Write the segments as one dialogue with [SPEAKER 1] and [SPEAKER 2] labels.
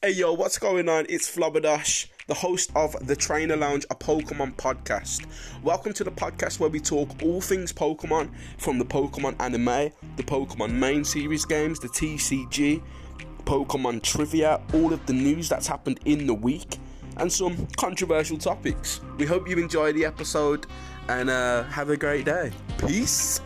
[SPEAKER 1] Hey yo, what's going on? It's Flubberdash, the host of the Trainer Lounge, a Pokemon podcast. Welcome to the podcast where we talk all things Pokemon, from the Pokemon anime, the Pokemon main series games, the TCG, Pokemon trivia, all of the news that's happened in the week, and some controversial topics. We hope you enjoy the episode and uh, have a great day. Peace.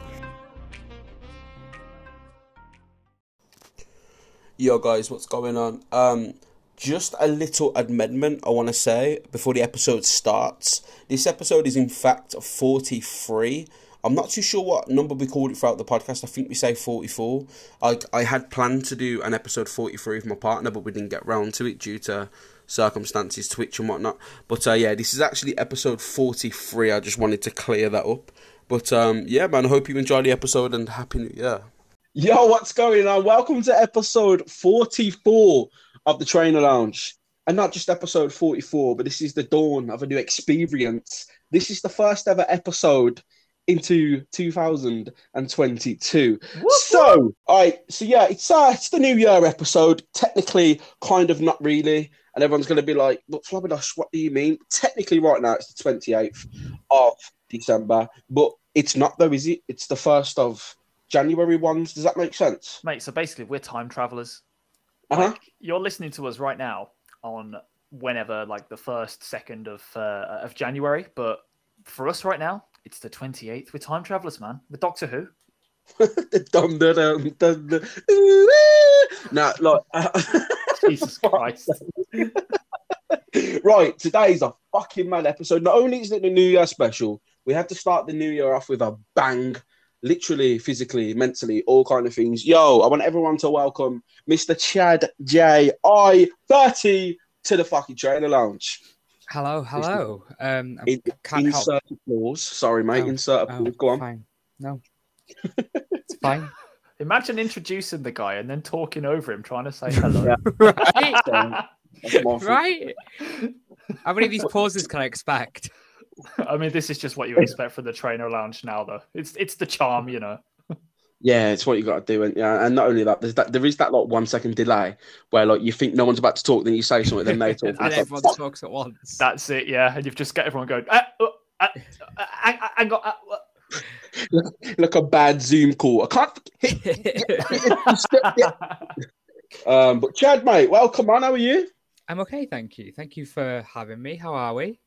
[SPEAKER 1] Yo, guys, what's going on? Um, just a little amendment I want to say before the episode starts. This episode is in fact 43. I'm not too sure what number we called it throughout the podcast. I think we say 44. I, I had planned to do an episode 43 with my partner, but we didn't get round to it due to circumstances, Twitch and whatnot. But uh, yeah, this is actually episode 43. I just wanted to clear that up. But um, yeah, man, I hope you enjoy the episode and Happy New Year. Yo, what's going on? Welcome to episode 44 of the Trainer Lounge. And not just episode 44, but this is the dawn of a new experience. This is the first ever episode into 2022. So, all right, so yeah, it's uh, it's the New Year episode. Technically, kind of not really. And everyone's going to be like, but Flabberdash, what do you mean? Technically, right now, it's the 28th of December, but it's not, though, is it? It's the first of January ones. Does that make sense?
[SPEAKER 2] Mate, so basically, we're time travelers.
[SPEAKER 1] Uh-huh.
[SPEAKER 2] Like, you're listening to us right now on whenever, like the first, second of uh, of January, but for us right now, it's the 28th. We're time travelers, man. With Doctor Who.
[SPEAKER 1] dum, dum, dum, dum, dum. Nah, like,
[SPEAKER 2] Jesus Christ.
[SPEAKER 1] right, today's a fucking mad episode. Not only is it the New Year special, we have to start the New Year off with a bang, literally, physically, mentally, all kind of things. Yo, I want everyone to welcome Mr. Chad J. I 30 to the fucking trainer lounge.
[SPEAKER 3] Hello, hello. Um, I
[SPEAKER 1] In,
[SPEAKER 3] can't help.
[SPEAKER 1] insert applause. Sorry, mate.
[SPEAKER 3] Oh,
[SPEAKER 1] insert
[SPEAKER 3] oh,
[SPEAKER 1] applause. Go on.
[SPEAKER 3] Fine. No, it's fine.
[SPEAKER 2] Imagine introducing the guy and then talking over him, trying to say hello.
[SPEAKER 3] Right,
[SPEAKER 1] That's my fault.
[SPEAKER 3] right. How many of these pauses can I expect?
[SPEAKER 2] I mean, this is just what you expect from the trainer lounge now, though. It's it's the charm, you know.
[SPEAKER 1] Yeah, it's what you got to do, and yeah, and not only that, there's that there is that like one second delay where like you think no one's about to talk, then you say something, then they talk.
[SPEAKER 3] And
[SPEAKER 1] and it's like,
[SPEAKER 3] everyone
[SPEAKER 1] "Fuck."
[SPEAKER 3] talks at once.
[SPEAKER 2] That's it, yeah. And you've just got everyone going, ah, ah, ah, I, I, I got. ah, what?"
[SPEAKER 1] like a bad Zoom call. I can't. Um, but Chad, mate, welcome on. How are you?
[SPEAKER 3] I'm okay, thank you. Thank you for having me. How are we?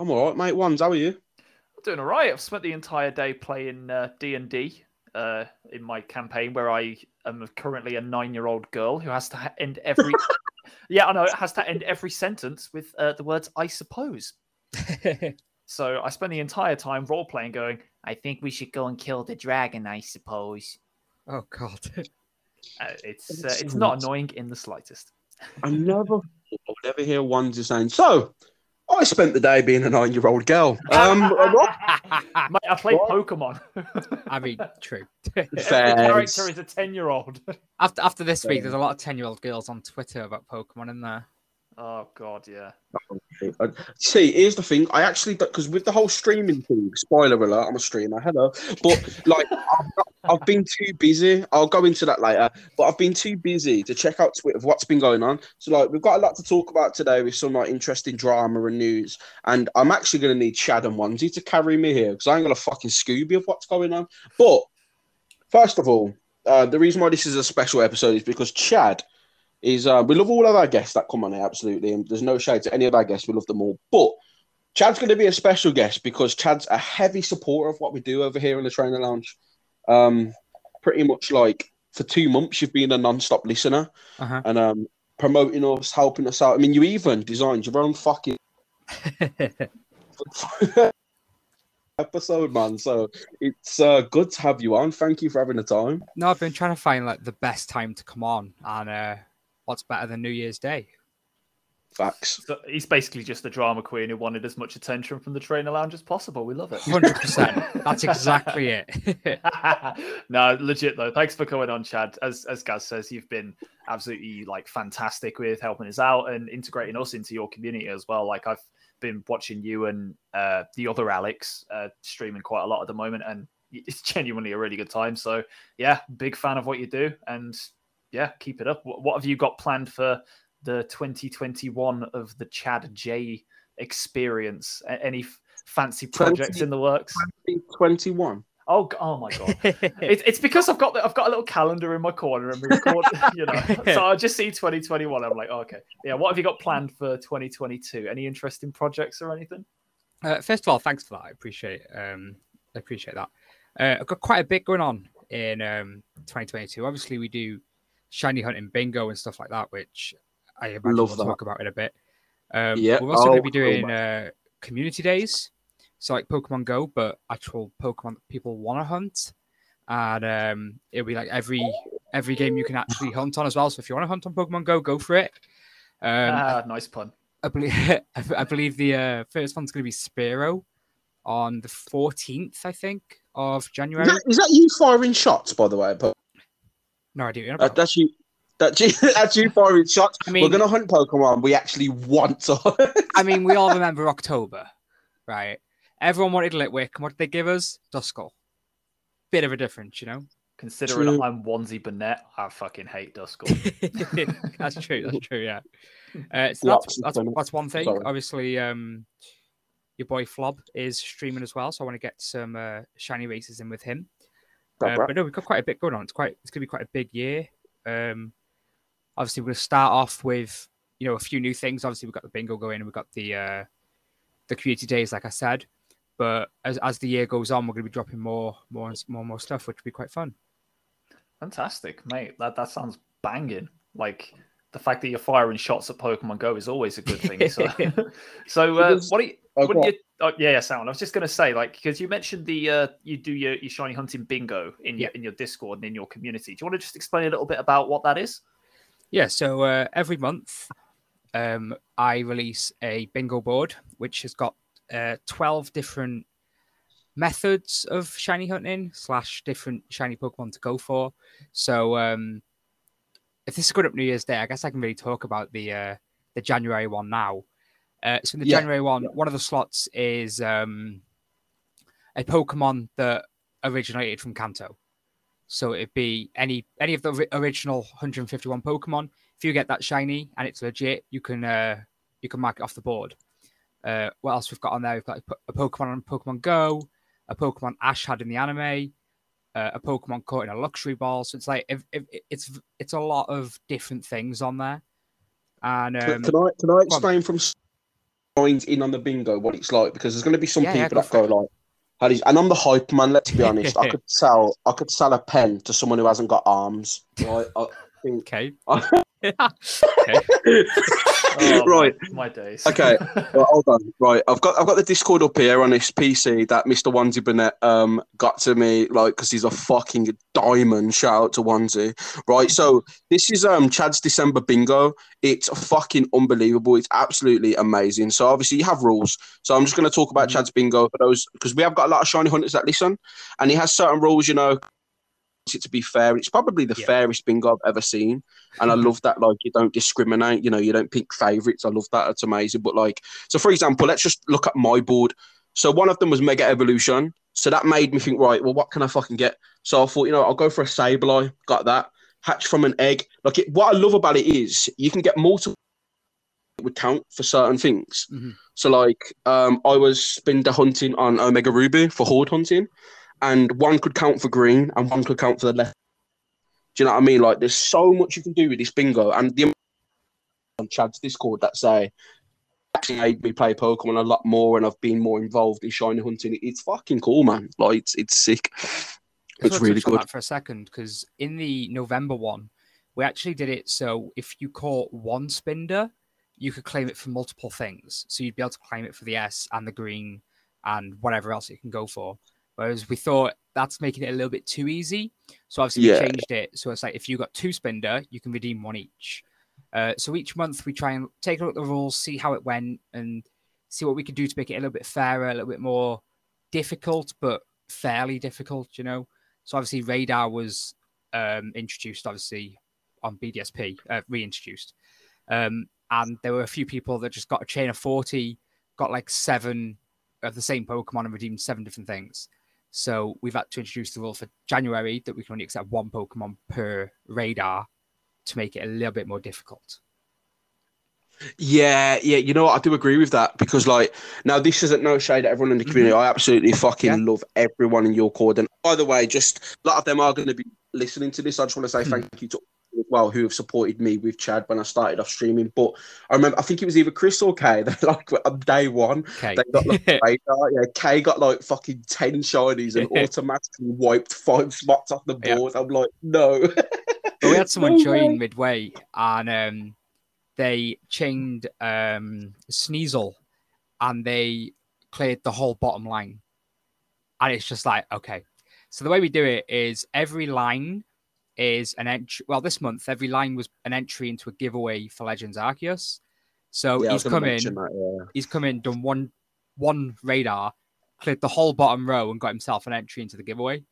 [SPEAKER 1] I'm all right, mate. Ones, how are you?
[SPEAKER 2] I'm doing all right. I've spent the entire day playing uh, D and D uh, in my campaign, where I am currently a nine-year-old girl who has to ha- end every. yeah, I know it has to end every sentence with uh, the words "I suppose." So I spend the entire time role playing, going, "I think we should go and kill the dragon." I suppose
[SPEAKER 3] oh God.
[SPEAKER 2] uh, it's uh, it's not annoying in the slightest.
[SPEAKER 1] I never, I never hear ones just saying. So, I spent the day being a nine-year-old girl. Um, what?
[SPEAKER 2] Mate, I played
[SPEAKER 1] What?
[SPEAKER 2] Pokemon.
[SPEAKER 3] I mean, true.
[SPEAKER 2] Every
[SPEAKER 1] Fair.
[SPEAKER 2] character is a ten-year-old.
[SPEAKER 3] after after this week, there's a lot of ten year old girls on Twitter about Pokemon in there.
[SPEAKER 2] Oh God, yeah.
[SPEAKER 1] Uh, See, here's the thing. I actually because with the whole streaming thing. Spoiler alert: I'm a streamer. Hello, but like I've, I've been too busy. I'll go into that later. But I've been too busy to check out Twitter of what's been going on. So like we've got a lot to talk about today with some like interesting drama and news. And I'm actually to need Chad and Onesie to carry me here because I ain't gonna fucking Scooby of what's going on. But first of all, uh, the reason why this is a special episode is because Chad is uh, we love all of our guests that come on here, absolutely, and there's no shade to any of our guests. We love them all, but Chad's going to be a special guest because Chad's a heavy supporter of what we do over here in the Trainer Lounge. Um, pretty much like for two months, you've been a non-stop listener
[SPEAKER 3] Uh
[SPEAKER 1] and um, promoting us, helping us out. I mean, you even designed your own fucking episode, man. So it's uh, good to have you on. Thank you for having the time.
[SPEAKER 3] no, I've been trying to find like the best time to come on, and uh, what's better than New Year's Day?
[SPEAKER 1] Facts.
[SPEAKER 2] So he's basically just the drama queen who wanted as much attention from the trainer lounge as possible. We love it.
[SPEAKER 3] Hundred percent. That's exactly it.
[SPEAKER 2] no, legit though. Thanks for coming on, Chad. As as Gaz says, you've been absolutely like fantastic with helping us out and integrating us into your community as well. Like I've been watching you and uh, the other Alex uh, streaming quite a lot at the moment, and it's genuinely a really good time. So yeah, big fan of what you do, and yeah, keep it up. What, what have you got planned for the 2021 of the Chad J experience? Any f- fancy projects
[SPEAKER 1] 20
[SPEAKER 2] in the works?
[SPEAKER 1] 21.
[SPEAKER 2] Oh, oh my god! It's, it's because I've got the, I've got a little calendar in my corner and we record, you know. So I just see 2021. I'm like, oh, okay, yeah. What have you got planned for 2022? Any interesting projects or anything?
[SPEAKER 3] Uh, first of all, thanks for that. I appreciate um, I appreciate that. Uh, I've got quite a bit going on in um, 2022. Obviously, we do shiny hunting bingo and stuff like that, which I imagine
[SPEAKER 1] Love
[SPEAKER 3] we'll
[SPEAKER 1] that.
[SPEAKER 3] talk about in a bit. Um,
[SPEAKER 1] Yeah.
[SPEAKER 3] We're also going
[SPEAKER 1] Oh,
[SPEAKER 3] to be
[SPEAKER 1] cool,
[SPEAKER 3] doing uh, community days, so like Pokemon Go, but actual Pokemon that people want to hunt, and um, it'll be like every every game you can actually hunt on as well. So if you want to hunt on Pokemon Go, go for it. Um,
[SPEAKER 2] ah, nice pun.
[SPEAKER 3] I believe I believe the uh, first one's going to be Spiro on the 14th, I think, of
[SPEAKER 1] Is
[SPEAKER 3] January.
[SPEAKER 1] that, is that you firing shots, by the way? But
[SPEAKER 3] No idea. what you're
[SPEAKER 1] uh, that's you. That's you, that's you firing shots.
[SPEAKER 3] I mean, We're
[SPEAKER 1] gonna hunt Pokemon. We actually want to.
[SPEAKER 3] I mean, we all remember October, right? Everyone wanted Litwick, and what did they give us? Duskull. Bit of a difference, you know.
[SPEAKER 2] Considering
[SPEAKER 1] True.
[SPEAKER 2] I'm onesie Burnett, I fucking hate Duskull.
[SPEAKER 3] that's true. That's true. Yeah. Uh, so that's that's, that's one thing.
[SPEAKER 1] Sorry.
[SPEAKER 3] Obviously, um, your boy Flob is streaming as well, so I want to get some uh, shiny races in with him. Uh, but no, we've got quite a bit going on. It's quite it's gonna be quite a big year. Um, obviously, we're gonna start off with you know a few new things. Obviously, we've got the bingo going, and we've got the uh, the community days, like I said. But as, as the year goes on, we're gonna be dropping more more and more and more stuff, which will be quite fun.
[SPEAKER 2] Fantastic, mate. That that sounds banging. Like the fact that you're firing shots at Pokemon Go is always a good thing. So, so uh,
[SPEAKER 1] Because-
[SPEAKER 2] what do you?
[SPEAKER 1] Oh,
[SPEAKER 2] what
[SPEAKER 1] go
[SPEAKER 2] you oh, yeah, yeah, sound. I was just gonna say, like, because you mentioned the uh, you do your, your shiny hunting bingo in your in your Discord and in your community. Do you want to just explain a little bit about what that is?
[SPEAKER 3] Yeah, so uh, every month um, I release a bingo board, which has got uh, 12 different methods of shiny hunting slash different shiny Pokemon to go for. So um, if this is good up New Year's Day, I guess I can really talk about the uh, the January one now. Uh, so in the
[SPEAKER 1] Yeah,
[SPEAKER 3] January one, one of the slots is um, a Pokemon that originated from Kanto. So it'd be any any of the original 151 Pokemon. If you get that shiny and it's legit, you can uh, you can mark it off the board. Uh, what else we've got on there? We've got a, a Pokemon on Pokemon Go, a Pokemon Ash had in the anime, uh, a Pokemon caught in a luxury ball. So it's like if, if, it's it's a lot of different things on there. And
[SPEAKER 1] Can-
[SPEAKER 3] um,
[SPEAKER 1] can I can I explain from s- lines in on the bingo what it's like? Because there's going to be some
[SPEAKER 3] Yeah, yeah,
[SPEAKER 1] people
[SPEAKER 3] go
[SPEAKER 1] that go like, "How do you-" and I'm the hype man. Let's be honest. I could sell I could sell a pen to someone who hasn't got arms. Right? I think.
[SPEAKER 3] okay,
[SPEAKER 2] Oh,
[SPEAKER 1] Right.
[SPEAKER 2] my, my days.
[SPEAKER 1] Okay. Well, hold on. Right, I've got I've got the Discord up here on this PC that Mr. Onesie Burnett um got to me like because he's a fucking diamond. Shout out to Onesie. Right, so this is um Chad's December bingo. It's fucking unbelievable. It's absolutely amazing. So obviously you have rules. So I'm just going to talk about
[SPEAKER 3] Mhm.
[SPEAKER 1] Chad's bingo for those because we have got a lot of shiny hunters that listen, and he has certain rules. You know, it to be fair. It's probably the
[SPEAKER 3] Yeah.
[SPEAKER 1] fairest bingo I've ever seen, and I love that. Like you don't discriminate. You know, you don't pick favorites. I love that. It's amazing. But like, so for example, let's just look at my board. So one of them was Mega Evolution. So that made me think, right, well, what can I fucking get? So I thought, you know, I'll go for a Sableye. Got that. Hatch from an egg. Like it, what I love about it is you can get multiple would count for certain things.
[SPEAKER 3] Mhm.
[SPEAKER 1] So like um I was spinda hunting on Omega Ruby for horde hunting, and one could count for green and one could count for the left. Do you know what I mean? Like there's so much you can do with this bingo and the on Chad's Discord that say actually made me play Pokemon a lot more and I've been more involved in shiny hunting. It's fucking cool, man. Like it's it's sick. It's
[SPEAKER 3] wanna
[SPEAKER 1] really good.
[SPEAKER 3] that for a second because in the November one, we actually did it so if you caught one Spinda, you could claim it for multiple things. So you'd be able to claim it for the S and the green and whatever else you can go for. Whereas we thought that's making it a little bit too easy. So obviously
[SPEAKER 1] Yeah.
[SPEAKER 3] we changed it. So it's like if you got two Spinda, you can redeem one each. Uh, so each month we try and take a look at the rules, see how it went, and see what we can do to make it a little bit fairer, a little bit more difficult, but fairly difficult, you know. So obviously radar was um, introduced, obviously on BDSP, uh, reintroduced, um, and there were a few people that just got a chain of forty, got like seven of the same Pokemon and redeemed seven different things. So we've had to introduce the rule for January that we can only accept one Pokemon per radar to make it a little bit more difficult.
[SPEAKER 1] Yeah, yeah, you know what? I do agree with that because, like, now this isn't no shade at everyone in the community. I absolutely fucking
[SPEAKER 3] Mm-hmm. Yeah.
[SPEAKER 1] love everyone in your chord. And by the way, just a lot of them are going to be listening to this. I just want to say
[SPEAKER 3] Hmm.
[SPEAKER 1] thank you to as well who have supported me with Chad when I started off streaming. But I remember, I think it was either Chris or Kay. They like on day one,
[SPEAKER 3] Okay.
[SPEAKER 1] they got like radar. Yeah, Kay got like fucking ten shinies and automatically wiped five spots off the
[SPEAKER 3] Yeah.
[SPEAKER 1] board. I'm like, no.
[SPEAKER 3] But we had someone
[SPEAKER 1] No
[SPEAKER 3] join
[SPEAKER 1] way.
[SPEAKER 3] midway and um, they chained um, Sneasel and they cleared the whole bottom line. And it's just like, okay. So the way we do it is every line is an entry. Well, this month, every line was an entry into a giveaway for Legends Arceus. So
[SPEAKER 1] yeah,
[SPEAKER 3] he's
[SPEAKER 1] gonna
[SPEAKER 3] come in,
[SPEAKER 1] that, yeah.
[SPEAKER 3] he's come in, done one one radar, cleared the whole bottom row, and got himself an entry into the giveaway.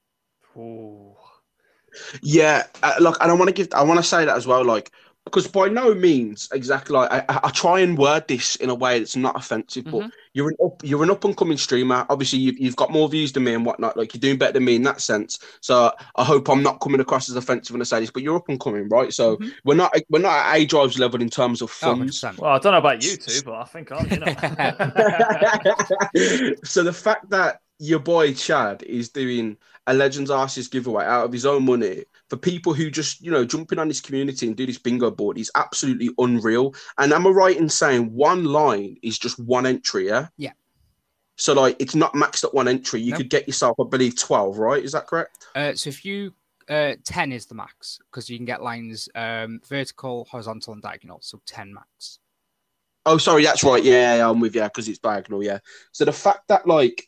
[SPEAKER 2] Ooh.
[SPEAKER 1] Yeah, uh, look, and I want to give, I want to say that as well, like, because by no means exactly like I, I- I try and word this in a way that's not offensive, but
[SPEAKER 3] Mhm.
[SPEAKER 1] you're an up, you're an up and coming streamer. Obviously, you've, you've got more views than me and whatnot. Like, you're doing better than me in that sense. So I hope I'm not coming across as offensive when I say this, but you're up and coming, right? So
[SPEAKER 3] Mhm.
[SPEAKER 1] we're not we're not at A drives level in terms of
[SPEAKER 3] Oh,
[SPEAKER 1] funds.
[SPEAKER 3] 100%.
[SPEAKER 2] Well, I don't know about you two, but I think I'm, you know.
[SPEAKER 1] so the fact that your boy Chad is doing a Legends Arceus giveaway out of his own money for people who just, you know, jump in on this community and do this bingo board is absolutely unreal. And am I right in saying one line is just one entry, yeah?
[SPEAKER 3] Yeah.
[SPEAKER 1] So like it's not maxed at one entry. You
[SPEAKER 3] Nope.
[SPEAKER 1] could get yourself, I believe, 12, right? Is that correct?
[SPEAKER 3] Uh, so if you uh, 10 is the max because you can get lines um, vertical, horizontal, and diagonal. So 10 max.
[SPEAKER 1] Oh, sorry, that's right. Yeah, yeah, I'm with you because it's diagonal. Yeah. So the fact that like,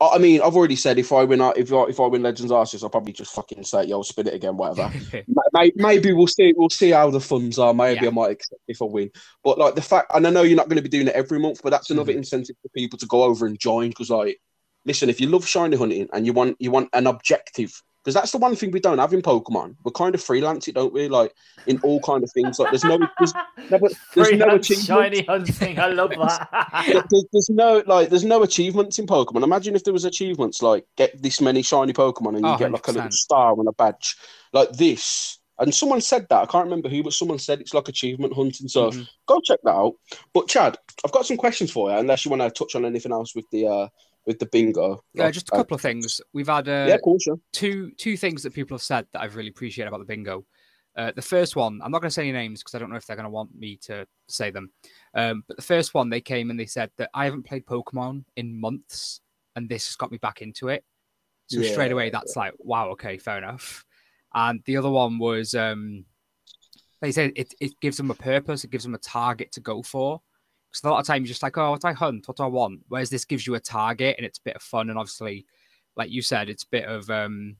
[SPEAKER 1] I mean, I've already said if I win, if I, if I win Legends Arceus, I'll probably just fucking say, "Yo, spin it again," whatever. Ma- Maybe we'll see. We'll see how the funds are. Maybe
[SPEAKER 3] Yeah.
[SPEAKER 1] I might accept if I win. But like the fact, and I know you're not going to be doing it every month, but that's another mm-hmm. incentive for people to go over and join. Because like, listen, if you love shiny hunting and you want you want an objective, because that's the one thing we don't have in Pokemon. We're kind of freelance, it don't we? Like in all kind of things. Like there's no there's, no, there's no
[SPEAKER 2] Freelance shiny hunting. I love that.
[SPEAKER 1] There- there's, there's no like there's no achievements in Pokemon. Imagine if there was achievements like get this many shiny Pokemon and you
[SPEAKER 3] Oh,
[SPEAKER 1] get like a little star and a badge like this. And someone said that I can't remember who, but someone said it's like achievement hunting. So
[SPEAKER 3] Mhm.
[SPEAKER 1] go check that out. But Chad, I've got some questions for you. Unless you want to touch on anything else with the uh with the bingo.
[SPEAKER 3] Yeah,
[SPEAKER 1] Like,
[SPEAKER 3] just a
[SPEAKER 1] uh,
[SPEAKER 3] couple of things. We've had uh,
[SPEAKER 1] yeah, of course.
[SPEAKER 3] Two two things that people have said that I've really appreciated about the bingo. Uh, the first one, I'm not going to say any names because I don't know if they're going to want me to say them. Um, but the first one, they came and they said that I haven't played Pokemon in months, and this has got me back into it. So straight away, that's like, wow, okay, fair enough. And the other one was, um, they said it, it gives them a purpose, it gives them a target to go for. Because a lot of times you're just like, oh, what do I hunt? What do I want? Whereas this gives you a target and it's a bit of fun. And obviously, like you said, it's a bit of um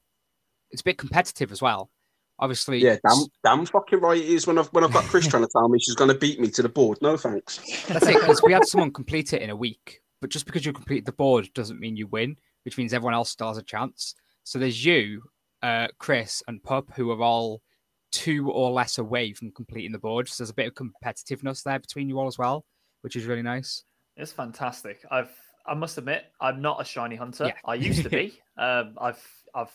[SPEAKER 3] it's a bit competitive as well. Obviously,
[SPEAKER 1] Yeah, damn, damn fucking right it is when I've when I've got Chris trying to tell me she's going to beat me to the board. No thanks.
[SPEAKER 3] that's it. Because we had someone complete it in a week, but just because you complete the board doesn't mean you win, which means everyone else still has a chance. So there's you, uh, Chris, and Pup, who are all two or less away from completing the board. So there's a bit of competitiveness there between you all as well, which is really nice.
[SPEAKER 2] It's fantastic. I've I must admit I'm not a shiny hunter.
[SPEAKER 3] Yeah.
[SPEAKER 2] I used to be. um, I've I've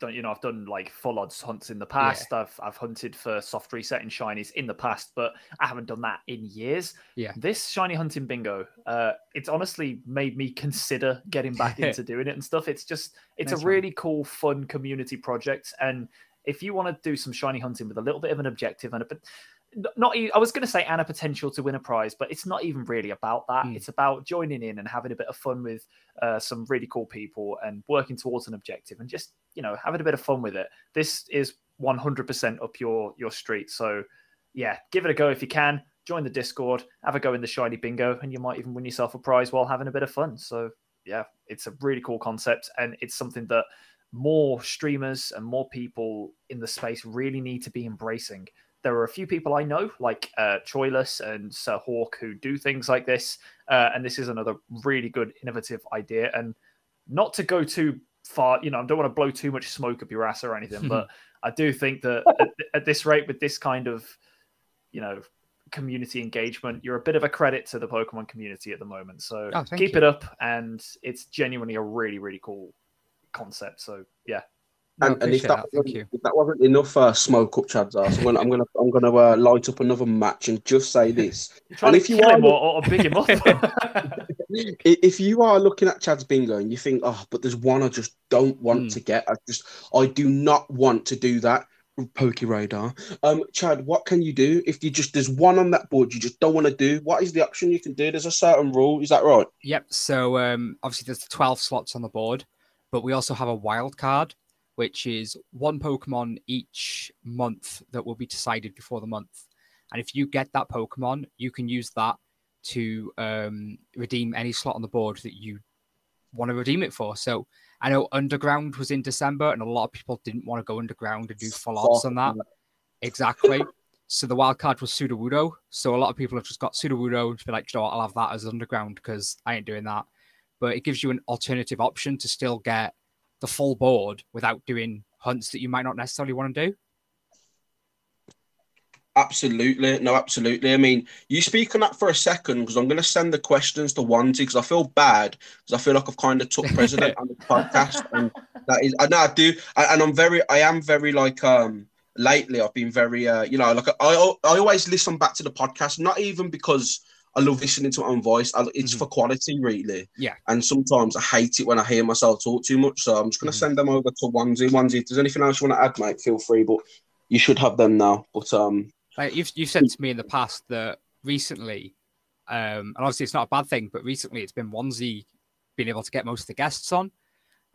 [SPEAKER 2] done you know I've done like full odds hunts in the past. I've I've hunted for soft reset and shinies in the past, but I haven't done that in years.
[SPEAKER 3] Yeah.
[SPEAKER 2] This shiny hunting bingo, uh, it's honestly made me consider getting back into doing it and stuff. It's just it's
[SPEAKER 3] Nice
[SPEAKER 2] a
[SPEAKER 3] one.
[SPEAKER 2] really cool, fun community project and. If you want to do some shiny hunting with a little bit of an objective and a not I was going to say and a potential to win a prize, but it's not even really about that.
[SPEAKER 3] Mm.
[SPEAKER 2] It's about joining in and having a bit of fun with uh, some really cool people and working towards an objective and just you know having a bit of fun with it. This is 100% up your your street. So yeah, give it a go if you can. Join the Discord, have a go in the shiny bingo, and you might even win yourself a prize while having a bit of fun. So yeah, it's a really cool concept, and it's something that more streamers and more people in the space really need to be embracing. There are a few people I know, like uh, Troilus and Sir Hawk, who do things like this, uh, and this is another really good, innovative idea. And not to go too far, you know, I don't want to blow too much smoke up your ass or anything, but I do think that at, at this rate, with this kind of, you know, community engagement, you're a bit of a credit to the Pokemon community at the moment. So
[SPEAKER 3] Oh,
[SPEAKER 2] keep
[SPEAKER 3] you.
[SPEAKER 2] it up, and it's genuinely a really, really cool concept. So yeah,
[SPEAKER 3] No,
[SPEAKER 1] And, and if that,
[SPEAKER 3] that,
[SPEAKER 1] if that wasn't enough uh, smoke up Chad's ass, I'm gonna I'm gonna I'm gonna uh, light up another match and just say this: And if you are
[SPEAKER 2] him or, or big him up.
[SPEAKER 1] If you are looking at Chad's bingo and you think, oh, but there's one I just don't want
[SPEAKER 3] Hmm.
[SPEAKER 1] to get, I just I do not want to do that. Poke radar. Um, Chad, what can you do if you just there's one on that board you just don't want to do? What is the option you can do? There's a certain rule, is that right?
[SPEAKER 3] Yep. So um, obviously there's 12 slots on the board, but we also have a wild card, which is one Pokemon each month that will be decided before the month. And if you get that Pokemon, you can use that to um, redeem any slot on the board that you want to redeem it for. So I know Underground was in December, and a lot of people didn't want to go underground and do full odds on that. Exactly. So the wild card was Sudowoodo. So a lot of people have just got Sudowoodo and be like, "You know what, I'll have that as underground because I ain't doing that. But it gives you an alternative option to still get the full board without doing hunts that you might not necessarily want to do.
[SPEAKER 1] Absolutely, no, absolutely. I mean, you speak on that for a second because I'm going to send the questions to Wanty because I feel bad because I feel like I've kind of took president on the podcast, and that is, I know I do, and I'm very, I am very like, um, lately I've been very, uh, you know, like I, I always listen back to the podcast, not even because I love listening to my own voice, I, it's
[SPEAKER 3] Mhm.
[SPEAKER 1] for quality, really.
[SPEAKER 3] Yeah.
[SPEAKER 1] And sometimes I hate it when I hear myself talk too much, so I'm just going to
[SPEAKER 3] Mhm.
[SPEAKER 1] send them over to Onesie. Onesie, if there's anything else you want to add, mate, feel free, but you should have them now. But um.
[SPEAKER 3] Like you've you've said to me in the past that recently, um, and obviously it's not a bad thing, but recently it's been Onesie being able to get most of the guests on.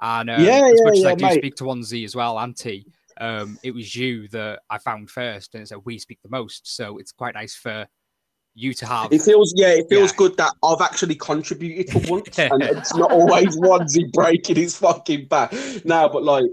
[SPEAKER 3] And um,
[SPEAKER 1] Yeah,
[SPEAKER 3] as
[SPEAKER 1] yeah,
[SPEAKER 3] much as I
[SPEAKER 1] yeah,
[SPEAKER 3] do
[SPEAKER 1] mate.
[SPEAKER 3] speak to Onesie as well, Auntie, um, it was you that I found first, and it's like we speak the most. So it's quite nice for you to have.
[SPEAKER 1] It feels, yeah, it feels
[SPEAKER 3] Yeah.
[SPEAKER 1] good that I've actually contributed for once, and it's not always onesie breaking his fucking back. Now, but like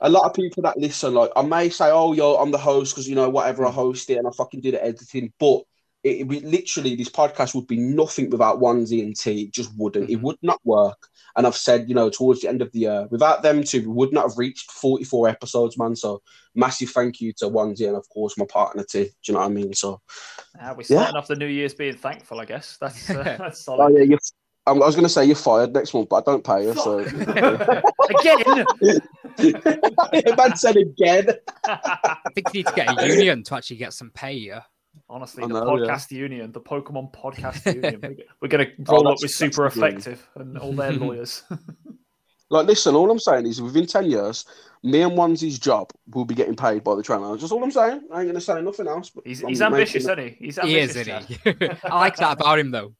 [SPEAKER 1] a lot of people that listen, like I may say, "Oh, yo, I'm the host" because you know whatever I mm. host it and I fucking do the editing, but. It, it would literally, this podcast would be nothing without onesie and T. It just wouldn't. It
[SPEAKER 3] Mhm.
[SPEAKER 1] would not work. And I've said, you know, towards the end of the year, without them two, we would not have reached 44 episodes, man. So massive thank you to onesie and of course my partner T. Do you know what I mean? So
[SPEAKER 2] Ah, we're
[SPEAKER 1] Yeah.
[SPEAKER 2] starting off the New Year's being thankful, I guess. That's uh, that's
[SPEAKER 1] Oh
[SPEAKER 2] solid.
[SPEAKER 1] yeah, I was going to say you're fired next month, but I don't pay you. So
[SPEAKER 2] Again.
[SPEAKER 1] man said again.
[SPEAKER 3] I think you need to get a union to actually get some pay. Yeah.
[SPEAKER 2] Honestly,
[SPEAKER 1] I
[SPEAKER 2] the
[SPEAKER 1] know, yeah.
[SPEAKER 2] podcast union, the Pokemon podcast union, we're, we're going to roll oh,
[SPEAKER 1] up
[SPEAKER 2] with super effective and all their lawyers.
[SPEAKER 1] Like, listen, all I'm saying is within ten years, me and Onesie's job will be getting paid by the trainer. That's all I'm saying. I ain't going to say nothing else. But
[SPEAKER 2] He's, he's ambitious,
[SPEAKER 1] it-
[SPEAKER 2] isn't he? He's
[SPEAKER 3] He is,
[SPEAKER 2] ambitious.
[SPEAKER 3] isn't he? I like that about him, though.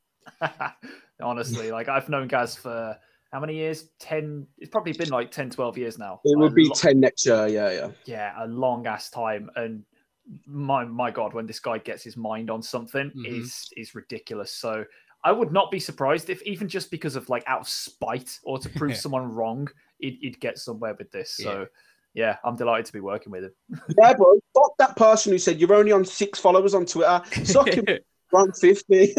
[SPEAKER 2] Honestly, like I've known Gaz for how many years? 10, it's probably been like 10, 12 years now.
[SPEAKER 1] It
[SPEAKER 2] A
[SPEAKER 1] will be
[SPEAKER 2] lo-
[SPEAKER 1] ten next year. Yeah, yeah.
[SPEAKER 2] yeah, a long ass time. And my my god, when this guy gets his mind on something,
[SPEAKER 3] Mhm.
[SPEAKER 2] is is ridiculous. So I would not be surprised if even just because of like out of spite or to prove someone wrong, he'd, he'd get somewhere with this. So yeah, I'm delighted to be working with him.
[SPEAKER 1] Yeah, bro. Fuck that person who said you're only on six followers on Twitter. Suck him. Around fifty.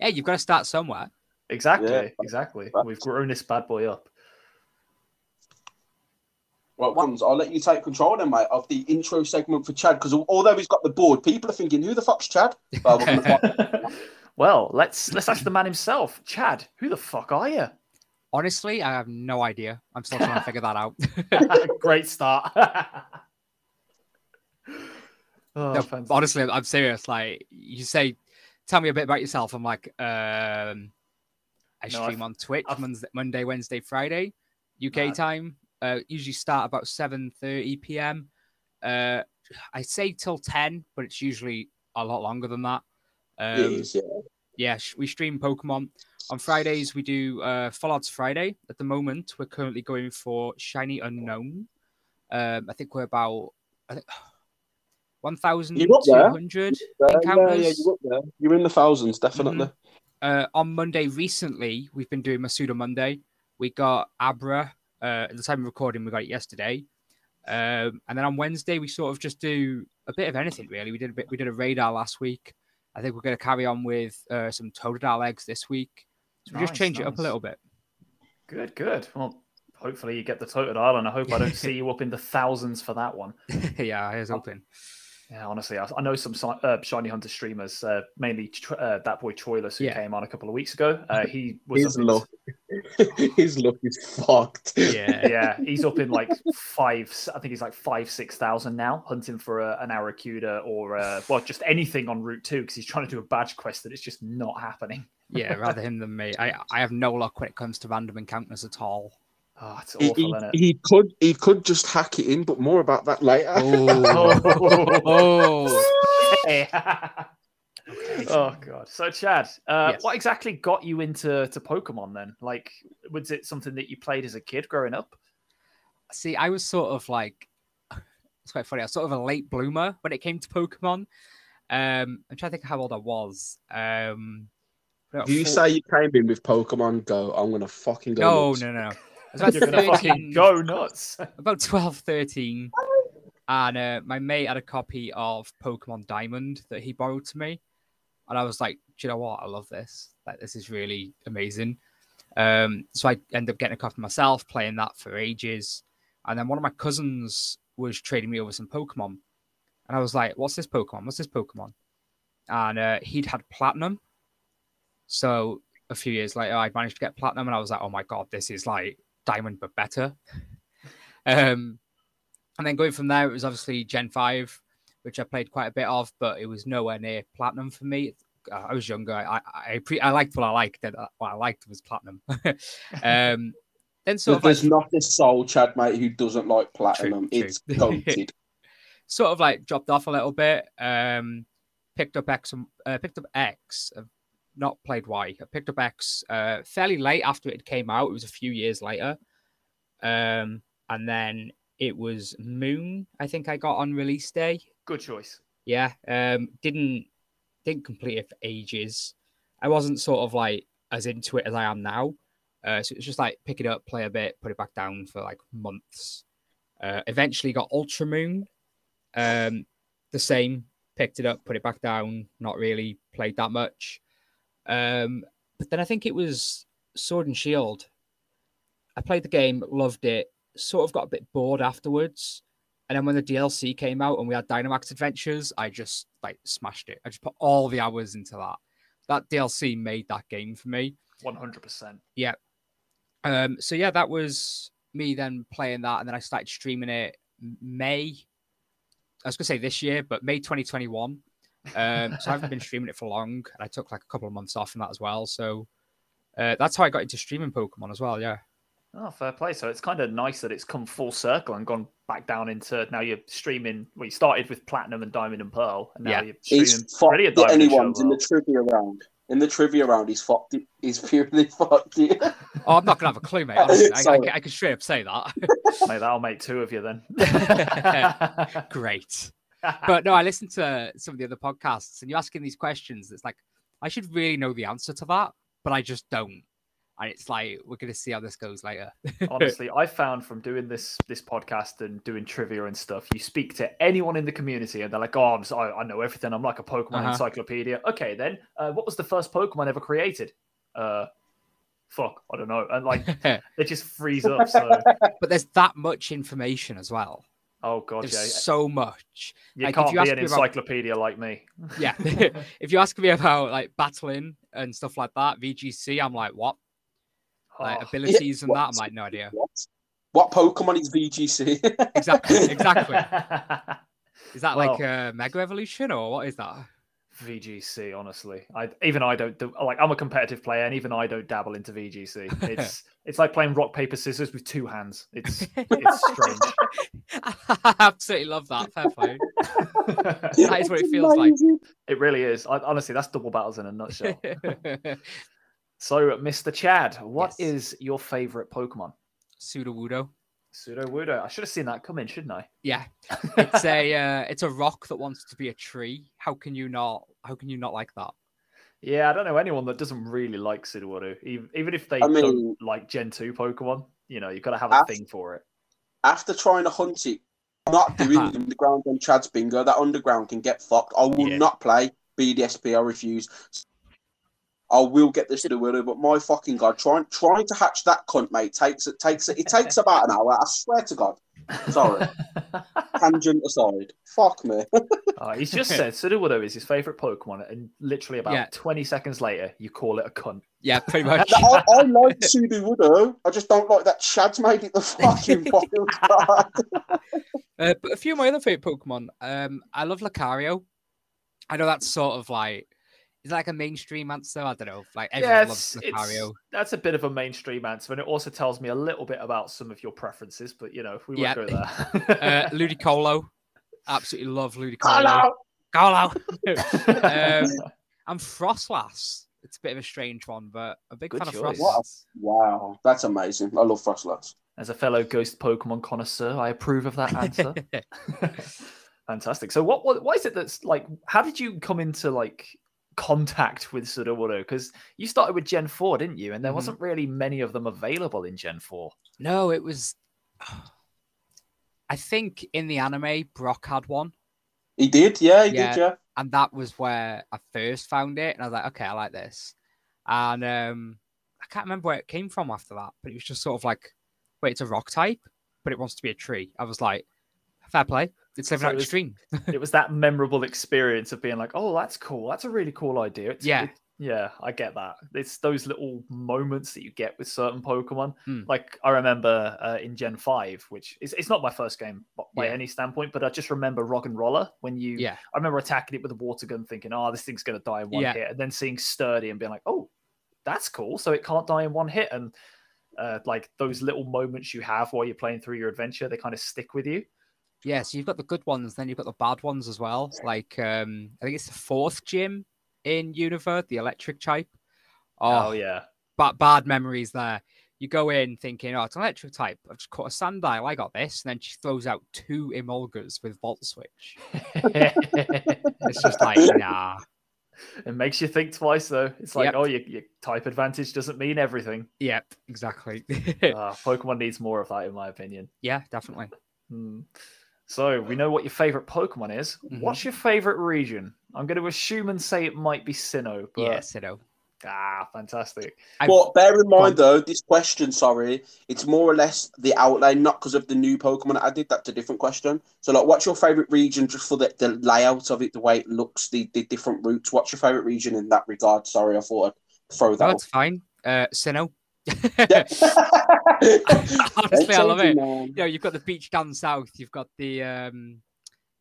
[SPEAKER 3] Hey, you've got to start somewhere.
[SPEAKER 2] exactly,
[SPEAKER 1] Yeah.
[SPEAKER 2] exactly. We've grown this bad boy up.
[SPEAKER 1] Right, ones. I'll let you take control then, mate, of the intro segment for Chad. Because although he's got the board, people are thinking, "Who the fuck's Chad?" Uh, we're
[SPEAKER 2] well, let's let's ask the man himself, Chad. Who the fuck are you?
[SPEAKER 3] Honestly, I have no idea. I'm still trying to figure that out.
[SPEAKER 2] Great start. oh,
[SPEAKER 3] No, honestly, I'm serious. Like you say, tell me a bit about yourself. I'm like, um, I
[SPEAKER 2] No,
[SPEAKER 3] stream
[SPEAKER 2] I've-
[SPEAKER 3] on Twitch
[SPEAKER 2] I've-
[SPEAKER 3] Monday, Monday, Wednesday, Friday, UK
[SPEAKER 2] Mad.
[SPEAKER 3] time. Uh, usually start about 7:30 p.m. Uh, I say till 10, but it's usually a lot longer than that. Um,
[SPEAKER 1] is, yeah.
[SPEAKER 3] yeah, we stream Pokemon on Fridays. We do uh, Full Odds Friday. At the moment, we're currently going for Shiny Unown. Um, I think we're about I think, one thousand
[SPEAKER 1] You're up
[SPEAKER 3] two
[SPEAKER 1] there.
[SPEAKER 3] hundred
[SPEAKER 1] Yeah, yeah,
[SPEAKER 3] encounters.
[SPEAKER 1] you're up there. You're in the thousands, definitely.
[SPEAKER 3] uh, on Monday recently, we've been doing Masuda Monday. We got Abra. Uh, at the time of recording, we got it yesterday. Um, and then on Wednesday, we sort of just do a bit of anything really. We did a bit. We did a radar last week. I think we're going to carry on with uh, some Totodile eggs this week. So we just
[SPEAKER 2] Nice,
[SPEAKER 3] change it up a little bit.
[SPEAKER 2] Good, good. Well, hopefully you get the Totodile, and I hope I don't see you up in the thousands for that one.
[SPEAKER 3] yeah, I was hoping.
[SPEAKER 2] Yeah, honestly, I, I know some uh, Shiny Hunter streamers, uh, mainly Tr- uh, that boy Troilus, who
[SPEAKER 3] Yeah.
[SPEAKER 2] came on a couple of weeks ago. Uh, he was up in-
[SPEAKER 1] His luck is fucked.
[SPEAKER 3] Yeah.
[SPEAKER 2] yeah, he's up in like five. I think he's like five, six thousand now, hunting for a, an Arrokuda or uh, well, just anything on Route Two because he's trying to do a badge quest that it's just not happening.
[SPEAKER 3] Yeah, rather him than me. I I have no luck when it comes to random encounters at all.
[SPEAKER 2] Oh, it's
[SPEAKER 1] He,
[SPEAKER 2] awful,
[SPEAKER 1] he,
[SPEAKER 2] isn't it?
[SPEAKER 1] he could he could just hack it in, but more about that later.
[SPEAKER 3] Oh. oh.
[SPEAKER 2] Hey. oh god. So Chad, uh,
[SPEAKER 3] Yes.
[SPEAKER 2] what exactly got you into to Pokemon then? Like, was it something that you played as a kid growing up?
[SPEAKER 3] See, I was sort of like, it's quite funny. I was sort of a late bloomer when it came to Pokemon. Um, I'm trying to think how old I was. Um, about
[SPEAKER 1] you
[SPEAKER 3] four-
[SPEAKER 1] say you came in with Pokemon Go, I'm gonna fucking go.
[SPEAKER 3] no,
[SPEAKER 1] nuts.
[SPEAKER 3] no, no, no. I was about
[SPEAKER 2] You're gonna fucking go nuts.
[SPEAKER 3] about 12, 13. And uh, my mate had a copy of Pokemon Diamond that he borrowed to me. And I was like, do you know what? I love this. Like, this is really amazing. Um, so I ended up getting a copy myself, playing that for ages. And then one of my cousins was trading me over some Pokemon. And I was like, what's this Pokemon? What's this Pokemon? And uh, he'd had Platinum. So a few years later, I managed to get Platinum. And I was like, oh my God, this is like Diamond, but better. um, and then going from there, it was obviously Gen 5, which I played quite a bit of, but it was nowhere near Platinum for me. Uh, I was younger. I I, I, pre- I liked what I liked. and, uh, What I liked was Platinum. um, then
[SPEAKER 1] So
[SPEAKER 3] sort of like,
[SPEAKER 1] there's not a soul, Chad, mate, who doesn't like platinum.
[SPEAKER 3] true.
[SPEAKER 1] It's goated.
[SPEAKER 3] sort of like dropped off a little bit. Um, picked up X, uh, picked up X. Not played Y. I picked up X uh, fairly late after it came out. It was a few years later. Um, and then it was Moon. I think I got on release day.
[SPEAKER 2] Good choice.
[SPEAKER 3] Yeah. Um, didn't didn't complete it for ages. I wasn't sort of like as into it as I am now. Uh, so it was just like pick it up, play a bit, put it back down for like months. Uh, eventually got Ultra Moon. Um, the same, picked it up, put it back down. Not really played that much. Um, but then I think it was Sword and Shield. I played the game, loved it. Sort of got a bit bored afterwards. And then when the DLC came out and we had Dynamax Adventures, I just like smashed it. I just put all the hours into that. That DLC made that game for me.
[SPEAKER 2] One hundred percent. Yeah.
[SPEAKER 3] Um, so yeah, that was me then playing that, and then I started streaming it May. I was gonna say this year, but May 2021. Um, so I haven't been streaming it for long, and I took like a couple of months off from that as well. So uh, that's how I got into streaming Pokemon as well. Yeah.
[SPEAKER 2] Oh, fair play. So it's kind of nice that it's come full circle and gone back down into now you're streaming. Well, you started with Platinum and Diamond and Pearl, and now
[SPEAKER 3] Yeah.
[SPEAKER 2] you're streaming
[SPEAKER 1] He's fucked
[SPEAKER 2] Brilliant
[SPEAKER 1] it
[SPEAKER 2] Diamond
[SPEAKER 1] anyone's in the trivia round. In the trivia round, he's fucked it. He's purely fucked it.
[SPEAKER 3] Oh, I'm not gonna have a clue, mate. Honestly, I, I, can- I can straight up say that.
[SPEAKER 2] Mate, that'll make two of you then.
[SPEAKER 3] Great. But no, I listened to some of the other podcasts, and you're asking these questions. It's like I should really know the answer to that, but I just don't. And it's like we're gonna see how this goes later.
[SPEAKER 2] Honestly, I found from doing this this podcast and doing trivia and stuff, you speak to anyone in the community and they're like, "Oh, I'm so, I know everything. I'm like a Pokemon
[SPEAKER 3] Uh-huh.
[SPEAKER 2] encyclopedia." Okay, then, uh, what was the first Pokemon ever created? Uh, fuck, I don't know. And like, they just freeze up. So,
[SPEAKER 3] but there's that much information as well.
[SPEAKER 2] Oh god,
[SPEAKER 3] There's
[SPEAKER 2] yeah,
[SPEAKER 3] so much.
[SPEAKER 2] you
[SPEAKER 3] like,
[SPEAKER 2] can't
[SPEAKER 3] you
[SPEAKER 2] be an
[SPEAKER 3] me about-
[SPEAKER 2] encyclopedia like me.
[SPEAKER 3] Yeah. if you ask me about like battling and stuff like that, VGC, I'm like, what? Like
[SPEAKER 2] Oh,
[SPEAKER 3] abilities and that, I'm like, no idea.
[SPEAKER 1] What? What Pokemon is VGC?
[SPEAKER 3] Exactly. Exactly. Is that like a Mega Evolution or what is that?
[SPEAKER 2] VGC, honestly, I even I don't do like I'm a competitive player, and even I don't dabble into VGC. It's it's like playing rock paper scissors with two hands. It's it's strange.
[SPEAKER 3] I absolutely love that. Fair play. That is what it feels like.
[SPEAKER 2] It really is. I, honestly, that's double battles in a nutshell. So, Mr. Chad, what
[SPEAKER 3] Yes.
[SPEAKER 2] is your favorite Pokemon?
[SPEAKER 3] Sudowoodo.
[SPEAKER 2] Sudowoodo. I should have seen that coming, shouldn't I?
[SPEAKER 3] Yeah, it's a uh, it's a rock that wants to be a tree. How can you not? How can you not like that?
[SPEAKER 2] Yeah, I don't know anyone that doesn't really like Sudowoodo, even even if they
[SPEAKER 1] I mean-
[SPEAKER 2] don't like Gen two Pokemon. You know, you've got to have a
[SPEAKER 1] Af-
[SPEAKER 2] thing for it.
[SPEAKER 1] After trying to hunt it, I'm not doing the underground on Chad's bingo. That underground can get fucked. I will
[SPEAKER 3] Yeah.
[SPEAKER 1] not play BDSP. I refuse. I will get this to Sudowoodo, but my fucking god, trying trying to hatch that cunt, mate, takes it takes it. It takes about an hour. I swear to God. Sorry. Tangent aside, fuck me.
[SPEAKER 2] Oh, he's just said Sudowoodo is his favorite Pokemon, and literally about
[SPEAKER 3] Yeah.
[SPEAKER 2] 20 seconds later, you call it a cunt.
[SPEAKER 3] Yeah, pretty much.
[SPEAKER 1] I, I like Sudowoodo. I just don't like that Chad's made it the fucking wild card.
[SPEAKER 3] Uh, but a few of my other favorite Pokemon. Um, I love Lucario. I know that's sort of like is like a mainstream answer. I don't know. Like everyone
[SPEAKER 2] Yeah,
[SPEAKER 3] loves
[SPEAKER 2] it's, it's,
[SPEAKER 3] Lucario.
[SPEAKER 2] that's a bit of a mainstream answer, and it also tells me a little bit about some of your preferences, but you know, we won't
[SPEAKER 3] Yeah.
[SPEAKER 2] go there.
[SPEAKER 3] Uh, Ludicolo. Absolutely love Ludicolo.
[SPEAKER 1] Hello.
[SPEAKER 3] Colo. um, and Froslass. It's a bit of a strange one, but a big
[SPEAKER 2] Good
[SPEAKER 3] fan
[SPEAKER 2] choice.
[SPEAKER 3] of Froslass.
[SPEAKER 1] Wow, that's amazing. I love Froslass.
[SPEAKER 2] As a fellow ghost Pokemon connoisseur, I approve of that answer. Fantastic. So, what, what, why is it that's like? How did you come into like contact with Sudowoodo? Because you started with Gen Four, didn't you? And there
[SPEAKER 3] Mhm.
[SPEAKER 2] wasn't really many of them available in Gen Four.
[SPEAKER 3] no, it was. I think in the anime, Brock had one.
[SPEAKER 1] He did, yeah, he
[SPEAKER 3] Yeah.
[SPEAKER 1] did, yeah.
[SPEAKER 3] and that was where I first found it, and I was like, okay, I like this. And um, I can't remember where it came from after that, but it was just sort of like, wait, it's a rock type, but it wants to be a tree. I was like, fair play. It's
[SPEAKER 2] So it was-
[SPEAKER 3] extreme.
[SPEAKER 2] it was that memorable experience of being like, "Oh, that's cool. That's a really cool idea." It's,
[SPEAKER 3] Yeah.
[SPEAKER 2] it- yeah, I get that. It's those little moments that you get with certain Pokemon.
[SPEAKER 3] Hmm.
[SPEAKER 2] Like I remember uh, in Gen Five, which is it's not my first game by
[SPEAKER 3] Yeah.
[SPEAKER 2] any standpoint, but I just remember Roggenrola when you.
[SPEAKER 3] Yeah.
[SPEAKER 2] I remember attacking it with a water gun, thinking, "Oh, this thing's gonna die in one
[SPEAKER 3] Yeah.
[SPEAKER 2] hit," and then seeing Sturdy and being like, "Oh, that's cool. So it can't die in one hit." And uh, like those little moments you have while you're playing through your adventure, they kind of stick with you.
[SPEAKER 3] Yeah, so you've got the good ones, then you've got the bad ones as well. Like, um, I think it's the fourth gym in Unova, the electric type.
[SPEAKER 2] Oh,
[SPEAKER 3] Oh,
[SPEAKER 2] yeah.
[SPEAKER 3] bad, bad memories there. You go in thinking, oh, it's an electric type. I've just caught a Sandile. I got this. And then she throws out two Emolgas with Volt Switch. It's just like, nah.
[SPEAKER 2] It makes you think twice, though. It's like,
[SPEAKER 3] Yep.
[SPEAKER 2] oh, your, your type advantage doesn't mean everything.
[SPEAKER 3] Yep, exactly.
[SPEAKER 2] Uh, Pokemon needs more of that, in my opinion.
[SPEAKER 3] yeah, definitely.
[SPEAKER 2] Hmm. So we know what your favorite Pokemon is.
[SPEAKER 3] Mhm.
[SPEAKER 2] What's your favorite region? I'm going to assume and say it might be Sinnoh, but
[SPEAKER 3] Yeah, Sinnoh.
[SPEAKER 2] ah, fantastic.
[SPEAKER 3] I've-
[SPEAKER 1] But bear in mind, though, this question, sorry, it's more or less the outline, not because of the new Pokemon added. That's a different question. So, like, what's your favorite region just for the, the layout of it, the way it looks, the, the different routes? What's your favorite region in that regard? Sorry, I thought I'd throw
[SPEAKER 3] No,
[SPEAKER 1] that
[SPEAKER 3] it's fine. Uh, Sinnoh.
[SPEAKER 1] Up.
[SPEAKER 3] Honestly, I love it.
[SPEAKER 1] Man.
[SPEAKER 3] you know, you've got the beach down south, you've got the um,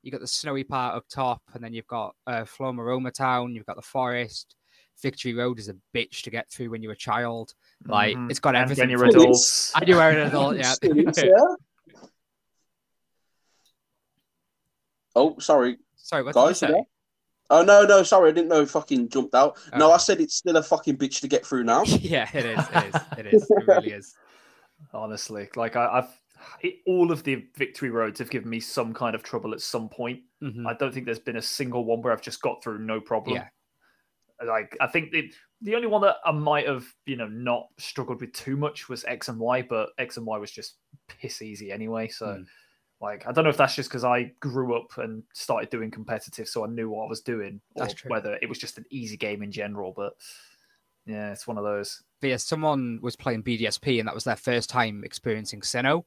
[SPEAKER 3] you got the snowy part up top, and then you've got uh, Floaroma Town, you've got the forest. Victory Road is a bitch to get through when you're a child. Like
[SPEAKER 2] Mhm.
[SPEAKER 3] it's got
[SPEAKER 2] And
[SPEAKER 3] everything.
[SPEAKER 2] when you're
[SPEAKER 3] from-
[SPEAKER 2] adults.
[SPEAKER 3] And you're an adult, yeah.
[SPEAKER 1] Yeah. Oh, sorry,
[SPEAKER 3] Sorry, what did
[SPEAKER 1] guys. you
[SPEAKER 3] say?
[SPEAKER 1] There? Oh no, no, sorry, I didn't know. it Fucking jumped out. No,
[SPEAKER 3] Oh.
[SPEAKER 1] I said it's still a fucking bitch to get through now.
[SPEAKER 3] yeah, it is. It is. It is. It really is.
[SPEAKER 2] Honestly, like I, I've it, all of the victory roads have given me some kind of trouble at some point.
[SPEAKER 3] Mhm.
[SPEAKER 2] I don't think there's been a single one where I've just got through no problem.
[SPEAKER 3] Yeah.
[SPEAKER 2] Like I think the the only one that I might have you know not struggled with too much was X and Y, but X and Y was just piss easy anyway. So
[SPEAKER 3] Mm.
[SPEAKER 2] Like I don't know if that's just because I grew up and started doing competitive, so I knew what I was doing, or
[SPEAKER 3] true.
[SPEAKER 2] whether it was just an easy game in general. But yeah, it's one of those.
[SPEAKER 3] But yeah, someone was playing BDSP and that was their first time experiencing Sinnoh.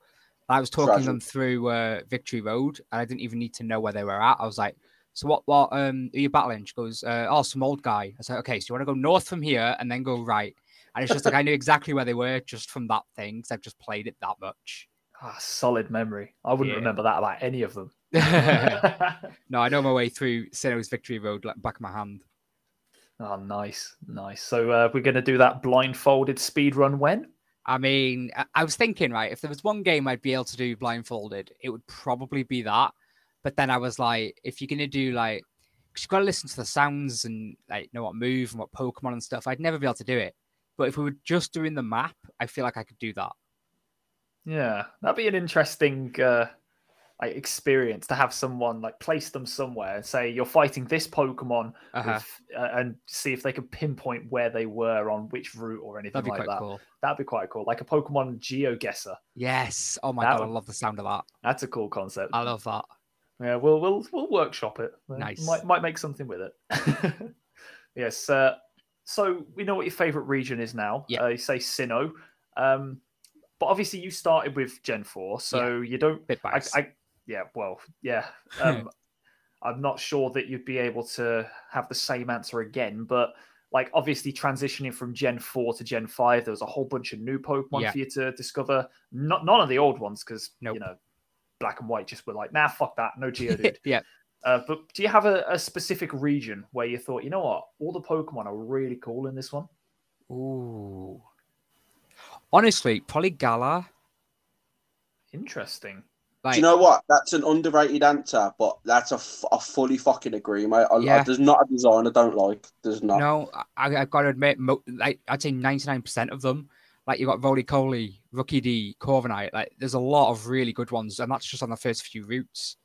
[SPEAKER 3] I was talking
[SPEAKER 1] Tragic.
[SPEAKER 3] them through uh, Victory Road and I didn't even need to know where they were at. I was like, so what what um are you battling? She goes, uh, oh, some old guy. I said, okay, so you want to go north from here and then go right. And it's just like I knew exactly where they were just from that thing because I've just played it that much.
[SPEAKER 2] Ah, solid memory. I wouldn't
[SPEAKER 3] Yeah.
[SPEAKER 2] remember that about any of them.
[SPEAKER 3] no, I know my way through Sinnoh's Victory Road like back of my hand.
[SPEAKER 2] oh, nice, nice. So uh, we're going to do that blindfolded speed run when?
[SPEAKER 3] I mean, I, I was thinking, right, if there was one game I'd be able to do blindfolded, it would probably be that. But then I was like, if you're gonna do like, because you've got to listen to the sounds and like know what move and what Pokemon and stuff, I'd never be able to do it. But if we were just doing the map, I feel like I could do that.
[SPEAKER 2] Yeah, that'd be an interesting uh, like experience to have someone like place them somewhere and say you're fighting this Pokemon
[SPEAKER 3] Uh-huh.
[SPEAKER 2] with, uh, and see if they can pinpoint where they were on which route or anything like that.
[SPEAKER 3] cool.
[SPEAKER 2] That'd be quite cool, like a Pokemon GeoGuessr.
[SPEAKER 3] Yes. Oh my
[SPEAKER 2] That
[SPEAKER 3] god, I love the sound of that.
[SPEAKER 2] That's a cool concept.
[SPEAKER 3] I love that.
[SPEAKER 2] Yeah, we'll we'll we'll workshop it.
[SPEAKER 3] Nice.
[SPEAKER 2] Might might make something with it. yes. Uh, so we know what your favorite region is now.
[SPEAKER 3] Yeah.
[SPEAKER 2] Uh, you say Sinnoh. Um, but obviously you started with Gen 4, so you don't.
[SPEAKER 3] Bit
[SPEAKER 2] I. I, yeah, well, yeah. Um, I'm not sure that you'd be able to have the same answer again, but like obviously transitioning from Gen 4 to Gen 5, there was a whole bunch of new Pokemon
[SPEAKER 3] Yeah.
[SPEAKER 2] for you to discover. Not none of the old ones, because
[SPEAKER 3] Nope.
[SPEAKER 2] you know, black and white just were like, nah, fuck that, no Geodude.
[SPEAKER 3] yeah.
[SPEAKER 2] Uh, but do you have a, a specific region where you thought, you know what, all the Pokemon are really cool in this one?
[SPEAKER 3] Ooh. Honestly, probably Galar.
[SPEAKER 2] Interesting.
[SPEAKER 3] Like,
[SPEAKER 1] Do you know what? That's an underrated answer, but that's a, f- I fully fucking agree, mate. I, I-
[SPEAKER 3] Yeah.
[SPEAKER 1] there's not a design I don't like. There's not.
[SPEAKER 3] no, I, I've got to admit, mo- like I'd say 99% of them. Like you got Rolycoly, Rookie D, Corviknight. Like there's a lot of really good ones, and that's just on the first few routes.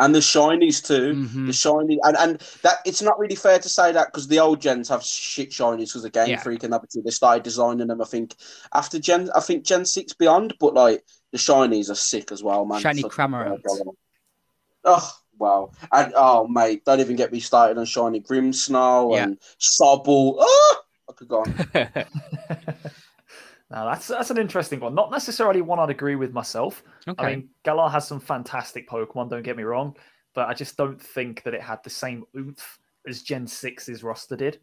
[SPEAKER 1] And the shinies too.
[SPEAKER 3] Mhm.
[SPEAKER 1] The shiny and, and that it's not really fair to say that because the old gens have shit shinies because the Game
[SPEAKER 3] Yeah.
[SPEAKER 1] Freak and everything. They started designing them. I think after Gen, I think Gen Six Beyond, but like the shinies are sick as well, man.
[SPEAKER 3] Shiny Cramorant.
[SPEAKER 1] Oh wow! And oh mate, don't even get me started on shiny Grimmsnarl
[SPEAKER 3] Yeah.
[SPEAKER 1] and Sobble. Oh, I could go on.
[SPEAKER 2] now that's that's an interesting one. Not necessarily one I'd agree with myself.
[SPEAKER 3] okay.
[SPEAKER 2] I mean, Galar has some fantastic Pokemon, don't get me wrong, but I just don't think that it had the same oomph as Gen 6's roster did.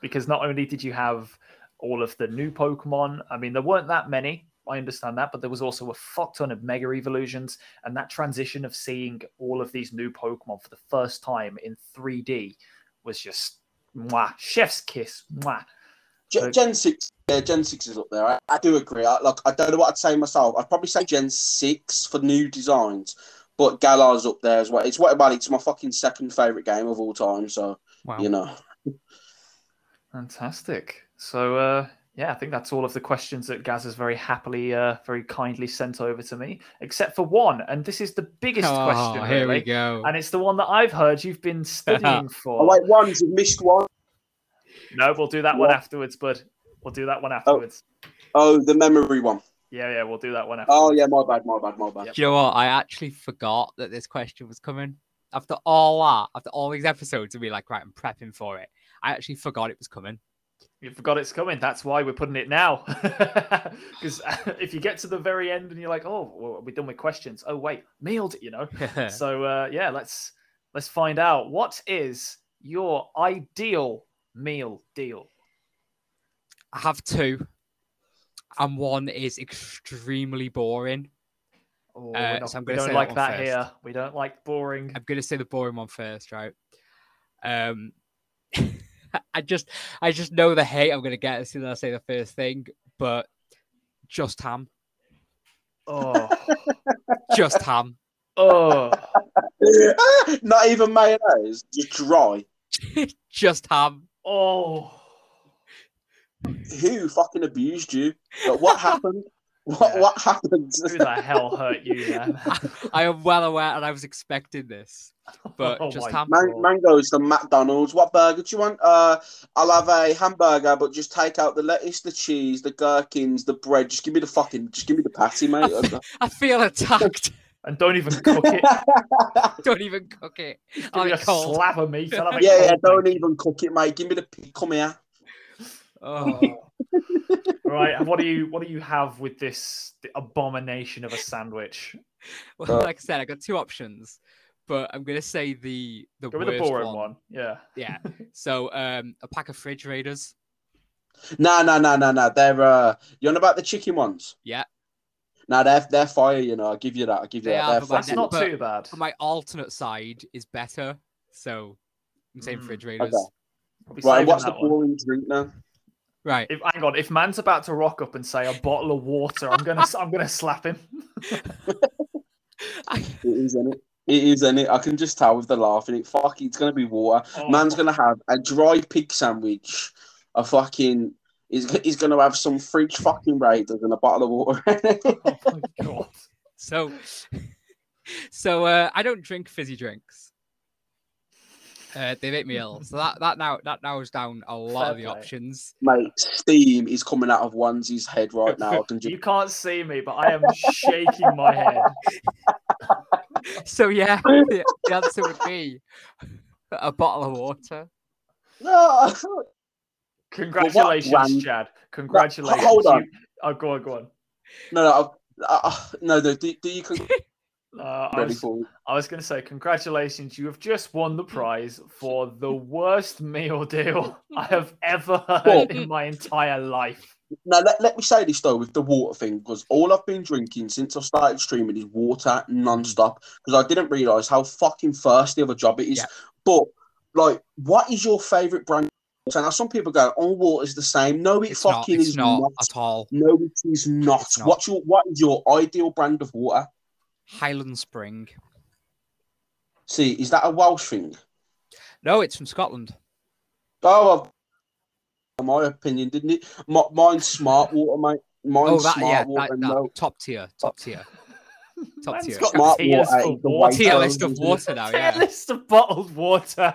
[SPEAKER 2] Because not only did you have all of the new Pokemon, I mean, there weren't that many, I understand that, but there was also a fuck ton of Mega Evolutions, and that transition of seeing all of these new Pokemon for the first time in 3D was just mwah, chef's kiss, mwah.
[SPEAKER 1] Gen,
[SPEAKER 2] So-
[SPEAKER 1] Gen six, yeah, Gen six is up there. I, I do agree. I, like, I don't know what I'd say myself. I'd probably say Gen six for new designs, but Galar's up there as well. It's what about? It's my fucking second favorite game of all time. So
[SPEAKER 3] wow.
[SPEAKER 1] you know,
[SPEAKER 2] Fantastic. So, uh, yeah, I think that's all of the questions that Gaz has very happily, uh, very kindly sent over to me, except for one. And this is the biggest
[SPEAKER 3] oh,
[SPEAKER 2] question,
[SPEAKER 3] here
[SPEAKER 2] really.
[SPEAKER 3] we go.
[SPEAKER 2] And it's the one that I've heard you've been studying for.
[SPEAKER 1] oh wait, ones you've missed one.
[SPEAKER 2] No, we'll do that one afterwards, bud. We'll do that one afterwards.
[SPEAKER 1] Oh, the memory one.
[SPEAKER 2] Yeah, yeah, we'll do that one afterwards.
[SPEAKER 1] Oh yeah, my bad, my bad, my bad.
[SPEAKER 2] Yep.
[SPEAKER 3] Do you know what? I actually forgot that this question was coming. After all that, after all these episodes of me like, right, I'm prepping for it. I actually forgot it was coming.
[SPEAKER 2] You forgot it's coming. That's why we're putting it now. Because if you get to the very end and you're like, "Oh, well, we're done with questions," oh wait, mailed it, you know. so uh, yeah, let's let's find out what is your ideal meal deal.
[SPEAKER 3] I have two, and one is extremely boring.
[SPEAKER 2] Oh,
[SPEAKER 3] Uh,
[SPEAKER 2] we're not-
[SPEAKER 3] so I'm
[SPEAKER 2] we don't
[SPEAKER 3] say that
[SPEAKER 2] like
[SPEAKER 3] one
[SPEAKER 2] that, here. We don't like boring.
[SPEAKER 3] I'm gonna say the boring one first, right? Um, I just, I just know the hate I'm gonna get as soon as I say the first thing, but just ham,
[SPEAKER 2] Oh,
[SPEAKER 3] just ham,
[SPEAKER 2] oh,
[SPEAKER 1] not even mayonnaise, just dry.
[SPEAKER 3] just ham.
[SPEAKER 2] Oh.
[SPEAKER 1] Who fucking abused you? Like, what happened? What
[SPEAKER 2] Yeah.
[SPEAKER 1] what happened?
[SPEAKER 2] Who the hell hurt you, man?
[SPEAKER 3] I am well aware, and I was expecting this, but
[SPEAKER 2] Oh
[SPEAKER 3] just
[SPEAKER 2] my.
[SPEAKER 1] Man- mangoes from McDonald's. What burger do you want? Uh, I'll have a hamburger, but just take out the lettuce, the cheese, the gherkins, the bread. Just give me the fucking, just give me the patty, mate.
[SPEAKER 3] I feel attacked.
[SPEAKER 2] And don't even cook it.
[SPEAKER 3] Don't even cook it.
[SPEAKER 2] Give
[SPEAKER 3] I'll
[SPEAKER 2] me
[SPEAKER 3] be
[SPEAKER 2] a
[SPEAKER 3] cold.
[SPEAKER 2] slab of meat. I'll have
[SPEAKER 1] yeah, yeah.
[SPEAKER 2] cold,
[SPEAKER 1] Don't
[SPEAKER 2] thank
[SPEAKER 1] even cook it, mate. Give me the pig. Come here.
[SPEAKER 3] Oh.
[SPEAKER 2] right. and What do you what do you have with this abomination of a sandwich?
[SPEAKER 3] Well,
[SPEAKER 1] Uh,
[SPEAKER 3] like I said, I got two options, but I'm gonna say the the
[SPEAKER 2] Go with the
[SPEAKER 3] worst
[SPEAKER 2] boring
[SPEAKER 3] one.
[SPEAKER 2] one. Yeah.
[SPEAKER 3] Yeah. So um, a pack of refrigerators. raiders.
[SPEAKER 1] No, no, no, no, no. They're uh, you on about the chicken ones?
[SPEAKER 3] Yeah.
[SPEAKER 1] No, they're they're fire. You know, I'll give you that. I'll give you
[SPEAKER 3] They
[SPEAKER 1] that.
[SPEAKER 3] are,
[SPEAKER 1] They're
[SPEAKER 3] but my
[SPEAKER 2] That's not too bad.
[SPEAKER 3] But my alternate side is better. So I'm saying
[SPEAKER 2] Mm,
[SPEAKER 3] fridge raiders.
[SPEAKER 1] okay. Right, what's the
[SPEAKER 2] that one.
[SPEAKER 1] boring drink now?
[SPEAKER 3] Right.
[SPEAKER 2] If, hang on, if man's about to rock up and say a bottle of water, I'm gonna I'm gonna slap him.
[SPEAKER 3] I,
[SPEAKER 1] It is, isn't it? It is, isn't it? I can just tell with the laughing. It fuck, it's gonna be water.
[SPEAKER 2] Oh,
[SPEAKER 1] Man's gonna have a dry pig sandwich, a fucking. He's, he's gonna have some fridge fucking raiders and a bottle of water.
[SPEAKER 2] oh my god.
[SPEAKER 3] so so uh, I don't drink fizzy drinks. Uh, they make me ill. So that that now that narrows down a lot
[SPEAKER 2] Fair
[SPEAKER 3] of the
[SPEAKER 2] play.
[SPEAKER 3] options.
[SPEAKER 1] Mate, steam is coming out of one's head right now. Can just
[SPEAKER 2] You can't see me, but I am shaking my head.
[SPEAKER 3] So yeah, the, the answer would be a bottle of water.
[SPEAKER 1] no. I thought-
[SPEAKER 2] Congratulations, Chad. Congratulations.
[SPEAKER 1] hold on.
[SPEAKER 2] You- Oh, go on, go on.
[SPEAKER 1] No, no, I, I, no. Do, do you con-
[SPEAKER 2] Uh, I was,
[SPEAKER 1] for it?
[SPEAKER 2] I was going to say, congratulations. You have just won the prize for the worst meal deal I have ever heard in my entire life.
[SPEAKER 1] Now let, let me say this though with the water thing because all I've been drinking since I started streaming is water non-stop because I didn't realise how fucking thirsty of a job it is.
[SPEAKER 3] Yeah.
[SPEAKER 1] But like, what is your favourite brand? So now some people go, "Oh, is the same." No, it
[SPEAKER 3] It's not.
[SPEAKER 1] fucking
[SPEAKER 3] It's
[SPEAKER 1] is
[SPEAKER 3] not,
[SPEAKER 1] not.
[SPEAKER 3] at all.
[SPEAKER 1] No, it is not.
[SPEAKER 3] Not.
[SPEAKER 1] What's your what is your ideal brand of water?
[SPEAKER 3] Highland Spring.
[SPEAKER 1] See, is that a Welsh thing?
[SPEAKER 3] No, it's from Scotland.
[SPEAKER 1] Oh, well, my opinion, didn't it? My, mine's smart water, mate. Mine's
[SPEAKER 3] oh, that
[SPEAKER 1] smart
[SPEAKER 3] yeah,
[SPEAKER 1] water.
[SPEAKER 3] that, that,
[SPEAKER 1] no,
[SPEAKER 3] top tier, top tier, top tier.
[SPEAKER 2] got
[SPEAKER 1] Smart water
[SPEAKER 2] for
[SPEAKER 1] is the
[SPEAKER 2] water.
[SPEAKER 3] Tier list of water now.
[SPEAKER 2] Tier list of bottled water.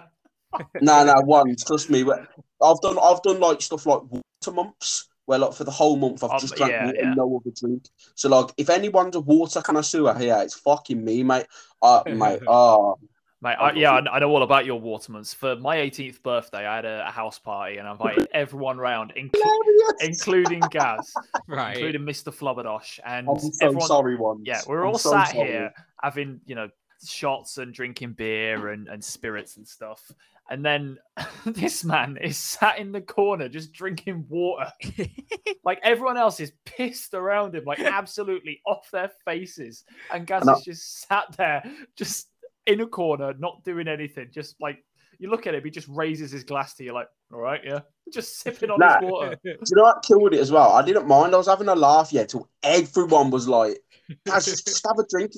[SPEAKER 1] No, no, one. Trust me. I've done, I've done like stuff like water months, where like for the whole month I've
[SPEAKER 2] Um,
[SPEAKER 1] just drank
[SPEAKER 2] yeah,
[SPEAKER 1] water,
[SPEAKER 2] yeah.
[SPEAKER 1] no other drink. So like, if anyone's a water connoisseur here, it's fucking me, mate. Uh, mate. Oh,
[SPEAKER 2] Mate, I, yeah, I, know all about your watermans. For my 18th birthday, I had a, a house party and I invited everyone round,
[SPEAKER 1] hilarious.
[SPEAKER 2] including Gaz,
[SPEAKER 3] Right.
[SPEAKER 2] including Mr. Flubberdosh. And
[SPEAKER 1] I'm so
[SPEAKER 2] everyone,
[SPEAKER 1] sorry, one.
[SPEAKER 2] yeah, we're
[SPEAKER 1] I'm
[SPEAKER 2] all
[SPEAKER 1] so
[SPEAKER 2] sat here having, you know, shots and drinking beer and, and spirits and stuff. And then this man is sat in the corner just drinking water. like everyone else is pissed around him, like absolutely off their faces. And Gaz is just sat there, just in a corner, not doing anything. Just like you look at him, he just raises his glass to you, like, all right, yeah. Just sipping on
[SPEAKER 1] Nah.
[SPEAKER 2] his water.
[SPEAKER 1] Do you know what killed it as well? I didn't mind. I was having a laugh, yeah, till everyone was like, "Guys, just, just have a drink."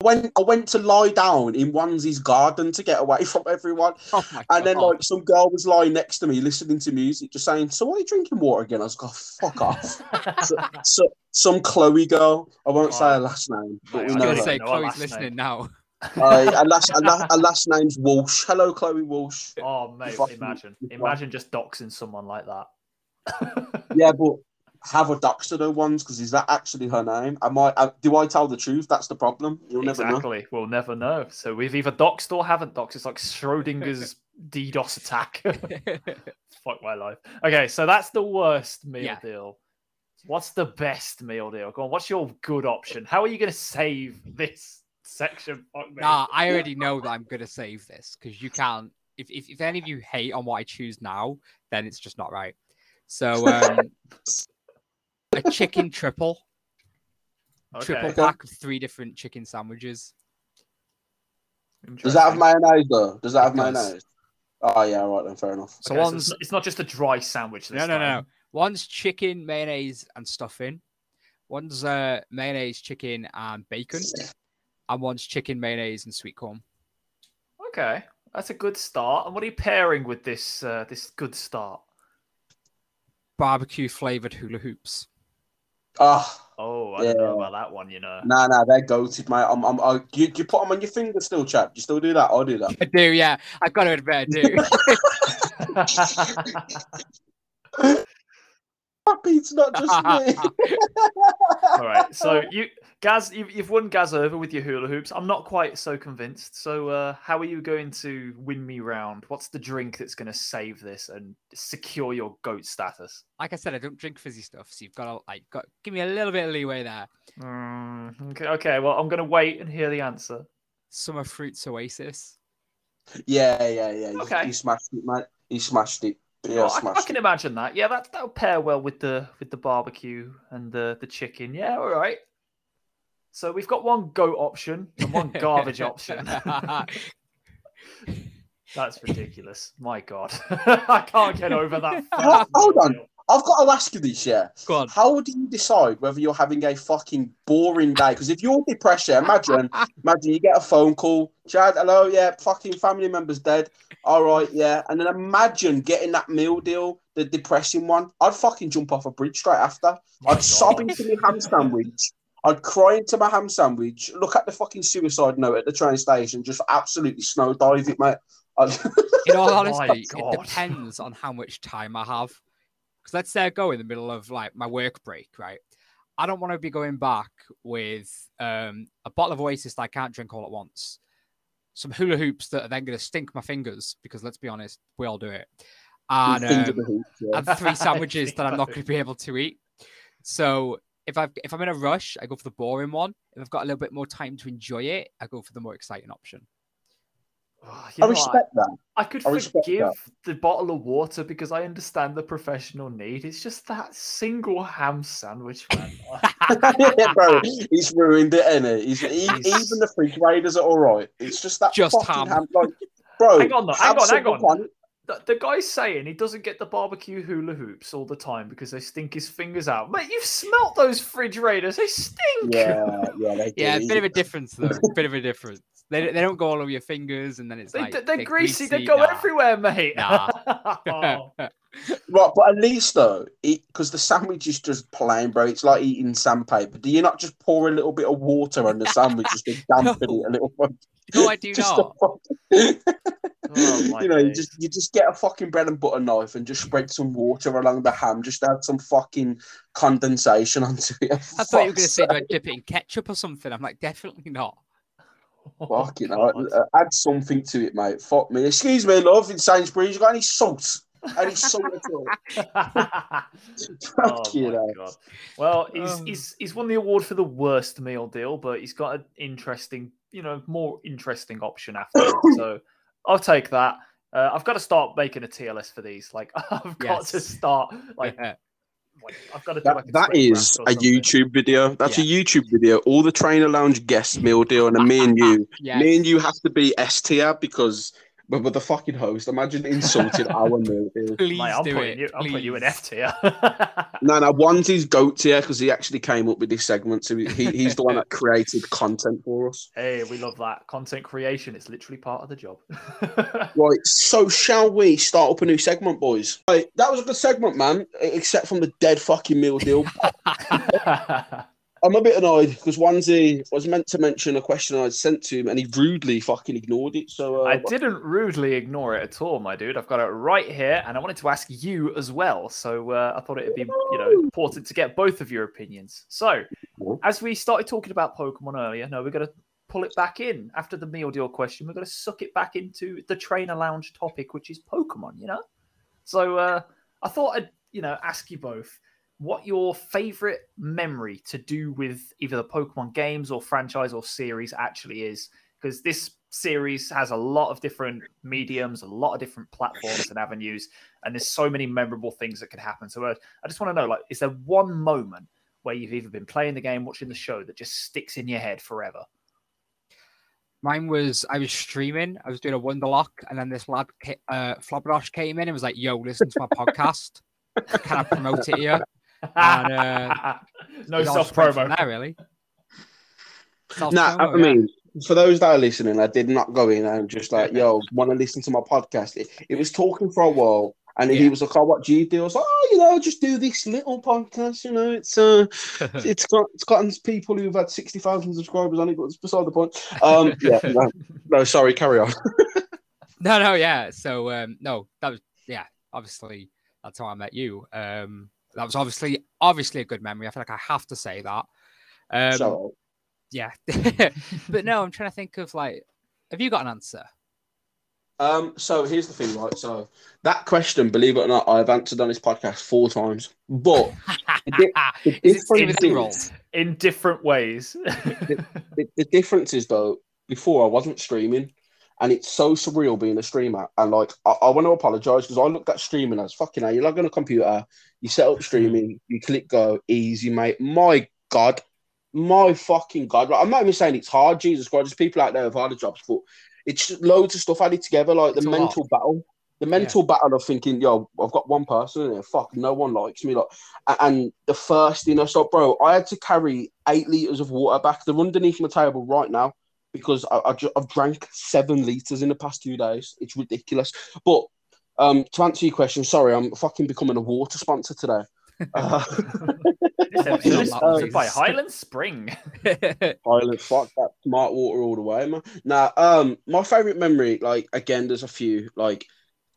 [SPEAKER 1] I went, I went to lie down in onesie's garden to get away from everyone,
[SPEAKER 3] Oh my
[SPEAKER 1] and then like some girl was lying next to me listening to music, just saying, "So why are you drinking water again?" I was like, oh, "Fuck off." so, so, some Chloe girl, I won't say her last name, but
[SPEAKER 2] Mate,
[SPEAKER 1] we
[SPEAKER 3] I was gonna say Chloe's listening
[SPEAKER 2] name.
[SPEAKER 3] now.
[SPEAKER 1] Uh, her, last, her, last, her last name's Walsh. Hello, Chloe Walsh.
[SPEAKER 2] oh, mate, imagine. Imagine just doxing someone like that.
[SPEAKER 1] Yeah, but have a doxed her once because is that actually her name? Am I? Uh, do I tell the truth? That's the problem. You'll never know.
[SPEAKER 2] exactly. We'll never know. So we've either doxed or haven't doxed. It's like Schrodinger's DDoS attack. Fuck my life. Okay, so that's the worst meal
[SPEAKER 3] Yeah.
[SPEAKER 2] deal. What's the best meal deal? Go on. What's your good option? How are you going to save this section? Fuck me.
[SPEAKER 3] nah, I already know that I'm gonna save this because you can't. If, if if any of you hate on what I choose now, then it's just not right. So um, a chicken triple, triple
[SPEAKER 2] Okay.
[SPEAKER 3] pack of three different chicken sandwiches.
[SPEAKER 1] Does that have mayonnaise though? Does that have
[SPEAKER 3] It does.
[SPEAKER 1] mayonnaise? Oh yeah, right then, fair enough.
[SPEAKER 3] So
[SPEAKER 2] Okay,
[SPEAKER 3] one's
[SPEAKER 2] it's, not, it's not just a dry sandwich. This
[SPEAKER 3] no, no, no,
[SPEAKER 2] time.
[SPEAKER 3] no. One's chicken, mayonnaise, and stuffing. One's uh, mayonnaise, chicken, and bacon. And one's chicken, mayonnaise, and sweet corn.
[SPEAKER 2] Okay, that's a good start. And what are you pairing with this? Uh, this good start.
[SPEAKER 3] Barbecue flavored hula hoops.
[SPEAKER 1] Ah,
[SPEAKER 2] Oh, I don't know
[SPEAKER 1] Yeah.
[SPEAKER 2] about that one. You know.
[SPEAKER 1] nah, nah, they're goated, mate. I'm, I'm, I, you, you put them on your finger still, chap. You still do that? I'll do that.
[SPEAKER 3] I do, yeah. I've got to admit, I do.
[SPEAKER 1] Happy, it's not just me.
[SPEAKER 2] All right. So you, Gaz, you've, you've won Gaz over with your hula hoops. I'm not quite so convinced. So uh, how are you going to win me round? What's the drink that's going to save this and secure your goat status?
[SPEAKER 3] like I said, I don't drink fizzy stuff, so you've got to like got give me a little bit of leeway there.
[SPEAKER 2] Mm, okay. Okay. Well, I'm going to wait and hear the answer.
[SPEAKER 3] Summer fruits oasis.
[SPEAKER 1] yeah, yeah, yeah. He,
[SPEAKER 2] Okay.
[SPEAKER 1] he smashed it, mate. He smashed it. Yeah,
[SPEAKER 2] Oh, I, I can
[SPEAKER 1] it.
[SPEAKER 2] imagine that. Yeah, that that'll pair well with the with the barbecue and the the chicken. Yeah. All right. So we've got one goat option and one garbage option. That's ridiculous. My God, I can't get over that.
[SPEAKER 1] Hold on.
[SPEAKER 2] Meal.
[SPEAKER 1] I've got to ask you this, yeah.
[SPEAKER 3] Go on.
[SPEAKER 1] How do you decide whether you're having a fucking boring day? Because if you're depressed, yeah, imagine, imagine you get a phone call, Chad, hello, yeah, fucking family member's dead. All right, yeah. And then imagine getting that meal deal, the depressing one. I'd fucking jump off a bridge straight after.
[SPEAKER 2] My
[SPEAKER 1] I'd sob into my ham sandwich. I'd cry into my ham sandwich, look at the fucking suicide note at the train station, just absolutely snow dive it, mate. I'd...
[SPEAKER 3] In all
[SPEAKER 2] Oh
[SPEAKER 3] honesty, it depends on how much time I have. Because let's say I go in the middle of like my work break, right? I don't want to be going back with um, a bottle of Oasis that I can't drink all at once, some hula hoops that are then going to stink my fingers because let's be honest, we all do it, and, um,
[SPEAKER 1] the hoops, yeah.
[SPEAKER 3] and three sandwiches that I'm not going to be able to eat. So if I if I'm in a rush, I go for the boring one. If I've got a little bit more time to enjoy it, I go for the more exciting option.
[SPEAKER 2] Oh,
[SPEAKER 1] I
[SPEAKER 2] know what?
[SPEAKER 1] respect that.
[SPEAKER 2] I could
[SPEAKER 1] I
[SPEAKER 2] forgive
[SPEAKER 1] that.
[SPEAKER 2] the bottle of water because I understand the professional need. It's just that single ham sandwich, man.
[SPEAKER 1] yeah, bro, he's ruined it, innit? He's, he,
[SPEAKER 2] He's-
[SPEAKER 1] even the fridge raiders are all right. It's just that
[SPEAKER 3] Just
[SPEAKER 1] fucking
[SPEAKER 3] ham.
[SPEAKER 1] Like, bro,
[SPEAKER 2] Hang on, though, hang on, hang on.
[SPEAKER 1] it.
[SPEAKER 2] the, the guy's saying he doesn't get the barbecue hula hoops all the time because they stink his fingers out. Mate, you've smelt those fridge raiders. They stink.
[SPEAKER 1] Yeah, yeah, they do.
[SPEAKER 3] Yeah, a bit of a difference though. A bit of a difference. They, they don't go all over your fingers, and then it's
[SPEAKER 2] They,
[SPEAKER 3] like
[SPEAKER 2] they're, greasy. They go
[SPEAKER 3] nah.
[SPEAKER 2] everywhere, mate.
[SPEAKER 3] Nah.
[SPEAKER 2] Oh.
[SPEAKER 1] Right, but at least though, because the sandwich is just plain, bro. It's like eating sandpaper. Do you not just pour a little bit of water on the sandwich just to dampen
[SPEAKER 3] No.
[SPEAKER 1] it a little bit?
[SPEAKER 3] no, I do
[SPEAKER 1] Just a
[SPEAKER 3] not.
[SPEAKER 1] fucking-
[SPEAKER 2] Oh,
[SPEAKER 1] you know, you just you just get a fucking bread and butter knife and just spread some water along the ham, just add some fucking condensation onto it.
[SPEAKER 3] I thought you were going to say do I dip it in ketchup or something. I'm like, definitely not.
[SPEAKER 1] Fucking
[SPEAKER 2] Oh,
[SPEAKER 1] hell, uh, add something to it, mate. Fuck me. Excuse me, love. In Sainsbury's, you got any salt? Any salt at all?
[SPEAKER 2] oh
[SPEAKER 1] Fucking
[SPEAKER 2] my god. Well, he's,
[SPEAKER 3] Oh.
[SPEAKER 2] he's he's won the award for the worst meal deal, but he's got an interesting, you know, more interesting option after. so I'll take that. Uh, I've got to start making a TLS for these. Like I've got to start. Like,
[SPEAKER 3] Yeah.
[SPEAKER 2] I've got to
[SPEAKER 1] That,
[SPEAKER 2] like
[SPEAKER 1] that is a
[SPEAKER 2] something.
[SPEAKER 1] YouTube video. That's a YouTube video. All the trainer lounge guest meal deal, and me and you, me and you have to be S tier because we're, we're the fucking host. Imagine insulting our meal deal.
[SPEAKER 3] Please
[SPEAKER 2] Mate, I'm
[SPEAKER 3] do
[SPEAKER 2] putting
[SPEAKER 3] it.
[SPEAKER 2] you. I'm putting you in. F tier.
[SPEAKER 1] No, no, one's his goat tier because he actually came up with this segment. So he, he's the one that created content for us.
[SPEAKER 2] hey, we love that content creation. It's literally part of the job.
[SPEAKER 1] Right, so shall we start up a new segment, boys? Right, that was a good segment, man. Except from the dead fucking meal deal. I'm a bit annoyed because Wanzi was meant to mention a question I'd sent to him and he rudely fucking ignored it. So uh,
[SPEAKER 2] I didn't rudely ignore it at all, my dude. I've got it right here, and I wanted to ask you as well. So uh, I thought it'd be, you know, important to get both of your opinions. So, as we started talking about Pokemon earlier, no, we're going to pull it back in after the meal deal question. We're going to suck it back into the trainer lounge topic, which is Pokemon. You know, so uh, I thought I'd, you know, ask you both what your favorite memory to do with either the Pokemon games or franchise or series actually is because this series has a lot of different mediums, a lot of different platforms and avenues, and there's so many memorable things that could happen. So uh, I just want to know, like, is there one moment where you've either been playing the game, watching the show that just sticks in your head forever?
[SPEAKER 3] Mine was I was streaming, I was doing a Wonderlocke, and then this lad, uh, came in and was like, "Yo, listen to my podcast. Can I promote it here?" And, uh,
[SPEAKER 2] no
[SPEAKER 3] It all
[SPEAKER 2] self promo.
[SPEAKER 3] there, really.
[SPEAKER 1] Nah, I
[SPEAKER 3] yeah.
[SPEAKER 1] mean, for those that are listening, I did not go in and just like, yo, want to listen to my podcast. It, it was talking for a while, and he was like, oh, what do you do? I was like, oh, you know, just do this little podcast. You know, it's uh, it's got it's gotten people who've had sixty thousand subscribers on it, but it's beside the point. Um, yeah, no, no, sorry, carry on.
[SPEAKER 3] No, no, yeah. So um, no, that was yeah. Obviously, that's how I met you. Um, that was obviously obviously a good memory. I feel like I have to say that. Um,
[SPEAKER 1] so,
[SPEAKER 3] yeah, but no, I'm trying to think of like, have you got an answer?
[SPEAKER 1] um, so here's the thing, right? So that question, believe it or not, I've answered on this podcast four times, but di- the
[SPEAKER 3] Is it
[SPEAKER 1] difference is-
[SPEAKER 2] In different ways.
[SPEAKER 1] the, the difference is though, before I wasn't streaming, and it's so surreal being a streamer. And like, I, I want to apologize because I looked at streaming as fucking hell. You log on a computer, you set up mm-hmm. streaming, you click go, easy, mate. My God, my fucking God. Like, I'm not even saying it's hard, Jesus Christ. There's people out there with harder jobs, but it's loads of stuff added together, like
[SPEAKER 3] It's
[SPEAKER 1] the
[SPEAKER 3] a lot.
[SPEAKER 1] mental battle. The mental battle of thinking, yo, I've got one person in here. Fuck, no one likes me. Like, and the first thing I saw, bro, I had to carry eight liters of water back. They're underneath my table right now because I, I ju- I've drank seven liters in the past two days. It's ridiculous. But um, to answer your question, sorry, I'm fucking becoming a water sponsor today. Uh,
[SPEAKER 2] this is sponsored by Highland Spring.
[SPEAKER 1] Highland, fuck that smart water all the way, man. Now, um, my favorite memory, like again, there's a few. Like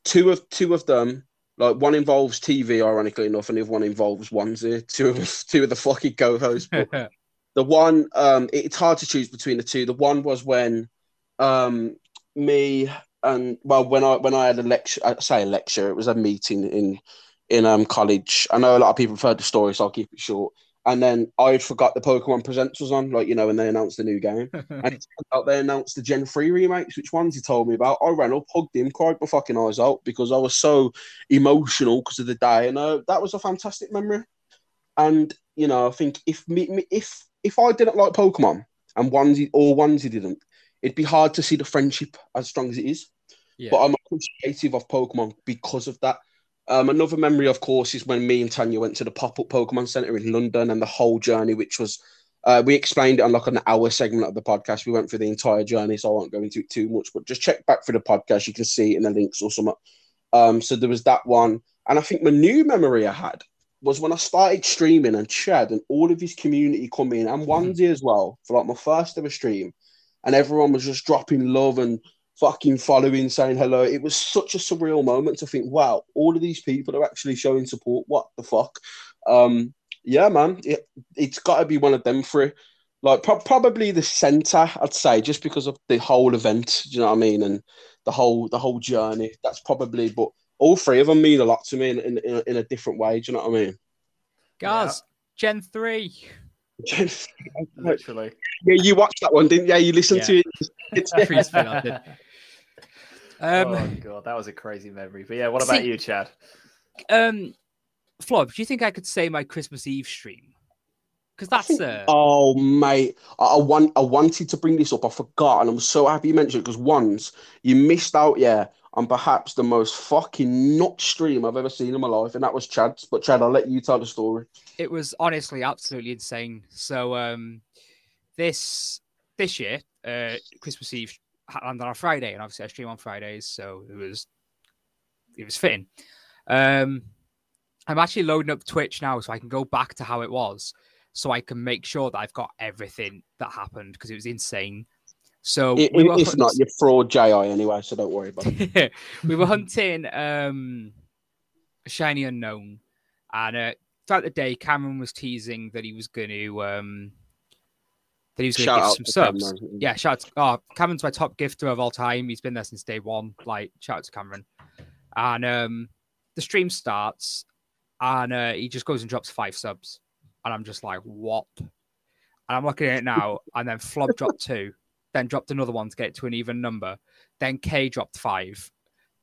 [SPEAKER 1] two of two of them, like one involves TV, ironically enough, and the other one involves onesie. Two of two of the fucking co-hosts. But the one, um, it's hard to choose between the two. The one was when, um, me, and well, when I when I had a lecture, I say a lecture, it was a meeting in in um college. I know a lot of people have heard the story, so I'll keep it short. And then I forgot the Pokemon Presents was on, like you know, when they announced the new game. and out they announced the Gen 3 remakes, which ones he told me about. I ran up, hugged him, cried my fucking eyes out because I was so emotional because of the day. And uh, that was a fantastic memory. And, you know, I think if me, me if if I didn't like Pokemon and onesie or onesie didn't, it'd be hard to see the friendship as strong as it is.
[SPEAKER 3] Yeah.
[SPEAKER 1] But I'm appreciative of Pokemon because of that. Um, another memory, of course, is when me and Tanya went to the pop up Pokemon Center in London and the whole journey, which was uh, we explained it on like an hour segment of the podcast. We went through the entire journey, so I won't go into it too much. But just check back for the podcast; you can see in the links or something. Um, so there was that one, and I think my new memory I had was when I started streaming and Chad and all of his community come in and Onesie as well for like my first ever stream, and everyone was just dropping love and fucking following, saying hello. It was such a surreal moment to think, wow, all of these people are actually showing support. What the fuck? Um, yeah, man, it, it's got to be one of them three. Like pro- probably the center, I'd say, just because of the whole event. Do you know what I mean? And the whole the whole journey. That's probably, but all three of them mean a lot to me in in, in, a, in a different way. Do you know what I mean?
[SPEAKER 3] Guys, Gen 3.
[SPEAKER 1] yeah,
[SPEAKER 2] Literally.
[SPEAKER 1] Yeah, you watched that one, didn't you? Yeah, you listened
[SPEAKER 3] Yeah.
[SPEAKER 1] to it. It's,
[SPEAKER 3] Freeze spin, I. Um,
[SPEAKER 2] oh god, that was a crazy memory. But yeah, what about
[SPEAKER 3] See-
[SPEAKER 2] you, Chad?
[SPEAKER 3] um, Flob, do you think I could say my Christmas Eve stream? Because that's uh,
[SPEAKER 1] Oh mate, I, I want I wanted to bring this up. I forgot, and I'm so happy you mentioned it because once you missed out, yeah, on perhaps the most fucking nut stream I've ever seen in my life, and that was Chad's. But Chad, I'll let you tell the story.
[SPEAKER 3] it was honestly absolutely insane. So um, this this year, uh, Christmas Eve landed on a Friday, and obviously I stream on Fridays, so it was it was fitting. Um, I'm actually loading up Twitch now, so I can go back to how it was, so I can make sure that I've got everything that happened because it was insane. So
[SPEAKER 1] I-
[SPEAKER 3] we were
[SPEAKER 1] if not,
[SPEAKER 3] hunt-
[SPEAKER 1] you're fraud JI anyway, so don't worry about it.
[SPEAKER 3] we were hunting um shiny Unown and uh throughout the day cameron was teasing that he was going to um that he was going to give some subs
[SPEAKER 1] Cameron.
[SPEAKER 3] yeah shout out oh cameron's my top gifter of all time. He's been there since day one. Like shout out to cameron. And um the stream starts and uh he just goes and drops five subs. And i'm just like what? And i'm looking at it now and then flob dropped two then dropped another one to get it to an even number then K dropped five.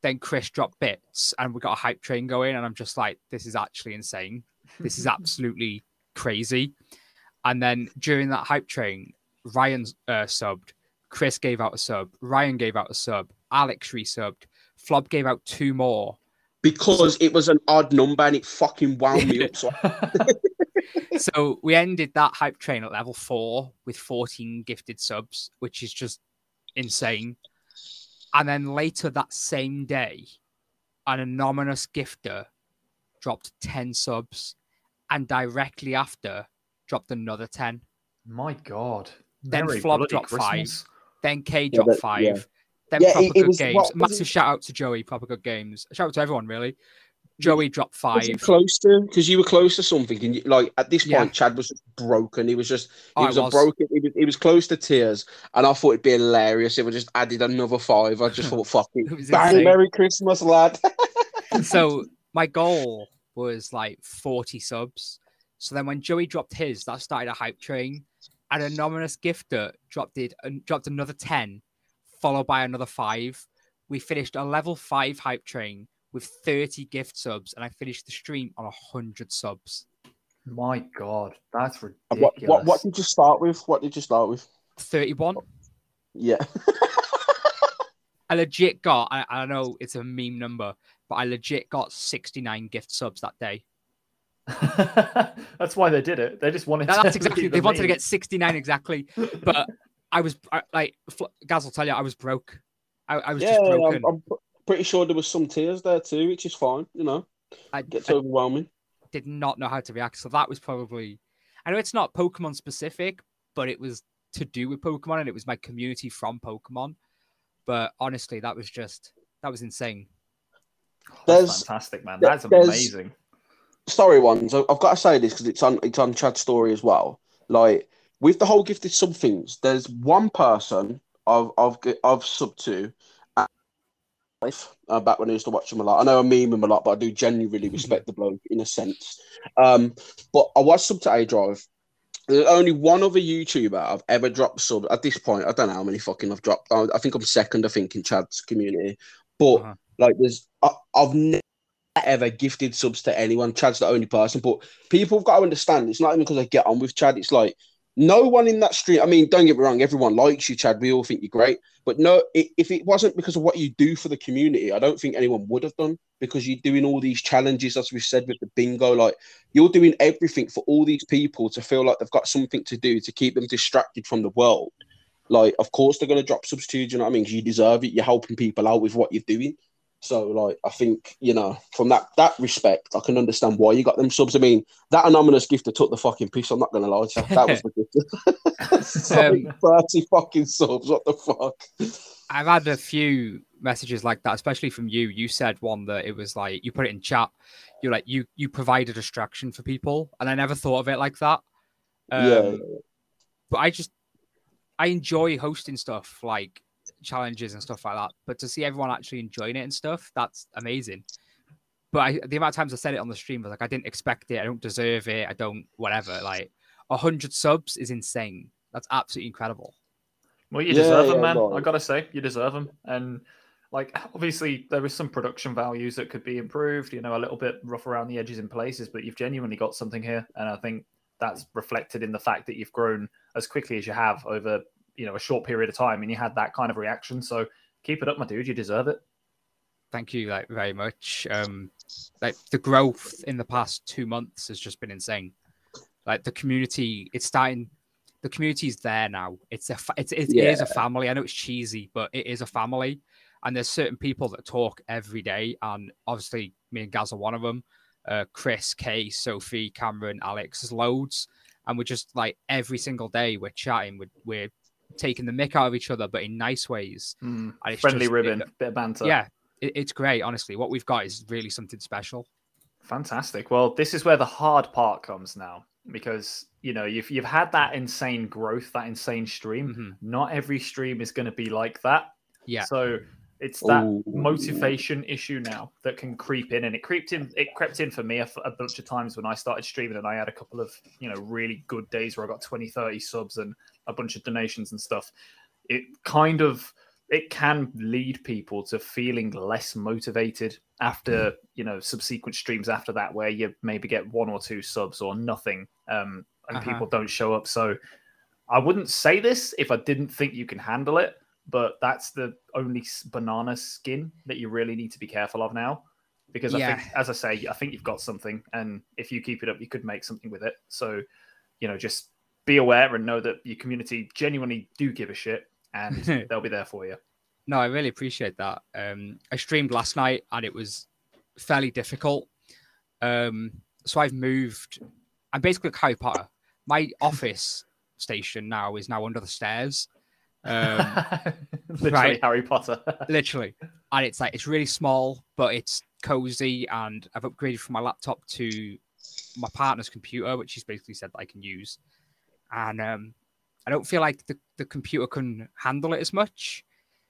[SPEAKER 3] Then Chris dropped bits, and we got a hype train going. And I'm just like, this is actually insane. This is absolutely crazy. And then during that hype train, Ryan uh, subbed, Chris gave out a sub, Ryan gave out a sub, Alex resubbed, Flob gave out two more.
[SPEAKER 1] because it was an odd number and it fucking wound me up. So
[SPEAKER 3] so we ended that hype train at level four with 14 gifted subs, which is just insane. And then later that same day, an anonymous gifter dropped 10 subs and directly after dropped another 10.
[SPEAKER 2] My god.
[SPEAKER 3] Then
[SPEAKER 2] Merry
[SPEAKER 3] Flob
[SPEAKER 2] bloody
[SPEAKER 3] dropped five. Then K
[SPEAKER 1] Yeah,
[SPEAKER 3] dropped
[SPEAKER 1] that-
[SPEAKER 3] five.
[SPEAKER 1] yeah.
[SPEAKER 3] Then
[SPEAKER 1] Yeah,
[SPEAKER 3] Proper
[SPEAKER 1] it- it
[SPEAKER 3] Good
[SPEAKER 1] was-
[SPEAKER 3] Games.
[SPEAKER 1] what
[SPEAKER 3] Massive
[SPEAKER 1] it?
[SPEAKER 3] shout out to Joey, Proper Good Games. Shout out to everyone, really. Joey dropped five.
[SPEAKER 1] close to because you were close to something, and you, like at this point,
[SPEAKER 3] Yeah.
[SPEAKER 1] Chad was just broken. He was just he
[SPEAKER 3] Oh, it
[SPEAKER 1] was a broken. He was, he was close to tears, and I thought it'd be hilarious if I just added another five. I just thought, fuck it,
[SPEAKER 3] It
[SPEAKER 1] bang,
[SPEAKER 3] insane.
[SPEAKER 1] Merry Christmas, lad.
[SPEAKER 3] so my goal was like 40 subs. So then when Joey dropped his, that started a hype train. An anonymous gifter dropped it and dropped another 10, followed by another five. We finished a level five hype train with 30 gift subs, and I finished the stream on 100 subs.
[SPEAKER 2] My god, that's
[SPEAKER 1] what,
[SPEAKER 2] ridiculous.
[SPEAKER 1] what what did you start with? What did you start with?
[SPEAKER 3] 31.
[SPEAKER 1] Yeah,
[SPEAKER 3] I legit got, I, I know it's a meme number, but I legit got 69 gift subs that day.
[SPEAKER 2] That's why they did it. They just wanted
[SPEAKER 3] That-
[SPEAKER 2] to
[SPEAKER 3] that's exactly,
[SPEAKER 2] the
[SPEAKER 3] they wanted to get 69 exactly. But I was I, like, Fl- Gaz will tell you, I was broke. I, I was
[SPEAKER 1] yeah.
[SPEAKER 3] just broken.
[SPEAKER 1] I'm, I'm pr- pretty sure there was some tears there too, which is fine. You know,
[SPEAKER 3] I,
[SPEAKER 1] gets
[SPEAKER 3] I
[SPEAKER 1] overwhelming.
[SPEAKER 3] did not know how to react. So that was probably, I know it's not Pokemon specific, but it was to do with Pokemon and it was my community from Pokemon. But honestly, that was just, that was insane.
[SPEAKER 2] That's fantastic, man. That's amazing.
[SPEAKER 1] story ones. I- I've got to say this because it's on it's on Chad's story as well. Like with the whole gifted sub things, there's one person I've I've g- I've sub to, and life uh, back when I used to watch him a lot. I know I meme him a lot, but I do genuinely respect the bloke in a sense. Um, but I was sub to aDrive. There's only one other YouTuber I've ever dropped sub at this point. I don't know how many fucking I've dropped. I, I think I'm second. I think in Chad's community, but
[SPEAKER 3] Uh-huh.
[SPEAKER 1] like there's I, I've never ever gifted subs to anyone. Chad's the only person, but people have got to understand it's not even because I get on with Chad. It's like no one in that street. I mean, don't get me wrong, everyone likes you, Chad. We all think you're great, but no, if it wasn't because of what you do for the community, I don't think anyone would have done because you're doing all these challenges, as we said with the bingo. Like you're doing everything for all these people to feel like they've got something to do to keep them distracted from the world. Like, of course, they're going to drop subs to you. Know what I mean? you deserve it. You're helping people out with what you're doing. So, like, I think you know, from that that respect, I can understand why you got them subs. I mean, that anonymous gifter took the fucking piss. I'm not gonna lie to you. That was ridiculous. like,
[SPEAKER 3] Um,
[SPEAKER 1] Thirty fucking subs. What the fuck?
[SPEAKER 3] I've had a few messages like that, especially from you. You said one that it was like you put it in chat. You're like you you provide a distraction for people, and I never thought of it like that. Um,
[SPEAKER 1] yeah,
[SPEAKER 3] but I just I enjoy hosting stuff like challenges and stuff like that. But to see everyone actually enjoying it and stuff, that's amazing. But I, the amount of times I said it on the stream was like I didn't expect it. I don't deserve it. I don't whatever. Like hundred subs is insane. That's absolutely incredible.
[SPEAKER 2] Well, you
[SPEAKER 1] Yeah,
[SPEAKER 2] deserve them,
[SPEAKER 1] yeah,
[SPEAKER 2] man.
[SPEAKER 1] right.
[SPEAKER 2] I gotta say, you deserve them. And like, obviously, there is some production values that could be improved. You know, a little bit rough around the edges in places, but you've genuinely got something here, and I think that's reflected in the fact that you've grown as quickly as you have over you know a short period of time, and you had that kind of reaction. So keep it up, my dude. You deserve it.
[SPEAKER 3] Thank you like very much. Um, like the growth in the past two months has just been insane. Like the community, it's starting. The community's there now. It's a fa- it's it
[SPEAKER 1] Yeah.
[SPEAKER 3] is a family. I know it's cheesy, but it is a family. And there's certain people that talk every day, and obviously me and Gaz are one of them. Uh, Chris, Kay, Sophie, Cameron, Alex, there's loads, and we're just like every single day we're chatting. We're we're taking the mick out of each other, but in nice ways.
[SPEAKER 2] Mm,
[SPEAKER 3] And it's
[SPEAKER 2] friendly
[SPEAKER 3] just-
[SPEAKER 2] ribbon,
[SPEAKER 3] it-
[SPEAKER 2] bit of banter.
[SPEAKER 3] yeah, it, it's great. Honestly, what we've got is really something special.
[SPEAKER 2] Fantastic. Well, this is where the hard part comes now because you know you've you've had that insane growth, that insane stream.
[SPEAKER 3] Mhm.
[SPEAKER 2] Not every stream is going to be like that.
[SPEAKER 3] Yeah.
[SPEAKER 2] So it's that
[SPEAKER 1] Ooh.
[SPEAKER 2] motivation issue now that can creep in, and it crept in. It crept in for me a bunch of times when I started streaming, and I had a couple of you know really good days where I got 20, 30 subs and a bunch of donations and stuff. It kind of it can lead people to feeling less motivated after you know subsequent streams after that where you maybe get one or two subs or nothing um and
[SPEAKER 3] Uh-huh.
[SPEAKER 2] people don't show up so i wouldn't say this if i didn't think you can handle it but that's the only banana skin that you really need to be careful of now because i think as i say i think you've got something and if you keep it up you could make something with it so you know just be aware and know that your community genuinely do give a shit and they'll be there for you
[SPEAKER 3] No, I really appreciate that. Um, I streamed last night and it was fairly difficult. Um, so I've moved. I'm basically like Harry Potter. My office station now is now under the stairs. Um,
[SPEAKER 2] Literally
[SPEAKER 3] right.
[SPEAKER 2] Harry Potter.
[SPEAKER 3] literally, and it's like it's really small, but it's cozy. And I've upgraded from my laptop to my partner's computer, which she's basically said that I can use. And um, I don't feel like the, the computer can handle it as much.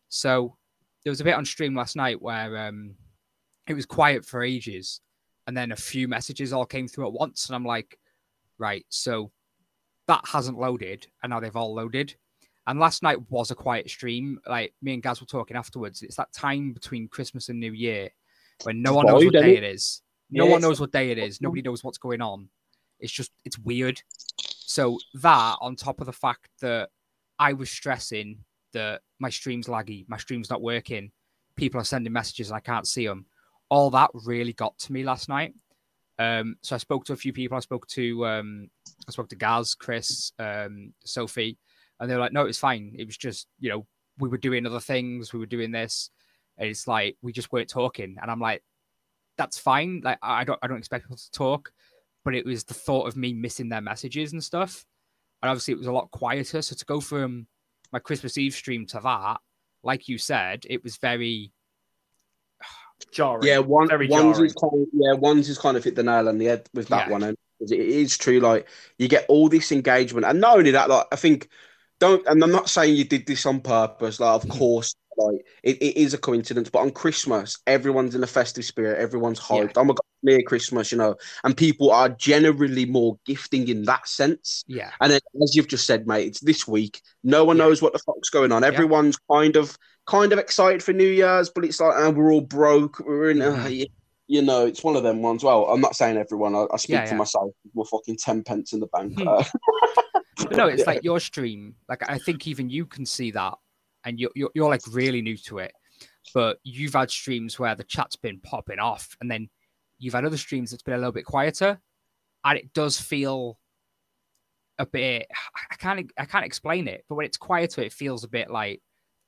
[SPEAKER 3] So there was a bit on stream last night where um, it was quiet for ages, and then a few messages all came through at once, and I'm like, right, so that hasn't loaded, and now they've all loaded. And last night was a quiet stream. Like me and Gaz were talking afterwards. It's that time between Christmas and New Year when no one knows what day it is. No
[SPEAKER 1] Yeah,
[SPEAKER 3] one knows what day it is. Nobody knows what's going on. It's just it's weird. So that on top of the fact that I was stressing that my stream's laggy, my stream's not working, people are sending messages and I can't see them. All that really got to me last night. Um, so I spoke to a few people. I spoke to um, I spoke to Gaz, Chris, um, Sophie, and they were like, "No, it's fine. It was just you know we were doing other things. We were doing this. And it's like we just weren't talking." And I'm like, "That's fine. Like I don't I don't expect people to talk, but it was the thought of me missing their messages and stuff. And obviously it was a lot quieter. So to go from my Christmas Eve stream to that, like you said, it was very
[SPEAKER 2] jarring.
[SPEAKER 1] Yeah, one
[SPEAKER 2] Very
[SPEAKER 1] one's
[SPEAKER 2] jarring.
[SPEAKER 1] is kind of, yeah, one's is kind of hit the nail on the head with that
[SPEAKER 3] Yeah.
[SPEAKER 1] one, and it is true. Like you get all this engagement, and not only that, like I think don't, and I'm not saying you did this on purpose. Like, of
[SPEAKER 3] Mhm.
[SPEAKER 1] course, like it, it is a coincidence, but on Christmas, everyone's in a festive spirit, everyone's
[SPEAKER 3] Yeah.
[SPEAKER 1] hyped. Oh my god, near Christmas, you know, and people are generally more gifting in that sense.
[SPEAKER 3] Yeah.
[SPEAKER 1] And then, as you've just said, mate, it's this week. No one
[SPEAKER 3] Yeah.
[SPEAKER 1] knows what the fuck's going on. Everyone's kind of kind of excited for New Year's, but it's like uh, we're all broke. We're in, uh, you know, it's one of them ones. Well, I'm not saying everyone. I, I speak
[SPEAKER 3] Yeah,
[SPEAKER 1] for
[SPEAKER 3] yeah.
[SPEAKER 1] myself. We're fucking ten pence in the bank.
[SPEAKER 3] Hmm.
[SPEAKER 1] Uh,
[SPEAKER 3] no, it's
[SPEAKER 1] Yeah.
[SPEAKER 3] like your stream. Like I think even you can see that, and you're you're, you're like really new to it. But you've had streams where the chat's been popping off, and then you've had other streams that's been a little bit quieter, and it does feel a bit. I can't I can't explain it, but when it's quieter, it feels a bit like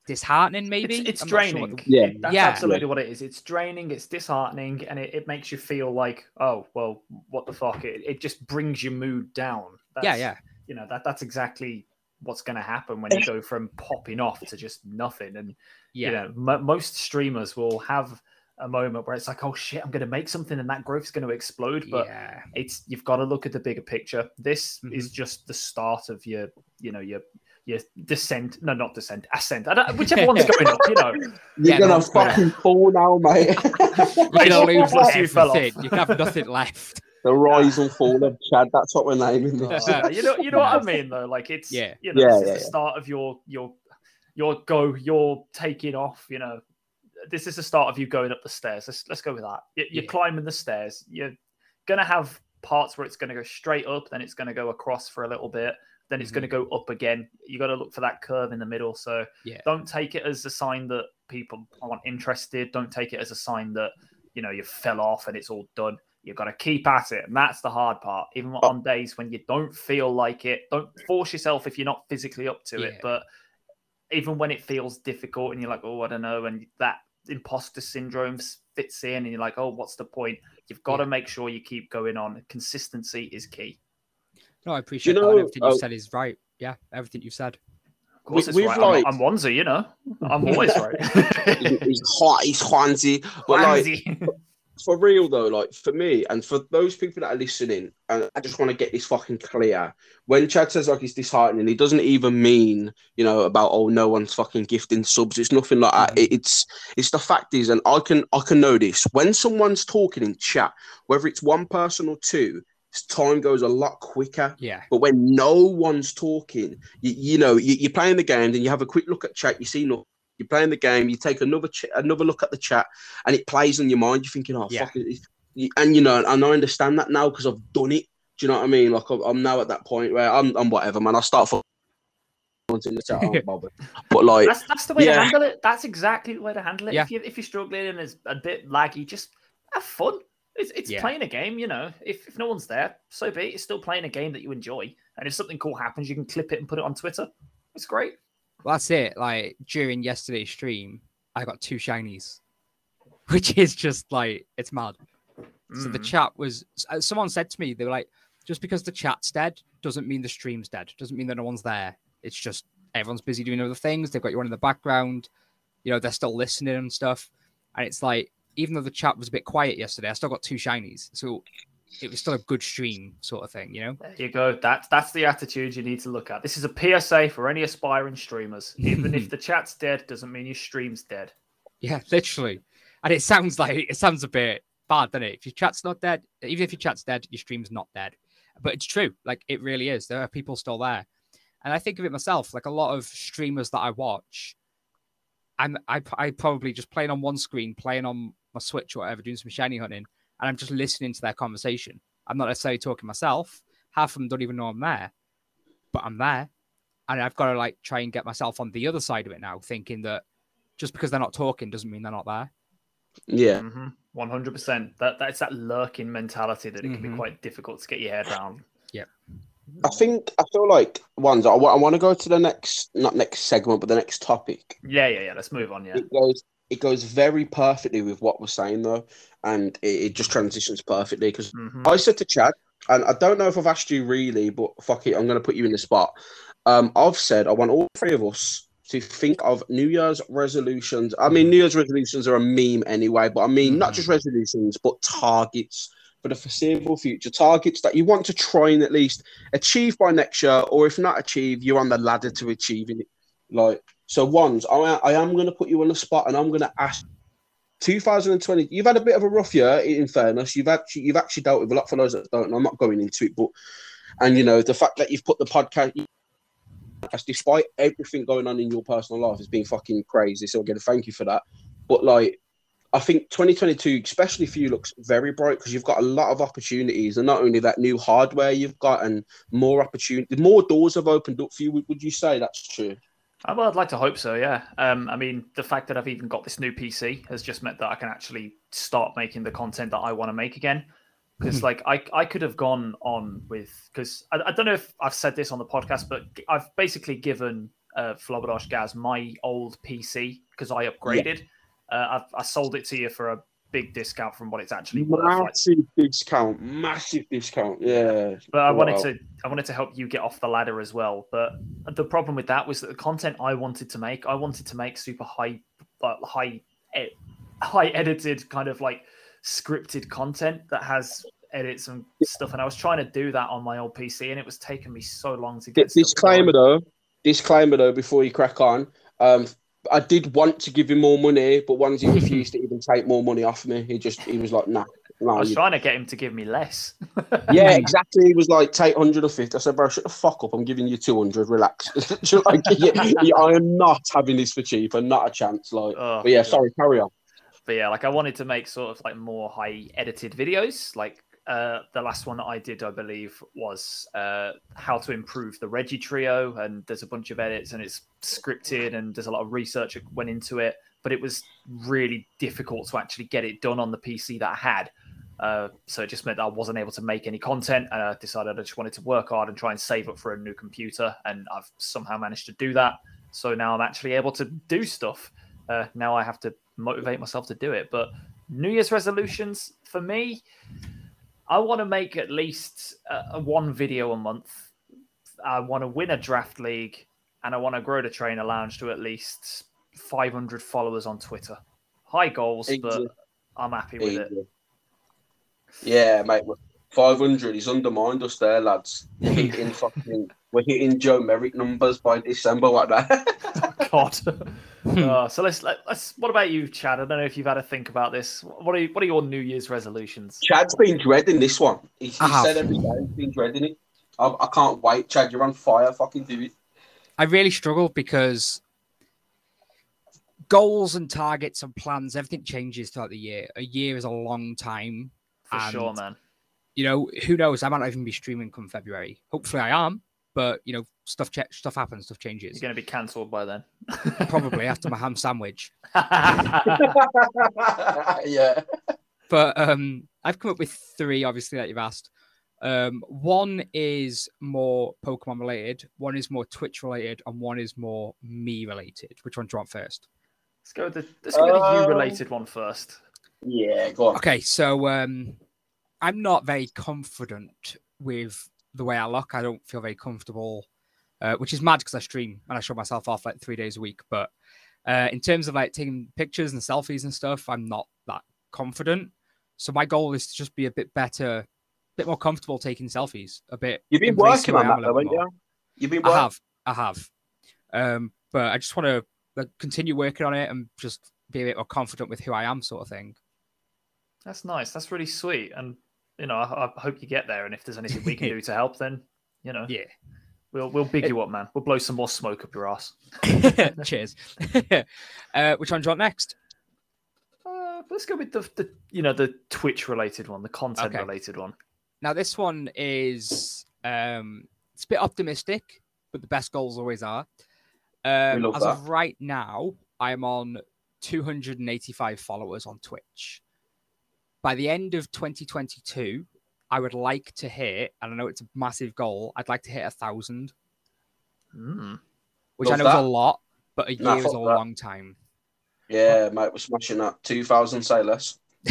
[SPEAKER 3] disheartening. Maybe
[SPEAKER 2] It's, it's
[SPEAKER 3] I'm sure
[SPEAKER 2] draining.
[SPEAKER 3] the-
[SPEAKER 1] Yeah.
[SPEAKER 2] That's
[SPEAKER 3] Yeah.
[SPEAKER 2] absolutely what it is. It's draining. It's disheartening, and it, it makes you feel like, oh well, what the fuck? It, it just brings your mood down. That's,
[SPEAKER 3] yeah, yeah,
[SPEAKER 2] You know that that's exactly what's going to happen when you go from popping off to just nothing. And
[SPEAKER 3] yeah.
[SPEAKER 2] you know, mo most streamers will have a moment where it's like, oh shit, I'm going to make something, and that growth's going to explode. But
[SPEAKER 3] yeah.
[SPEAKER 2] it's you've got to look at the bigger picture. This
[SPEAKER 3] Mhm.
[SPEAKER 2] is just the start of your, you know, your your descent. No, not descent, ascent. I don't, whichever one's going up. You know,
[SPEAKER 1] You're
[SPEAKER 3] Yeah,
[SPEAKER 1] gonna
[SPEAKER 3] no, but-
[SPEAKER 1] fucking fall now, mate.
[SPEAKER 3] You're
[SPEAKER 2] Right,
[SPEAKER 3] gonna lose
[SPEAKER 2] plus you fell off.
[SPEAKER 3] You have nothing left.
[SPEAKER 1] the rise and fall of Chad. That's what we're naming this.
[SPEAKER 2] Uh, you know, you know what I mean, though. Like it's,
[SPEAKER 3] Yeah.
[SPEAKER 2] you know,
[SPEAKER 1] Yeah,
[SPEAKER 2] this
[SPEAKER 1] yeah,
[SPEAKER 2] the
[SPEAKER 1] yeah.
[SPEAKER 2] start of your your your go. You're taking off. You know, this is the start of you going up the stairs. Let's let's go with that. You- You're
[SPEAKER 3] Yeah.
[SPEAKER 2] climbing the stairs. You're gonna have parts where it's gonna go straight up, then it's gonna go across for a little bit, then it's gonna mhm. go up again. You got to look for that curve in the middle. So
[SPEAKER 3] Yeah.
[SPEAKER 2] don't take it as a sign that people aren't interested. Don't take it as a sign that you know you fell off and it's all done. You've got to keep at it, and that's the hard part. Even
[SPEAKER 1] Oh.
[SPEAKER 2] on days when you don't feel like it, don't force yourself if you're not physically up to it. But even when it feels difficult, and you're like, oh, I don't know, and that imposter syndrome fits in, and you're like, oh, what's the point? You've got to make sure you keep going on. Consistency is key.
[SPEAKER 3] No, I appreciate that.
[SPEAKER 1] know,
[SPEAKER 3] and everything you
[SPEAKER 1] oh- uh,
[SPEAKER 3] said is right. Yeah, everything you said.
[SPEAKER 2] Of course,
[SPEAKER 1] We-
[SPEAKER 2] it's
[SPEAKER 1] we've
[SPEAKER 2] right.
[SPEAKER 1] like-
[SPEAKER 2] I'm, I'm Wanza, you know. I'm always right.
[SPEAKER 1] he's hot, he's Juanzi. But like
[SPEAKER 2] Wanzy.
[SPEAKER 1] for real though, like for me and for those people that are listening, and I just want to get this fucking clear. When Chad says like it's disheartening, he doesn't even mean you know about oh no one's fucking gifting subs. It's nothing like that. It- it's it's the fact is, and I can I can know this when someone's talking in chat, whether it's one person or two, time goes a lot quicker.
[SPEAKER 3] Yeah.
[SPEAKER 1] But when no one's talking, you, you know, you, you're playing the game, then you have a quick look at chat, you see nothing. You're playing the game, you take another ch- another look at the chat, and it plays on your mind. You're thinking, oh,
[SPEAKER 3] Yeah.
[SPEAKER 1] fuck it. And, you know, and I understand that now because I've done it. Do you know what I mean? Like, I'm, I'm now at that point where I'm, I'm whatever, man. I start for in the chat, I don't bother. But, like,
[SPEAKER 2] That's that's the way to handle it. That's exactly the way to handle it.
[SPEAKER 3] Yeah.
[SPEAKER 2] If you if you're struggling and it's a bit laggy, just have fun. It's, it's
[SPEAKER 3] Yeah.
[SPEAKER 2] playing a game, you know. If, if no one's there, so be it. It's still playing a game that you enjoy. And if something cool happens, you can clip it and put it on Twitter. It's great.
[SPEAKER 3] Well, that's it. Like during yesterday's stream, I got two shinies, which is just like it's mad. So the
[SPEAKER 2] Mm.
[SPEAKER 3] chat was. uh, Someone said to me, they were like, just because the chat's dead doesn't mean the stream's dead. Doesn't mean that no one's there. It's just everyone's busy doing other things. They've got you on in the background. You know, they're still listening and stuff. And it's like, even though the chat was a bit quiet yesterday, I still got two shinies. So it was still a good stream, sort of thing. You know.
[SPEAKER 2] There you go. That's that's the attitude you need to look at. This is a PSA for any aspiring streamers. Even if the chat's dead, doesn't mean your stream's dead.
[SPEAKER 3] Yeah, literally. And it sounds like it sounds a bit bad, doesn't it? If your chat's not dead, even if your chat's dead, your stream's not dead. But it's true. Like it really is. There are people still there. And I think of it myself, like a lot of streamers that I watch, I'm I, I probably just playing on one screen, playing on my Switch or whatever, doing some shiny hunting, and I'm just listening to their conversation. I'm not necessarily talking myself. Half of them don't even know I'm there, but I'm there. And I've got to like try and get myself on the other side of it now, thinking that just because they're not talking doesn't mean they're not there.
[SPEAKER 1] yeah.
[SPEAKER 2] Mm-hmm. One hundred percent. That that's that lurking mentality that it can
[SPEAKER 3] Mhm.
[SPEAKER 2] be quite difficult to get your head around. Yeah.
[SPEAKER 1] I think, I feel like, ones, I, want to go to the next, not next segment, but the next topic.
[SPEAKER 2] Yeah, yeah, yeah. Let's move on. Yeah.
[SPEAKER 1] It goes it goes very perfectly with what we're saying though, and it, it just transitions perfectly because
[SPEAKER 2] Mhm.
[SPEAKER 1] I said to Chad, and I don't know if I've asked you really, but fuck it, I'm gonna put you in the spot. Um, I've said I want all three of us to think of New Year's resolutions. I mean, New Year's resolutions are a meme anyway, but I mean not
[SPEAKER 3] Mhm.
[SPEAKER 1] just resolutions, but targets for the foreseeable future. Targets that you want to try and at least achieve by next year, or if not achieve, you're on the ladder to achieving it. Like, So, ones, I, I am going to put you on the spot, and I'm going to ask. 2020, you've had a bit of a rough year. In fairness, you've actually you've actually dealt with a lot for those that don't. I'm not going into it, but and you know the fact that you've put the podcast, despite everything going on in your personal life, has been fucking crazy. So again, thank you for that. But like, I think 2022, especially for you, looks very bright because you've got a lot of opportunities, and not only that, new hardware you've got, and more opportunity, more doors have opened up for you. Would you say that's true?
[SPEAKER 2] Uh, Well, I'd like to hope so. Yeah. Um, I mean, the fact that I've even got this new PC has just meant that I can actually start making the content that I want to make again. Because like I, I could have gone on with because I, I don't know if I've said this on the podcast, but I've basically given uh, Flobodosh Gaz my old PC because I upgraded. Uh, I've, I sold it to you for a big discount from what it's actually worth. like-
[SPEAKER 1] Massive discount, massive discount. Yeah,
[SPEAKER 2] but I wanted to I wanted to help you get off the ladder as well. But the problem with that was that the content I wanted to make, I wanted to make super high, uh, high, ed- high edited kind of like scripted content that has edits and stuff. And I was trying to do that on my old PC, and it was taking me so long to get.
[SPEAKER 1] disclaimer though, disclaimer though, before you crack on, um, I did want to give him more money, but once he refused to even take more money off me, he just he was like, nah, nah I
[SPEAKER 2] was
[SPEAKER 1] you-
[SPEAKER 2] trying to get him to give me less.
[SPEAKER 1] yeah, exactly. He was like, take 150. I said, bro, shut the fuck up. I'm giving you 200. Relax. like, yeah, yeah, I am not having this for cheap and not a chance. Like,
[SPEAKER 2] Oh,
[SPEAKER 1] but yeah,
[SPEAKER 2] God.
[SPEAKER 1] sorry, carry on.
[SPEAKER 2] but yeah, like I wanted to make sort of like more high edited videos. Like uh, the last one that I did, I believe, was uh, how to improve the Regi trio, and there's a bunch of edits, and it's scripted, and there's a lot of research that went into it. But it was really difficult to actually get it done on the PC that I had. Uh, so it just meant I wasn't able to make any content, and I decided I just wanted to work hard and try and save up for a new computer, and I've somehow managed to do that. So now I'm actually able to do stuff. Uh, now I have to motivate myself to do it. But New Year's resolutions for me, I want to make at least uh, a one video a month. I want to win a draft league, and I want to grow the trainer lounge to at least 500 followers on Twitter. High goals,
[SPEAKER 1] Easy.
[SPEAKER 2] but I'm happy with it.
[SPEAKER 1] Yeah, mate. 500. He's undermined us there, lads. We're hitting fucking, we're hitting Joe Merrick numbers by December like that.
[SPEAKER 2] God. Uh, so let's let, let's. What about you, Chad? I don't know if you've had to think about this. What are you, what are your New Year's resolutions?
[SPEAKER 1] Chad's been dreading this one. He, he
[SPEAKER 3] I
[SPEAKER 1] said every day he's been dreading it. I, I can't wait, Chad. You're on fire. Fucking do it.
[SPEAKER 3] I really struggle because goals and targets and plans, everything changes throughout the year. A year is a long time.
[SPEAKER 2] For sure, man.
[SPEAKER 3] You know, who knows? I might not even be streaming come February. Hopefully, I am. But you know, stuff ch- stuff happens, stuff
[SPEAKER 2] You're going to be cancelled by then.
[SPEAKER 3] Probably after my ham sandwich.
[SPEAKER 1] yeah.
[SPEAKER 3] But um, I've come up with three, obviously, that you've asked. Um, one is more Pokemon related, one is more Twitch related, and one is more me related. Which one do you want first?
[SPEAKER 2] Let's go with the let's go with the you
[SPEAKER 1] Um,
[SPEAKER 2] related one first.
[SPEAKER 1] Yeah, go on.
[SPEAKER 3] Okay, so um, I'm not very confident with the way I look. I don't feel very comfortable, uh, which is mad because I stream and I show myself off like three days a week. But uh, in terms of like taking pictures and selfies and stuff, I'm not that confident. So my goal is to just be a bit better, a bit more comfortable taking selfies. A bit.
[SPEAKER 1] You've been working on
[SPEAKER 3] am
[SPEAKER 1] that,
[SPEAKER 3] a
[SPEAKER 1] though,
[SPEAKER 3] little
[SPEAKER 1] haven't
[SPEAKER 3] more.
[SPEAKER 1] you? You've been
[SPEAKER 3] I have, I have. Um, but I just want to like, continue working on it and just be a bit more confident with who I am, sort of thing.
[SPEAKER 2] That's nice. That's really sweet. And you know, I, I hope you get there. And if there's anything we can do to help, then you know,
[SPEAKER 3] Yeah.
[SPEAKER 2] we'll we'll big you up, man. We'll blow some more smoke up your ass.
[SPEAKER 3] Cheers. uh, which one do you want next?
[SPEAKER 2] Uh, let's go with the, the you know the Twitch related one, the content
[SPEAKER 3] Okay.
[SPEAKER 2] related one.
[SPEAKER 3] Now, this one is um, it's a bit optimistic, but the best goals always are. Um,
[SPEAKER 1] love
[SPEAKER 3] as of right now, I'm on 285 followers on Twitch. By the end of 2022, I would like to hit, and I know it's a massive goal, I'd like to hit a thousand,
[SPEAKER 2] Mm.
[SPEAKER 3] which
[SPEAKER 1] Love
[SPEAKER 3] I know is a lot, but a
[SPEAKER 1] Nah,
[SPEAKER 3] year is a
[SPEAKER 1] that.
[SPEAKER 3] long time.
[SPEAKER 1] Yeah, mate, we're smashing that. 2,000, say less.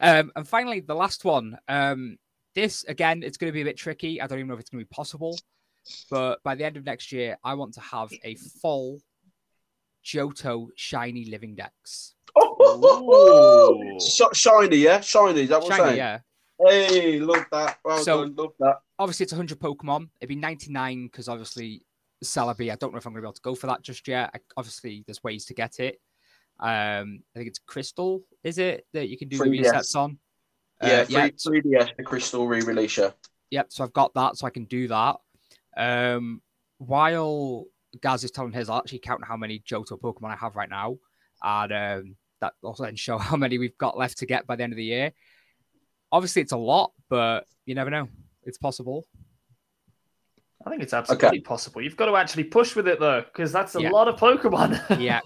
[SPEAKER 3] um, and finally, the last one. Um, this again, it's going to be a bit tricky. I don't even know if it's going to be possible. But by the end of next year, I want to have a full Johto shiny living dex.
[SPEAKER 1] Sh- shiny, yeah? Shiny, is that what
[SPEAKER 3] Shiny,
[SPEAKER 1] saying?
[SPEAKER 3] yeah.
[SPEAKER 1] Hey, love that. Well
[SPEAKER 3] So-
[SPEAKER 1] done, love that.
[SPEAKER 3] Obviously, it's 100 Pokemon. It'd be 99 because obviously Celebi. I don't know if I'm going to be able to go for that just yet. I, obviously, there's ways to get it. Um, I think it's Crystal, is it that you can do
[SPEAKER 1] 3DS.
[SPEAKER 3] resets on?
[SPEAKER 1] Yeah,
[SPEAKER 3] Uh, yeah,
[SPEAKER 1] 3, 3DS, the Crystal re-release. Yeah.
[SPEAKER 3] Yep, so I've got that, so I can do that. Um, while Gaz is telling his, I'll actually count how many Johto Pokemon I have right now, and um, that also then show how many we've got left to get by the end of the year. Obviously, it's a lot, but you never know. It's possible.
[SPEAKER 2] I think it's absolutely possible. You've got to actually push with it though, because that's a
[SPEAKER 3] Yeah.
[SPEAKER 2] lot of Pokemon.
[SPEAKER 3] Yeah.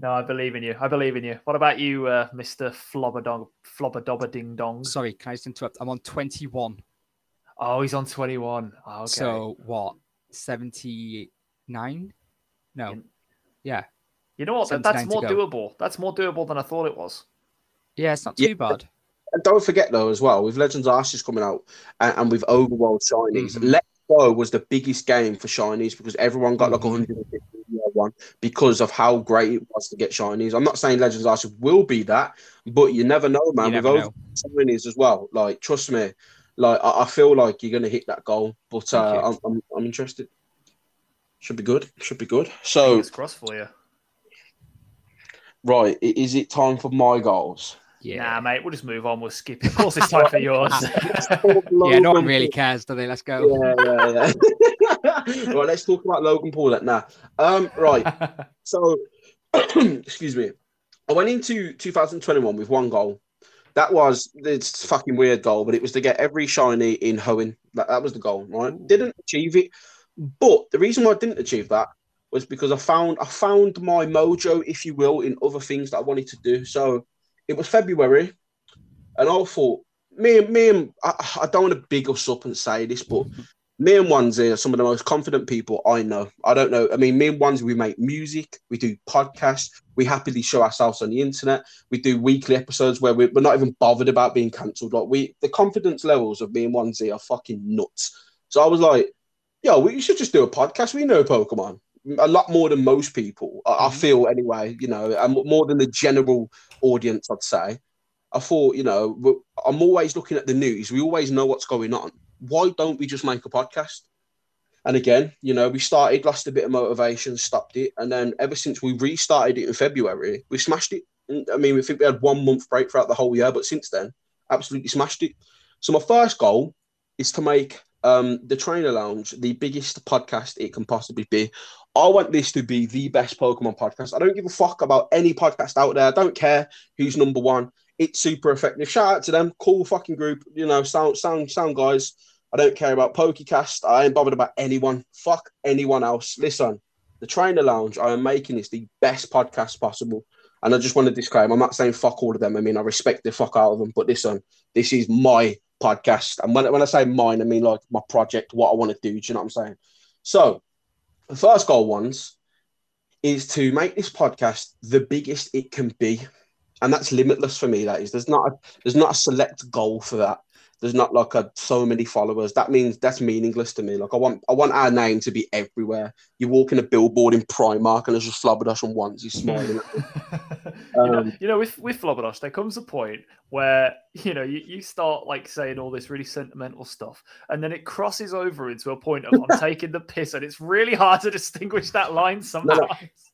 [SPEAKER 2] no, I believe in you. I believe in you. What about you, uh, Mister Flobberdong, Flobberdobber Ding Dong?
[SPEAKER 3] Sorry, can I just interrupt? I'm on 21.
[SPEAKER 2] Oh, he's on twenty-one. Oh, okay.
[SPEAKER 3] So what? 79? No.
[SPEAKER 2] In-
[SPEAKER 3] Yeah.
[SPEAKER 2] You know what? That, that's more doable. That's more doable than I thought it was.
[SPEAKER 3] Yeah, it's not too
[SPEAKER 1] Yeah.
[SPEAKER 3] bad.
[SPEAKER 1] And don't forget though, as well, with Legends Arceus coming out and, and with Overworld Shinies,
[SPEAKER 3] Mhm.
[SPEAKER 1] Let's Go was the biggest game for Shinies because everyone got like
[SPEAKER 3] Mhm.
[SPEAKER 1] 150 one because of how great it was to get Shinies. I'm not saying Legends Arceus will be that, but you never know, man.
[SPEAKER 3] You
[SPEAKER 1] with
[SPEAKER 3] never
[SPEAKER 1] Over. Shinies as well, like trust me, like I, I feel like you're gonna hit that goal. But uh. I'm, I'm I'm interested. Should be good. Should be good. So
[SPEAKER 2] Fingers crossed for you.
[SPEAKER 1] Right, is it time for my goals?
[SPEAKER 3] Yeah.
[SPEAKER 2] Nah, mate, we'll just move on. We'll skip. Of course, it's time for yours.
[SPEAKER 3] yeah, no one really cares, do they? Let's go.
[SPEAKER 1] Yeah, yeah, yeah. right, let's talk about Logan Paul now. Um, right, so excuse me. I went into 2021 with one goal. That was this fucking weird goal, but it was to get every shiny in Hoenn. That, that was the goal, right? Didn't achieve it, but the reason why I didn't achieve that was because I found I found my mojo, if you will, in other things that I wanted to do. So it was February, and I thought me and me and I, I don't want to big us up and say this, but me and Wanzi are some of the most confident people I know. I don't know. I mean, me and Wanzi, we make music, we do podcasts, we happily show ourselves on the internet. We do weekly episodes where we're, not even bothered about being cancelled. Like we, the confidence levels of me and Wanzi are fucking nuts. So I was like, yo, we should just do a podcast. We know Pokemon a lot more than most people. I, I
[SPEAKER 3] Mhm.
[SPEAKER 1] feel anyway. You know, and more than the general audience, I'd say. I thought, you know, I'm always looking at the news. We always know what's going on. Why don't we just make a podcast? And again, you know, we started, lost a bit of motivation, stopped it, and then ever since we restarted it in February, we smashed it. I mean, we think we had one month break throughout the whole year, but since then, absolutely smashed it. So my first goal is to make um, the Trainer Lounge the biggest podcast it can possibly be. I want this to be the best Pokemon podcast. I don't give a fuck about any podcast out there. I don't care who's number one. It's super effective. Shout out to them. Cool fucking group. You know, sound sound sound guys. I don't care about Pokecast. I ain't bothered about anyone. Fuck anyone else. Listen, the Trainer Lounge, I am making this the best podcast possible. And I just want to disclaim, I'm not saying fuck all of them. I mean, I respect the fuck out of them. But listen, this is my podcast. And when, when I say mine, I mean like my project, what I want to do. Do you know what I'm saying? So, the first goal ones is to make this podcast the biggest it can be. And that's limitless for me. That is, there's not a, there's not a select goal for that. There's not like a so many followers. That means that's meaningless to me. Like I want I want our name to be everywhere. You walk in a billboard in Primark and there's just Flabberdash on once. He's smiling.
[SPEAKER 2] you, know,
[SPEAKER 1] Um,
[SPEAKER 2] you know, with with Flobberdosh, there comes a point where you know you, you start like saying all this really sentimental stuff, and then it crosses over into a point of I'm taking the piss, and it's really hard to distinguish that line sometimes.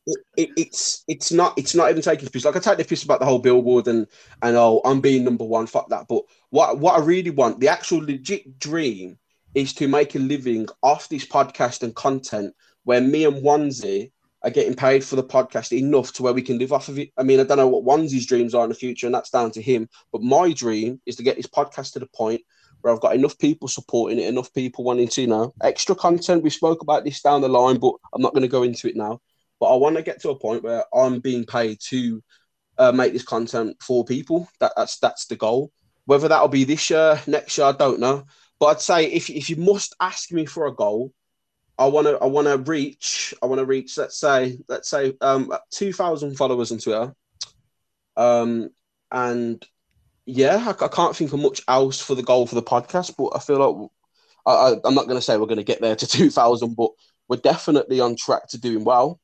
[SPEAKER 1] it, it, it's it's not it's not even taking the piss. Like I take the piss about the whole billboard and and oh I'm being number one. Fuck that. But what what I really want, the actual legit dream, is to make a living off this podcast and content where me and Onesie are getting paid for the podcast enough to where we can live off of it. I mean, I don't know what Onesie's dreams are in the future, and that's down to him. But my dream is to get this podcast to the point where I've got enough people supporting it, enough people wanting to, you know, extra content. We spoke about this down the line, but I'm not going to go into it now. But I want to get to a point where I'm being paid to uh, make this content for people. That, that's that's the goal. Whether that'll be this year, next year, I don't know. But I'd say if if you must ask me for a goal, I want to I want to reach I want to reach let's say let's say um two thousand followers on Twitter, um and yeah I, I can't think of much else for the goal for the podcast, but I feel like I, I, I'm not going to say we're going to get there to two thousand, but we're definitely on track to doing well.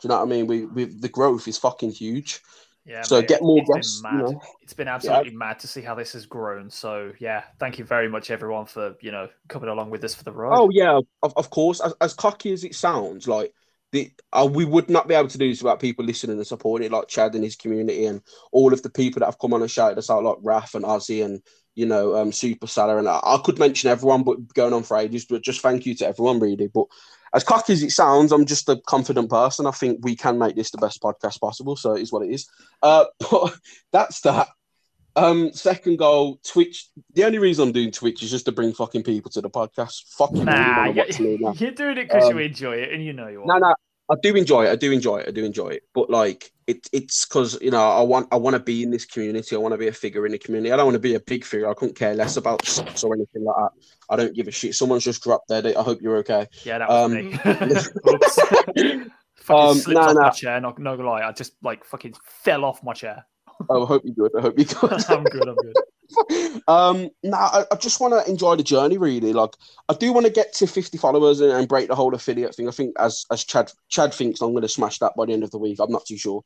[SPEAKER 1] Do you know what I mean? We we the growth is fucking huge.
[SPEAKER 2] Yeah,
[SPEAKER 1] So
[SPEAKER 2] mate,
[SPEAKER 1] get more
[SPEAKER 2] it's been
[SPEAKER 1] guests, you know.
[SPEAKER 2] It's been absolutely mad to see how this has grown. So yeah, thank you very much, everyone, for you know coming along with us for the ride.
[SPEAKER 1] Oh yeah, of, of course. As, as cocky as it sounds, like the uh, we would not be able to do this without people listening and supporting it, like Chad and his community and all of the people that have come on and shouted us out, like Raf and Ozzy and you know um, Super Salah. And I, I could mention everyone, but going on for ages. But just thank you to everyone, really. But as cocky as it sounds, I'm just a confident person. I think we can make this the best podcast possible. So it is what it is. Uh, but that's that. Um, second goal, Twitch. The only reason I'm doing Twitch is just to bring fucking people to the podcast. Fucking
[SPEAKER 2] nah,
[SPEAKER 1] really watch me now.
[SPEAKER 2] you're, you're doing it because
[SPEAKER 1] Um,
[SPEAKER 2] you enjoy it, and you know you are.
[SPEAKER 1] No, no, I do enjoy it. I do enjoy it. I do enjoy it. But like, it, it's because you know I want I want to be in this community. I want to be a figure in the community. I don't want to be a big figure. I couldn't care less about sex or anything like that. I don't give a shit. Someone's just dropped there. I hope you're okay.
[SPEAKER 2] Yeah, that was
[SPEAKER 1] Um,
[SPEAKER 2] me. Oops. fucking
[SPEAKER 1] Um,
[SPEAKER 2] slipped
[SPEAKER 1] nah,
[SPEAKER 2] off my
[SPEAKER 1] nah.
[SPEAKER 2] chair. Not no gonna lie, I just like fucking fell off my chair.
[SPEAKER 1] I hope you're good. I hope you're good.
[SPEAKER 2] I'm good. I'm good.
[SPEAKER 1] um, nah, I, I just want to enjoy the journey. Really, like I do want to get to 50 followers and, and break the whole affiliate thing. I think as as Chad Chad thinks, I'm going to smash that by the end of the week. I'm not too sure.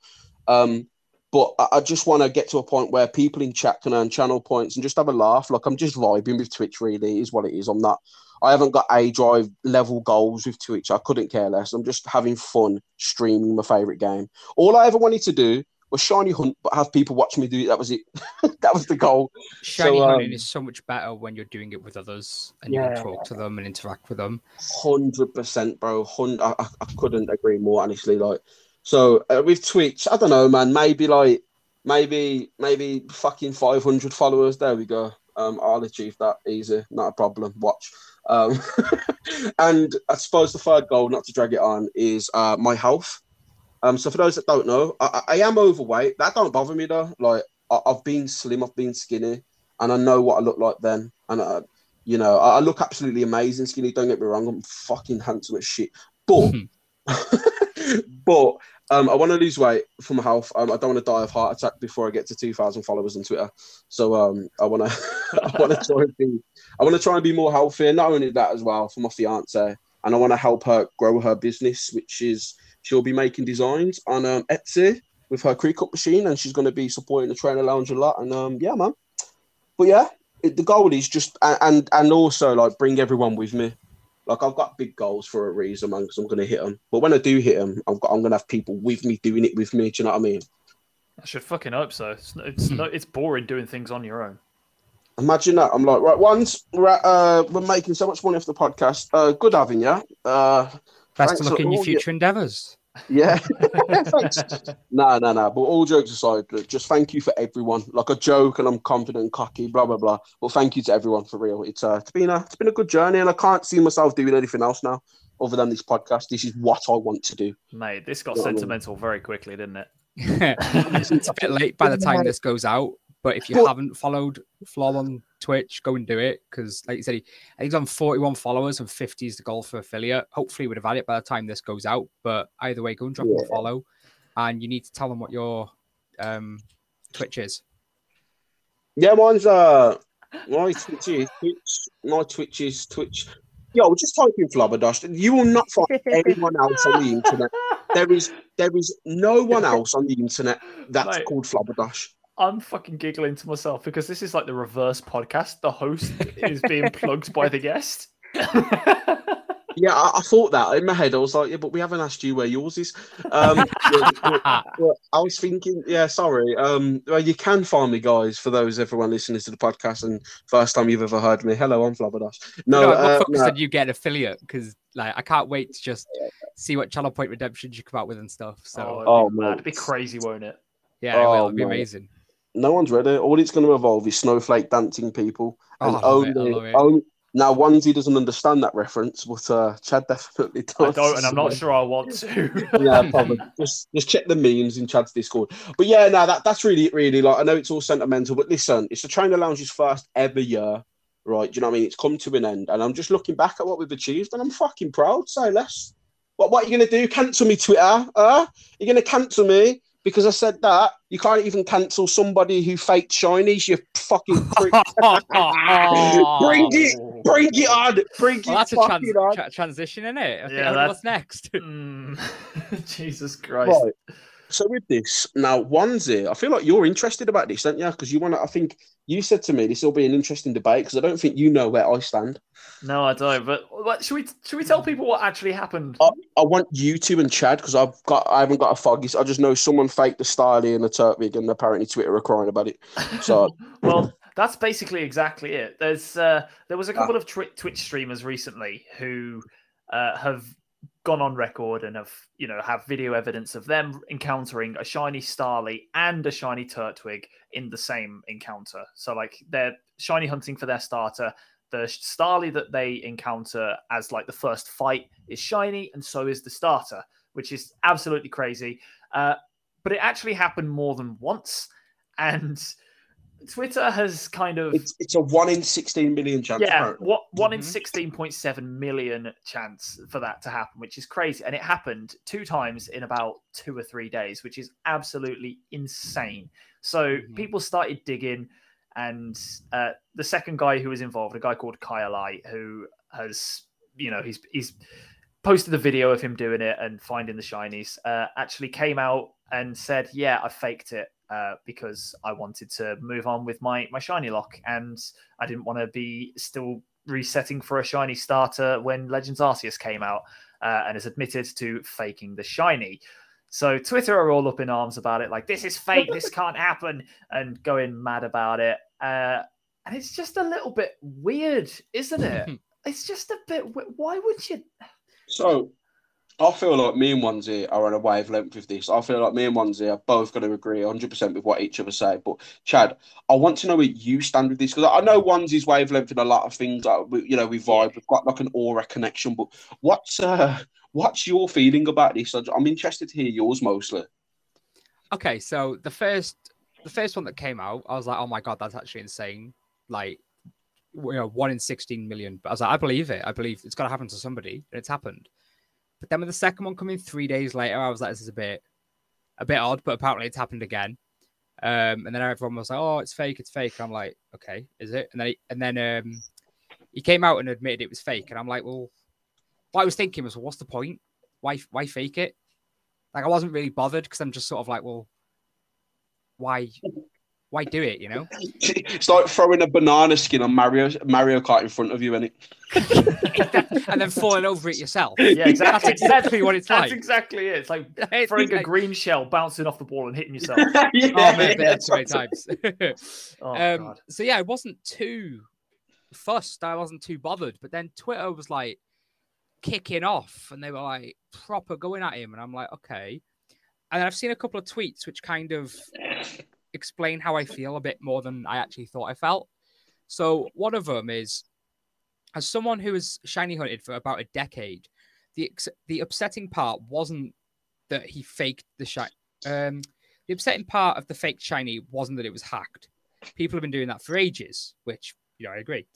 [SPEAKER 1] Um, but I, I just want to get to a point where people in chat can earn channel points and just have a laugh. Like I'm just vibing with Twitch. Really, is what it is. I'm not. I haven't got a drive level goals with Twitch. I couldn't care less. I'm just having fun streaming my favorite game. All I ever wanted to do was shiny hunt, but have people watch me do it. That was it. that was the goal.
[SPEAKER 3] Shiny
[SPEAKER 1] So,
[SPEAKER 3] hunting
[SPEAKER 1] um,
[SPEAKER 3] is so much better when you're doing it with others and you
[SPEAKER 1] Yeah.
[SPEAKER 3] can talk to them and interact with them.
[SPEAKER 1] Hundred percent, bro. Hun- I, I, I couldn't agree more. Honestly, like so uh, with Twitch, I don't know, man. Maybe like maybe maybe fucking five hundred followers. There we go. Um, I'll achieve that easy, not a problem. Watch. Um, and I suppose the third goal, not to drag it on, is uh my health. Um, so for those that don't know, I, I am overweight. That don't bother me though. Like I, I've been slim, I've been skinny, and I know what I look like then. And I, you know, I, I look absolutely amazing skinny. Don't get me wrong, I'm fucking handsome as shit. But, but um, I want to lose weight for my health. Um, I don't want to die of heart attack before I get to 2,000 followers on Twitter. So um, I want to, I want to try and be, I want to try and be more healthy. And not only that as well for my fiance, and I want to help her grow her business, which is she'll be making designs on um, Etsy with her Cricut machine, and she's going to be supporting the trainer lounge a lot. And um, yeah, man. But yeah, it, the goal is just and, and also like bring everyone with me. Like I've got big goals for a reason, man, because I'm going to hit them. But when I do hit them, I've got I'm going to have people with me doing it with me. Do you know what I mean?
[SPEAKER 2] I should fucking hope so. It's it's, no, it's boring doing things on your own.
[SPEAKER 1] Imagine that. I'm like, right, once we're at, uh, we're making so much money off the podcast. Uh, good having you. Uh,
[SPEAKER 3] Best
[SPEAKER 1] Thanks
[SPEAKER 3] of luck in your
[SPEAKER 1] all your-
[SPEAKER 3] future endeavors.
[SPEAKER 1] Yeah. Thanks. No, no, no. But all jokes aside, look, just thank you for everyone. Like a joke, and I'm confident and cocky, blah blah blah. But thank you to everyone for real. It's uh, it's been a it's been a good journey, and I can't see myself doing anything else now other than this podcast. This is what I want to do.
[SPEAKER 2] Mate, this got
[SPEAKER 1] Yeah, I mean-
[SPEAKER 2] sentimental very quickly, didn't it?
[SPEAKER 3] it's a bit late by the time this goes out, but if you
[SPEAKER 1] But-
[SPEAKER 3] haven't followed Flaw on Twitch, go and do it because, like you said, he, he's on 41 followers and 50 is the goal for affiliate. Hopefully, we'd have had it by the time this goes out, but either way, go and drop him a follow, and you need to tell them what your um, Twitch is.
[SPEAKER 1] Yeah, mine's uh, my Twitch is Twitch. My Twitch is Twitch. Yo, just type in Flabberdash. You will not find anyone else on the internet. There is there is no one else on the internet that's
[SPEAKER 2] Mate.
[SPEAKER 1] called Flabberdash.
[SPEAKER 2] I'm fucking giggling to myself because this is like the reverse podcast. The host is being plugged by the guest.
[SPEAKER 1] Yeah, I, I thought that in my head. I was like, yeah, but we haven't asked you where yours is. Um, yeah, but- but I was thinking, yeah, sorry. Um, well, you can find me, guys, for those everyone listening to the podcast and first time you've ever heard me. Hello, I'm Flabberdash. No,
[SPEAKER 3] No, I'm
[SPEAKER 1] uh,
[SPEAKER 3] focused
[SPEAKER 1] no.
[SPEAKER 3] you get an affiliate because, like, I can't wait to just see what channel point redemptions you come out with and stuff. So,
[SPEAKER 2] oh, it'd
[SPEAKER 1] Oh,
[SPEAKER 2] be mad. It'd be crazy, won't it?
[SPEAKER 3] yeah, it will.
[SPEAKER 1] oh,
[SPEAKER 3] It'll be
[SPEAKER 1] mate.
[SPEAKER 3] amazing.
[SPEAKER 1] No one's read it. All it's going to evolve is snowflake dancing people,
[SPEAKER 3] Oh,
[SPEAKER 1] and
[SPEAKER 3] I love it, I
[SPEAKER 1] only, only now onesie doesn't understand that reference, but uh, Chad definitely does.
[SPEAKER 2] I don't, and I'm not sure I want to.
[SPEAKER 1] yeah, probably. just just check the memes in Chad's Discord. But yeah, now that that's really really like I know it's all sentimental, but listen, it's the Trainer Lounge's first ever year, right? Do you know what I mean? It's come to an end, and I'm just looking back at what we've achieved, and I'm fucking proud. Say less. What what are you gonna do? Cancel me Twitter? Uh? You're gonna cancel me because I said that? You can't even cancel somebody who faked shinies. You fucking prick. Bring it, bring it on, bring it
[SPEAKER 3] that's a trans-
[SPEAKER 1] on.
[SPEAKER 3] tra- transition, isn't it? I
[SPEAKER 2] Yeah,
[SPEAKER 3] I know
[SPEAKER 2] that-
[SPEAKER 3] what's next?
[SPEAKER 2] Mm. Jesus Christ.
[SPEAKER 1] Right. So with this now, Onesie, I feel like you're interested about this, don't you? Because you want to. I think you said to me this will be an interesting debate because I don't think you know where I stand.
[SPEAKER 2] No, I don't. But what, should we should we tell people what actually happened?
[SPEAKER 1] I, I want you to and Chad because I've got I haven't got a foggy. I just know someone faked the Starly and the Turtwig, and apparently Twitter are crying about it. So
[SPEAKER 2] well, that's basically exactly it. There's uh, there was a couple ah. of tw- Twitch streamers recently who uh, have gone on record and have you know have video evidence of them encountering a shiny Starly and a shiny Turtwig in the same encounter. So like they're shiny hunting for their starter. The Starly that they encounter as like the first fight is shiny, and so is the starter, which is absolutely crazy. Uh, but it actually happened more than once, and Twitter has kind of
[SPEAKER 1] it's, it's a one in sixteen million chance.
[SPEAKER 2] Yeah, what one mm-hmm. in sixteen point seven million chance for that to happen, which is crazy, and it happened two times in about two or three days, which is absolutely insane. So mm-hmm. people started digging, and uh, the second guy who was involved, a guy called Kyle Light, who has you know he's he's posted the video of him doing it and finding the shinies, uh, actually came out and said, "Yeah, I faked it." Uh, because I wanted to move on with my my shiny lock, and I didn't want to be still resetting for a shiny starter when Legends Arceus came out, uh, and has admitted to faking the shiny. So Twitter are all up in arms about it, like this is fake, this can't happen, and going mad about it. Uh, and it's just a little bit weird, isn't it? it's just a bit. Why would you?
[SPEAKER 1] So I feel like me and Onesie are on a wavelength with this. I feel like me and Onesie are both going to agree 100% with what each other say. But Chad, I want to know where you stand with this because I know Onesie's wavelength in a lot of things. Like you know, we vibe. We've got like an aura connection. But what's uh, what's your feeling about this? I'm interested to hear yours mostly.
[SPEAKER 3] Okay, so the first the first one that came out, I was like, oh my god, that's actually insane. Like, you know, one in 16 million. But I was like, I believe it. I believe it's got to happen to somebody, and it's happened. But then with the second one coming three days later, I was like, this is a bit a bit odd, but apparently it's happened again. Um, and then everyone was like, "Oh, it's fake, it's fake." And I'm like, "Okay, is it?" And then he, and then um, he came out and admitted it was fake, and I'm like, "Well, what I was thinking was, well, what's the point? Why why fake it?" Like I wasn't really bothered because I'm just sort of like, "Well, why why do it? You know,
[SPEAKER 1] it's like throwing a banana skin on Mario Mario Kart in front of you, and
[SPEAKER 3] it, and then falling over it yourself.
[SPEAKER 2] Yeah, exactly.
[SPEAKER 3] That's exactly what it's
[SPEAKER 2] That's
[SPEAKER 3] like.
[SPEAKER 2] That's exactly it. It's like throwing a green shell, bouncing off the ball, and hitting yourself.
[SPEAKER 3] yeah, oh man, yeah, too many times. oh, um, God. so yeah, I wasn't too fussed. I wasn't too bothered. But then Twitter was like kicking off, and they were like proper going at him, and I'm like, okay. And I've seen a couple of tweets which kind of explain how I feel a bit more than I actually thought I felt. So one of them is, as someone who has shiny hunted for about a decade, the the upsetting part wasn't that he faked the shiny. Um, the upsetting part of the fake shiny wasn't that it was hacked. People have been doing that for ages, which you know I agree.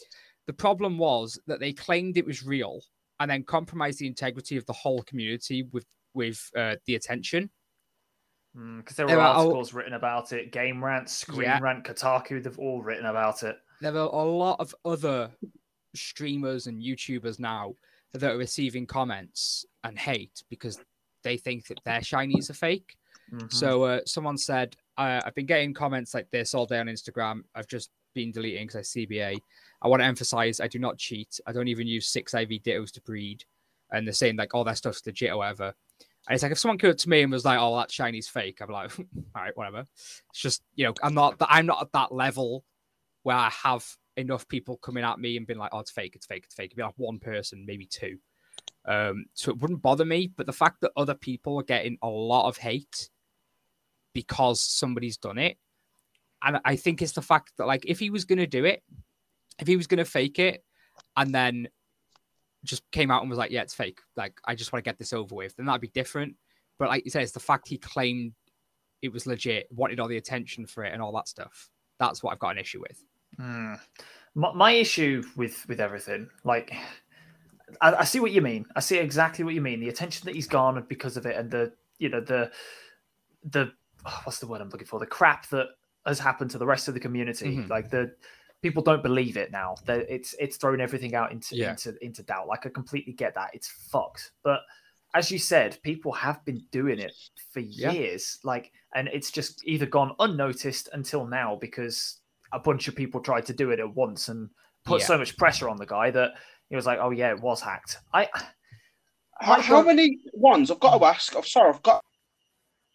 [SPEAKER 3] The problem was that they claimed it was real and then compromised the integrity of the whole community with with uh, the attention.
[SPEAKER 2] Because mm, there were there articles are, written about it, Game Rant, Screen yeah. Rant, Kotaku, they've all written about it.
[SPEAKER 3] There are a lot of other streamers and YouTubers now that are receiving comments and hate because they think that their shinies are fake. Mm-hmm. So uh, someone said, I've been getting comments like this all day on Instagram. I've just been deleting because I CBA. I want to emphasize I do not cheat. I don't even use six IV dittos to breed. And they're saying like all that stuff's legit or whatever. And it's like if someone came up to me and was like, "Oh, that shiny's fake," I'm like, "All right, whatever." It's just you know, I'm not that I'm not at that level where I have enough people coming at me and being like, "Oh, it's fake, it's fake, it's fake." It'd be like one person, maybe two. Um, so it wouldn't bother me. But the fact that other people are getting a lot of hate because somebody's done it, and I think it's the fact that like if he was gonna do it, if he was gonna fake it, and then just came out and was like, "Yeah, it's fake. Like, I just want to get this over with," then that'd be different. But like you said, it's the fact he claimed it was legit, wanted all the attention for it, and all that stuff. That's what I've got an issue with.
[SPEAKER 2] Mm. My, my, issue with with everything, like, I, I, see what you mean. I see exactly what you mean. The attention that he's garnered because of it, and the you know the the oh, what's the word I'm looking for? The crap that has happened to the rest of the community, mm-hmm. like the people don't believe it now. That it's it's thrown everything out into yeah. into into doubt. Like I completely get that. It's fucked. But as you said, people have been doing it for
[SPEAKER 3] Yeah.
[SPEAKER 2] years. Like, and it's just either gone unnoticed until now because a bunch of people tried to do it at once and put
[SPEAKER 3] Yeah.
[SPEAKER 2] so much pressure on the guy that he was like, "Oh yeah, it was hacked." I
[SPEAKER 1] How,
[SPEAKER 2] I
[SPEAKER 1] how
[SPEAKER 2] don't-
[SPEAKER 1] many ones? I've got to ask. I'm sorry, I've got.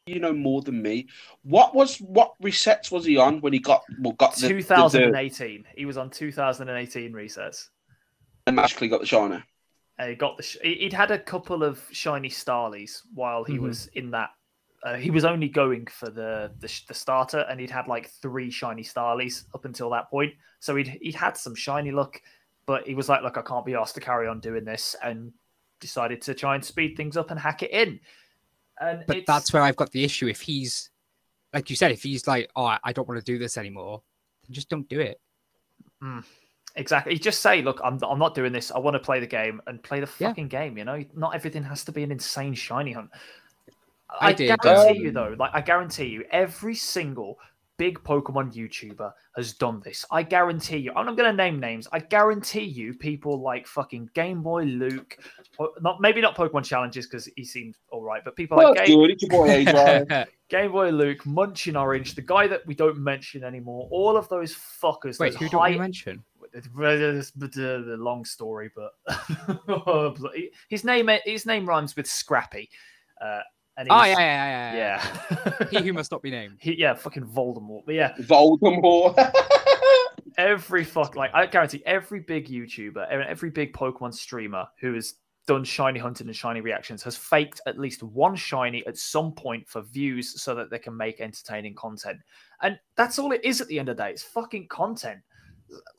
[SPEAKER 1] You know more than me. What was what resets was he on when he got well got the, the, the
[SPEAKER 2] 2018. He was on 2018 resets.
[SPEAKER 1] and magically got the shiner?
[SPEAKER 2] Uh, he got the. Sh- he- he'd had a couple of shiny Starlies while he
[SPEAKER 3] Mhm.
[SPEAKER 2] was in that. Uh, he was only going for the, the the starter, and he'd had like three shiny Starlies up until that point. So he'd he'd had some shiny luck, but he was like, "Look, I can't be asked to carry on doing this," and decided to try and speed things up and hack it in. And
[SPEAKER 3] But
[SPEAKER 2] it's-
[SPEAKER 3] that's where I've got the issue. If he's, like you said, if he's like, oh, I- I don't want to do this anymore, then just don't do it.
[SPEAKER 2] Exactly. You just say, look, I'm, I'm not doing this. I want to play the game and play the
[SPEAKER 3] Yeah.
[SPEAKER 2] fucking game. You know, not everything has to be an insane shiny hunt.
[SPEAKER 3] I
[SPEAKER 2] I,
[SPEAKER 3] did,
[SPEAKER 2] guarantee
[SPEAKER 1] um,
[SPEAKER 2] you, though, like I guarantee you, every single big Pokemon YouTuber has done this. I guarantee you. I'm not going to name names. I guarantee you, people like fucking Game Boy Luke, not maybe not Pokemon challenges because he seemed all right, but people
[SPEAKER 1] Well,
[SPEAKER 2] like Game,
[SPEAKER 1] good. It's your boy Adrian.
[SPEAKER 2] Game Boy Luke, Munching Orange, the guy that we don't mention anymore. All of those fuckers.
[SPEAKER 3] Wait,
[SPEAKER 2] those
[SPEAKER 3] who don't we mention?
[SPEAKER 2] the long story, but his name his name rhymes with Scrappy. Uh, and
[SPEAKER 3] Oh yeah, yeah, yeah. yeah.
[SPEAKER 2] yeah,
[SPEAKER 3] he who must not be named.
[SPEAKER 2] He- yeah, fucking Voldemort. But yeah,
[SPEAKER 1] Voldemort.
[SPEAKER 2] every fuck like I guarantee every big YouTuber, and every big Pokemon streamer who has done shiny hunting and shiny reactions has faked at least one shiny at some point for views so that they can make entertaining content. And that's all it is at the end of the day. It's fucking content.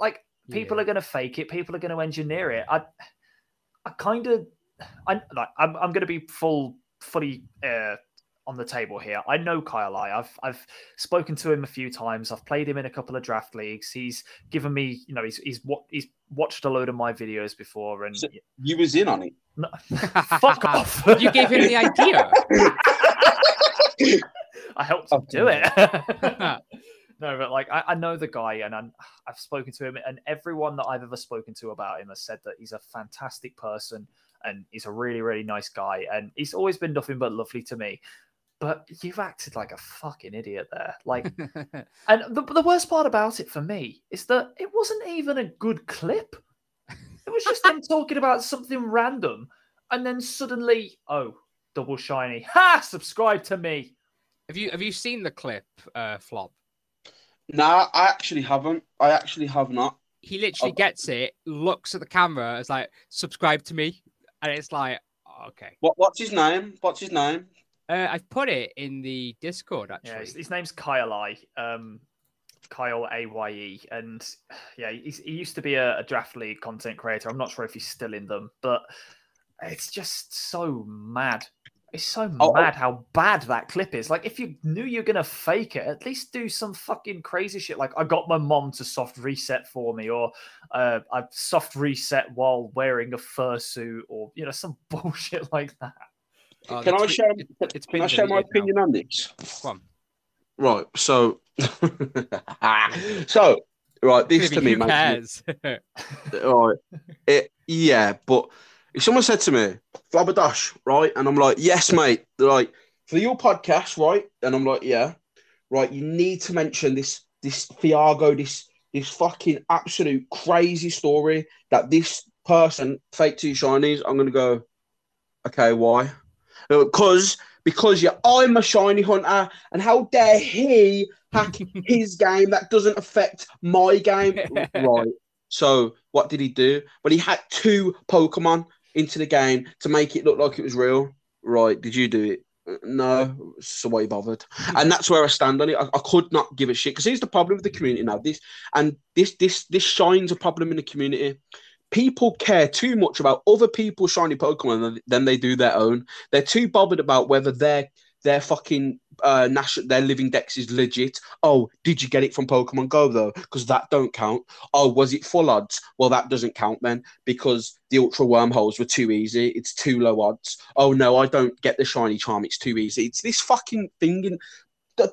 [SPEAKER 2] Like people
[SPEAKER 3] Yeah.
[SPEAKER 2] are going to fake it. People are going to engineer it. I, I kind of, I like. I'm, I'm going to be full, fully uh, on the table here. I know Kyle. I, I've, I've spoken to him a few times. I've played him in a couple of draft leagues. He's given me, you know, he's, he's what he's watched a load of my videos before, and
[SPEAKER 1] So- you was in on it.
[SPEAKER 2] no, fuck off.
[SPEAKER 3] You gave him the idea.
[SPEAKER 2] I helped him do it. no, but like I, I know the guy, and I'm, I've spoken to him, and everyone that I've ever spoken to about him has said that he's a fantastic person and he's a really, really nice guy, and he's always been nothing but lovely to me. But you've acted like a fucking idiot there. Like, and the, the worst part about it for me is that it wasn't even a good clip. It was just him talking about something random, and then suddenly, oh, double shiny. Ha! Subscribe to me.
[SPEAKER 3] have you have you seen the clip, uh, Flop?
[SPEAKER 1] Nah, I actually haven't. I actually have not.
[SPEAKER 3] He literally
[SPEAKER 1] Oh.
[SPEAKER 3] gets it, looks at the camera, is like, subscribe to me. And it's like, oh, okay.
[SPEAKER 1] What What's his name? What's his name?
[SPEAKER 3] Uh, I've put it in the Discord
[SPEAKER 2] Yeah,
[SPEAKER 3] actually.
[SPEAKER 2] his, his name's Kyle I. Um, Kyle A Y E, and yeah, he's, he used to be a, a draft league content creator. I'm not sure if he's still in them, but it's just so mad. It's so
[SPEAKER 1] Oh, oh.
[SPEAKER 2] mad how bad that clip is. Like, if you knew you're gonna fake it, at least do some fucking crazy shit. Like, I got my mom to soft reset for me, or uh, I soft reset while wearing a fursuit, or you know, some bullshit like that.
[SPEAKER 3] Oh,
[SPEAKER 1] Can I
[SPEAKER 3] been-
[SPEAKER 1] share?
[SPEAKER 3] it- it's
[SPEAKER 1] Can
[SPEAKER 3] been
[SPEAKER 1] I share my
[SPEAKER 3] deleted now.
[SPEAKER 1] opinion on this?
[SPEAKER 3] Go.
[SPEAKER 1] Right. So, so right. This to me
[SPEAKER 3] who
[SPEAKER 1] makes me- right. It, yeah, but if someone said to me, Flabberdash, right? And I'm like, yes, mate. They're like, for your podcast, right? And I'm like, yeah. Right, you need to mention this this Fiago, this this fucking absolute crazy story that this person fake two shinies. I'm gonna go, okay, why? Because because yeah, I'm a shiny hunter, and how dare he hack his game that doesn't affect my game? right. So what did he do? Well, he had two Pokemon into the game to make it look like it was real. Right? Did you do it? No. So why you bothered? And that's where I stand on it. I, I could not give a shit because here's the problem with the community now. This and this this this shines a problem in the community. People care too much about other people's shiny Pokemon than, than they do their own. They're too bothered about whether their their fucking uh national their living dex is legit. Oh, did you get it from Pokemon Go though? Because that don't count. Oh, was it full odds? Well, that doesn't count then because the ultra wormholes were too easy. It's too low odds. Oh no, I don't get the shiny charm. It's too easy. It's this fucking thing. And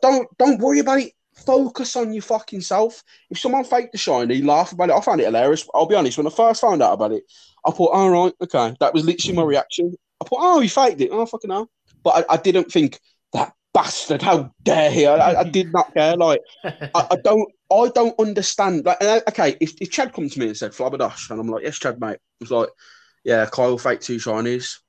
[SPEAKER 1] don't don't worry about it. Focus on your fucking self. If someone faked the shiny, laugh about it. I found it hilarious. I'll be honest. When I first found out about it, I thought, all right, okay, that was literally my reaction. I thought, oh, he faked it. Oh, fucking hell. But I, I didn't think that bastard. How dare he? I, I, I did not care. Like, I, I don't, I don't understand. Like, uh, okay, if, if Chad comes to me and said Flabberdash, and I'm like, yes, Chad, mate. He's like, yeah, Kyle faked two shinies.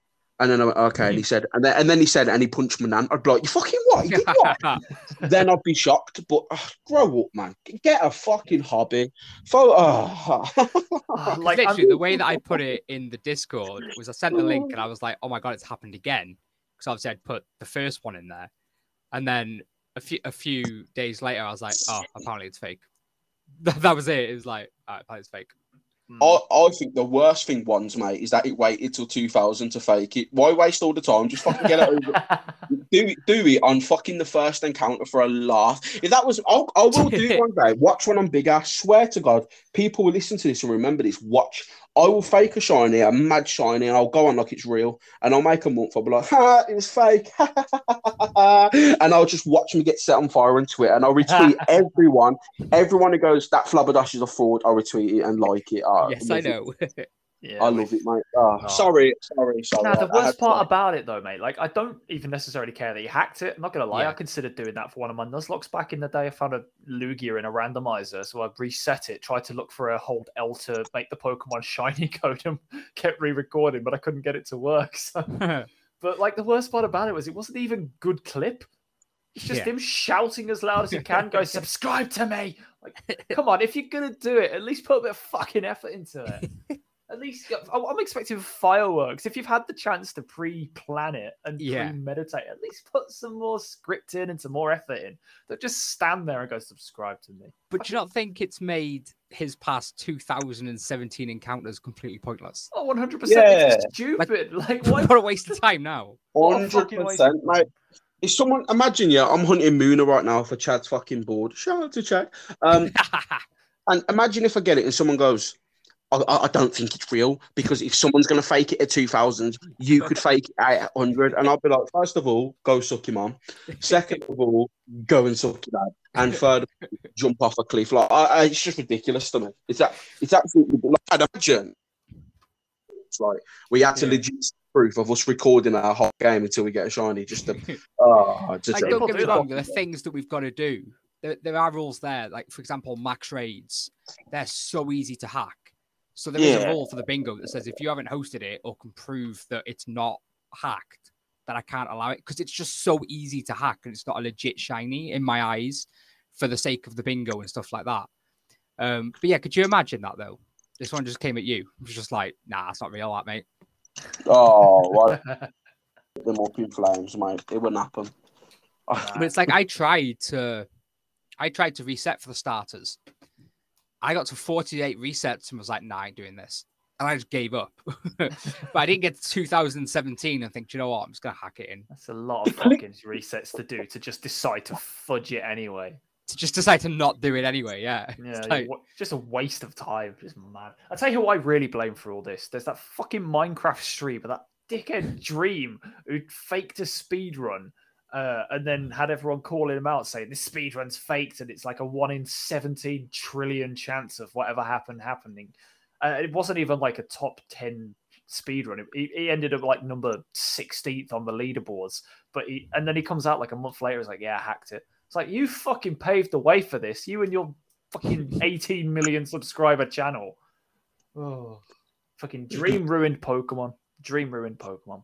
[SPEAKER 1] And then I went, okay, and he said, and then and then he said, and he punched my nan. I'd be like, you fucking what? You did what? then I'd be shocked. But uh, grow up, man. Get a fucking hobby. Photo. Oh.
[SPEAKER 2] like
[SPEAKER 3] Literally,
[SPEAKER 2] I'm-
[SPEAKER 3] the way that I put it in the Discord was I sent the link and I was like, "Oh my god, it's happened again!" Because obviously I'd put the first one in there, and then a few a few days later, I was like, "Oh, apparently it's fake." That, that was it. It was like, "All right, apparently it's fake."
[SPEAKER 2] Mm.
[SPEAKER 1] I, I think the worst thing ones, mate, is that it waited till 2000 to fake it. Why waste all the time? Just fucking get it over. do it, do it on fucking the first encounter for a laugh. If that was, I'll, I will do it one day. Watch when I'm bigger. Swear to God, people will listen to this and remember this. Watch. I will fake a shiny, a mad shiny, and I'll go on like it's real, and I'll make a month. I'll be like, "Ha, it was fake," and I'll just watch me get set on fire on Twitter, and I'll retweet everyone, everyone who goes, "That flabberdash is a fraud." I'll retweet it and like it. Oh,
[SPEAKER 3] yes, I know.
[SPEAKER 2] yeah,
[SPEAKER 1] I
[SPEAKER 2] we-
[SPEAKER 1] love it, mate. Oh,
[SPEAKER 2] Oh.
[SPEAKER 1] Sorry, sorry, sorry.
[SPEAKER 2] Now, the
[SPEAKER 1] I- I
[SPEAKER 2] worst
[SPEAKER 1] to-
[SPEAKER 2] part about it, though, mate, like I don't even necessarily care that you hacked it. I'm not gonna lie,
[SPEAKER 3] Yeah.
[SPEAKER 2] I considered doing that for one of my Nuzlockes back in the day. I found a Lugia in a randomizer, so I reset it, tried to look for a hold L to make the Pokemon shiny code, and kept re-recording, but I couldn't get it to work. So, but like the worst part about it was it wasn't even good clip. It's just
[SPEAKER 3] Yeah.
[SPEAKER 2] him shouting as loud as he can, go subscribe to me. Like, come on, if you're gonna do it, at least put a bit of fucking effort into it. At least I- I'm expecting fireworks. If you've had the chance to pre-plan it and
[SPEAKER 3] Yeah.
[SPEAKER 2] pre-meditate, at least put some more script in and some more effort in. Don't just stand there and go subscribe to me.
[SPEAKER 3] but do you not think it's made his past 2017 encounters completely pointless?
[SPEAKER 2] Oh, 100 percent.
[SPEAKER 1] Yeah.
[SPEAKER 2] stupid. Like, why?
[SPEAKER 3] What a waste of time now.
[SPEAKER 1] Hundred
[SPEAKER 2] fucking waste
[SPEAKER 1] percent,
[SPEAKER 2] of
[SPEAKER 1] mate. If someone imagine, yeah, I'm hunting Munna right now for Chad's fucking board. Shout out to Chad. Um, and imagine if I get it and someone goes, I, I I don't think it's real because if someone's gonna fake it at two thousand, you could fake it at hundred, and I'll be like, first of all, go suck your mum. Second of all, go and suck your dad. And third, all, jump off a cliff. Like, I, I, it's just ridiculous to me. It's that. It's absolutely. Like, I'd imagine. It's like we had to
[SPEAKER 2] Yeah.
[SPEAKER 1] legit proof of us recording our hot game until we get a shiny. Just to, oh, just
[SPEAKER 3] Like, don't get me
[SPEAKER 2] do that.
[SPEAKER 3] wrong, there are things that we've got to do. There, there are rules there, like for example, max raids. They're so easy to hack. So there is
[SPEAKER 1] Yeah.
[SPEAKER 3] a rule for the bingo that says if you haven't hosted it or can prove that it's not hacked, that I can't allow it because it's just so easy to hack and it's not a legit shiny in my eyes for the sake of the bingo and stuff like that. Um, but yeah, could you imagine that though? This one just came at you. It was just like, nah, it's not real, that mate.
[SPEAKER 1] oh, well, them up in flames, mate. It wouldn't happen.
[SPEAKER 3] But it's like I tried to, I tried to reset for the starters. I got to 48 resets and was like, nah, I ain't doing this. And I just gave up. but I didn't get to 2017 and think, "Do you know what? I'm just going to hack it in.
[SPEAKER 2] That's a lot of fucking resets to do to just decide to fudge it anyway.
[SPEAKER 3] To just decide to not do it anyway. Yeah.
[SPEAKER 2] Yeah,
[SPEAKER 3] like-
[SPEAKER 2] just a waste of time. Just mad. I tell you who I really blame for all this. There's that fucking Minecraft streamer, that dickhead Dream, who faked a speed run. Uh, and then had everyone calling him out saying this speed run's faked and it's like a one in 17 trillion chance of whatever happened happening. Uh, it wasn't even like a top 10 speed run. He, he ended up like number 16th on the leaderboards. But he, and then he comes out like a month later, he's like, yeah, I hacked it. It's like you fucking paved the way for this. You and your fucking 18 million subscriber channel. Oh, fucking dream ruined Pokemon. Dream ruined Pokemon.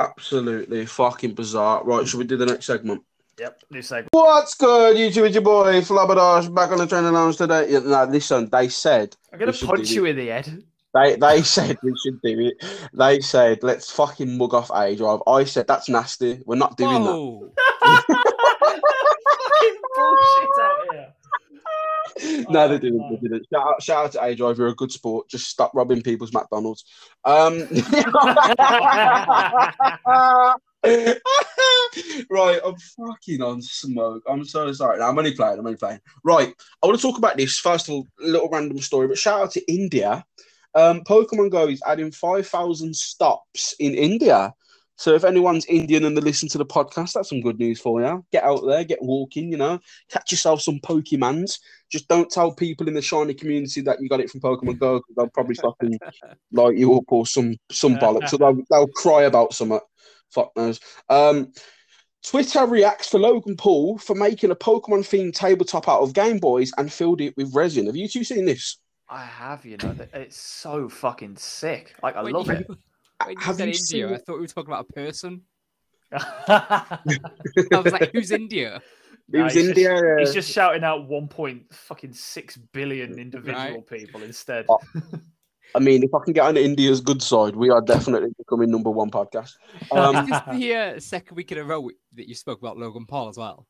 [SPEAKER 1] Absolutely fucking bizarre. Right, should we do the next segment?
[SPEAKER 2] Yep, new segment.
[SPEAKER 1] What's good, YouTube? It's your boy Flabberdash back on the training lounge today. Yeah, no, listen, they said
[SPEAKER 2] I'm gonna punch you in the head.
[SPEAKER 1] they they said we should do it. They said let's fucking mug off aDrive. I said that's nasty. We're not doing that.
[SPEAKER 3] Whoa.
[SPEAKER 2] fucking bullshit out here.
[SPEAKER 1] No, they didn't. They didn't. Shout out, shout out to aDrive. You're a good sport. Just stop robbing people's McDonald's. Um, right, I'm fucking on smoke. I'm so sorry. No, I'm only playing. I'm only playing. Right, I want to talk about this. First little random story, but shout out to India. Um, Pokemon Go is adding 5,000 stops in India So if anyone's Indian and they listen to the podcast, that's some good news for you. Get out there, get walking, you know, catch yourself some Pokemons. Just don't tell people in the shiny community that you got it from Pokemon Go because they'll probably fucking light you up or some some bollocks. So they'll, they'll cry about something. Fuck knows. Um, Twitter reacts for Logan Paul for making a Pokemon themed tabletop out of Game Boys and filled it with resin. Have you two seen this?
[SPEAKER 2] I have, you know, it's so fucking sick. Like I
[SPEAKER 3] When
[SPEAKER 2] love
[SPEAKER 3] you-
[SPEAKER 2] it.
[SPEAKER 3] When you
[SPEAKER 1] Have
[SPEAKER 3] said
[SPEAKER 1] you
[SPEAKER 3] India,
[SPEAKER 1] seen-
[SPEAKER 3] I thought we were talking about a person. I was like, who's India?
[SPEAKER 1] It
[SPEAKER 2] Nah,
[SPEAKER 1] was
[SPEAKER 2] he's just-
[SPEAKER 1] India.
[SPEAKER 2] He's
[SPEAKER 1] uh,
[SPEAKER 2] just shouting out one point fucking six billion individual people instead.
[SPEAKER 1] Oh, I mean, if I can get on India's good side, we are definitely becoming number one podcast.
[SPEAKER 3] Is
[SPEAKER 1] Um,
[SPEAKER 3] this the uh, second week in a row that you spoke about Logan Paul as well?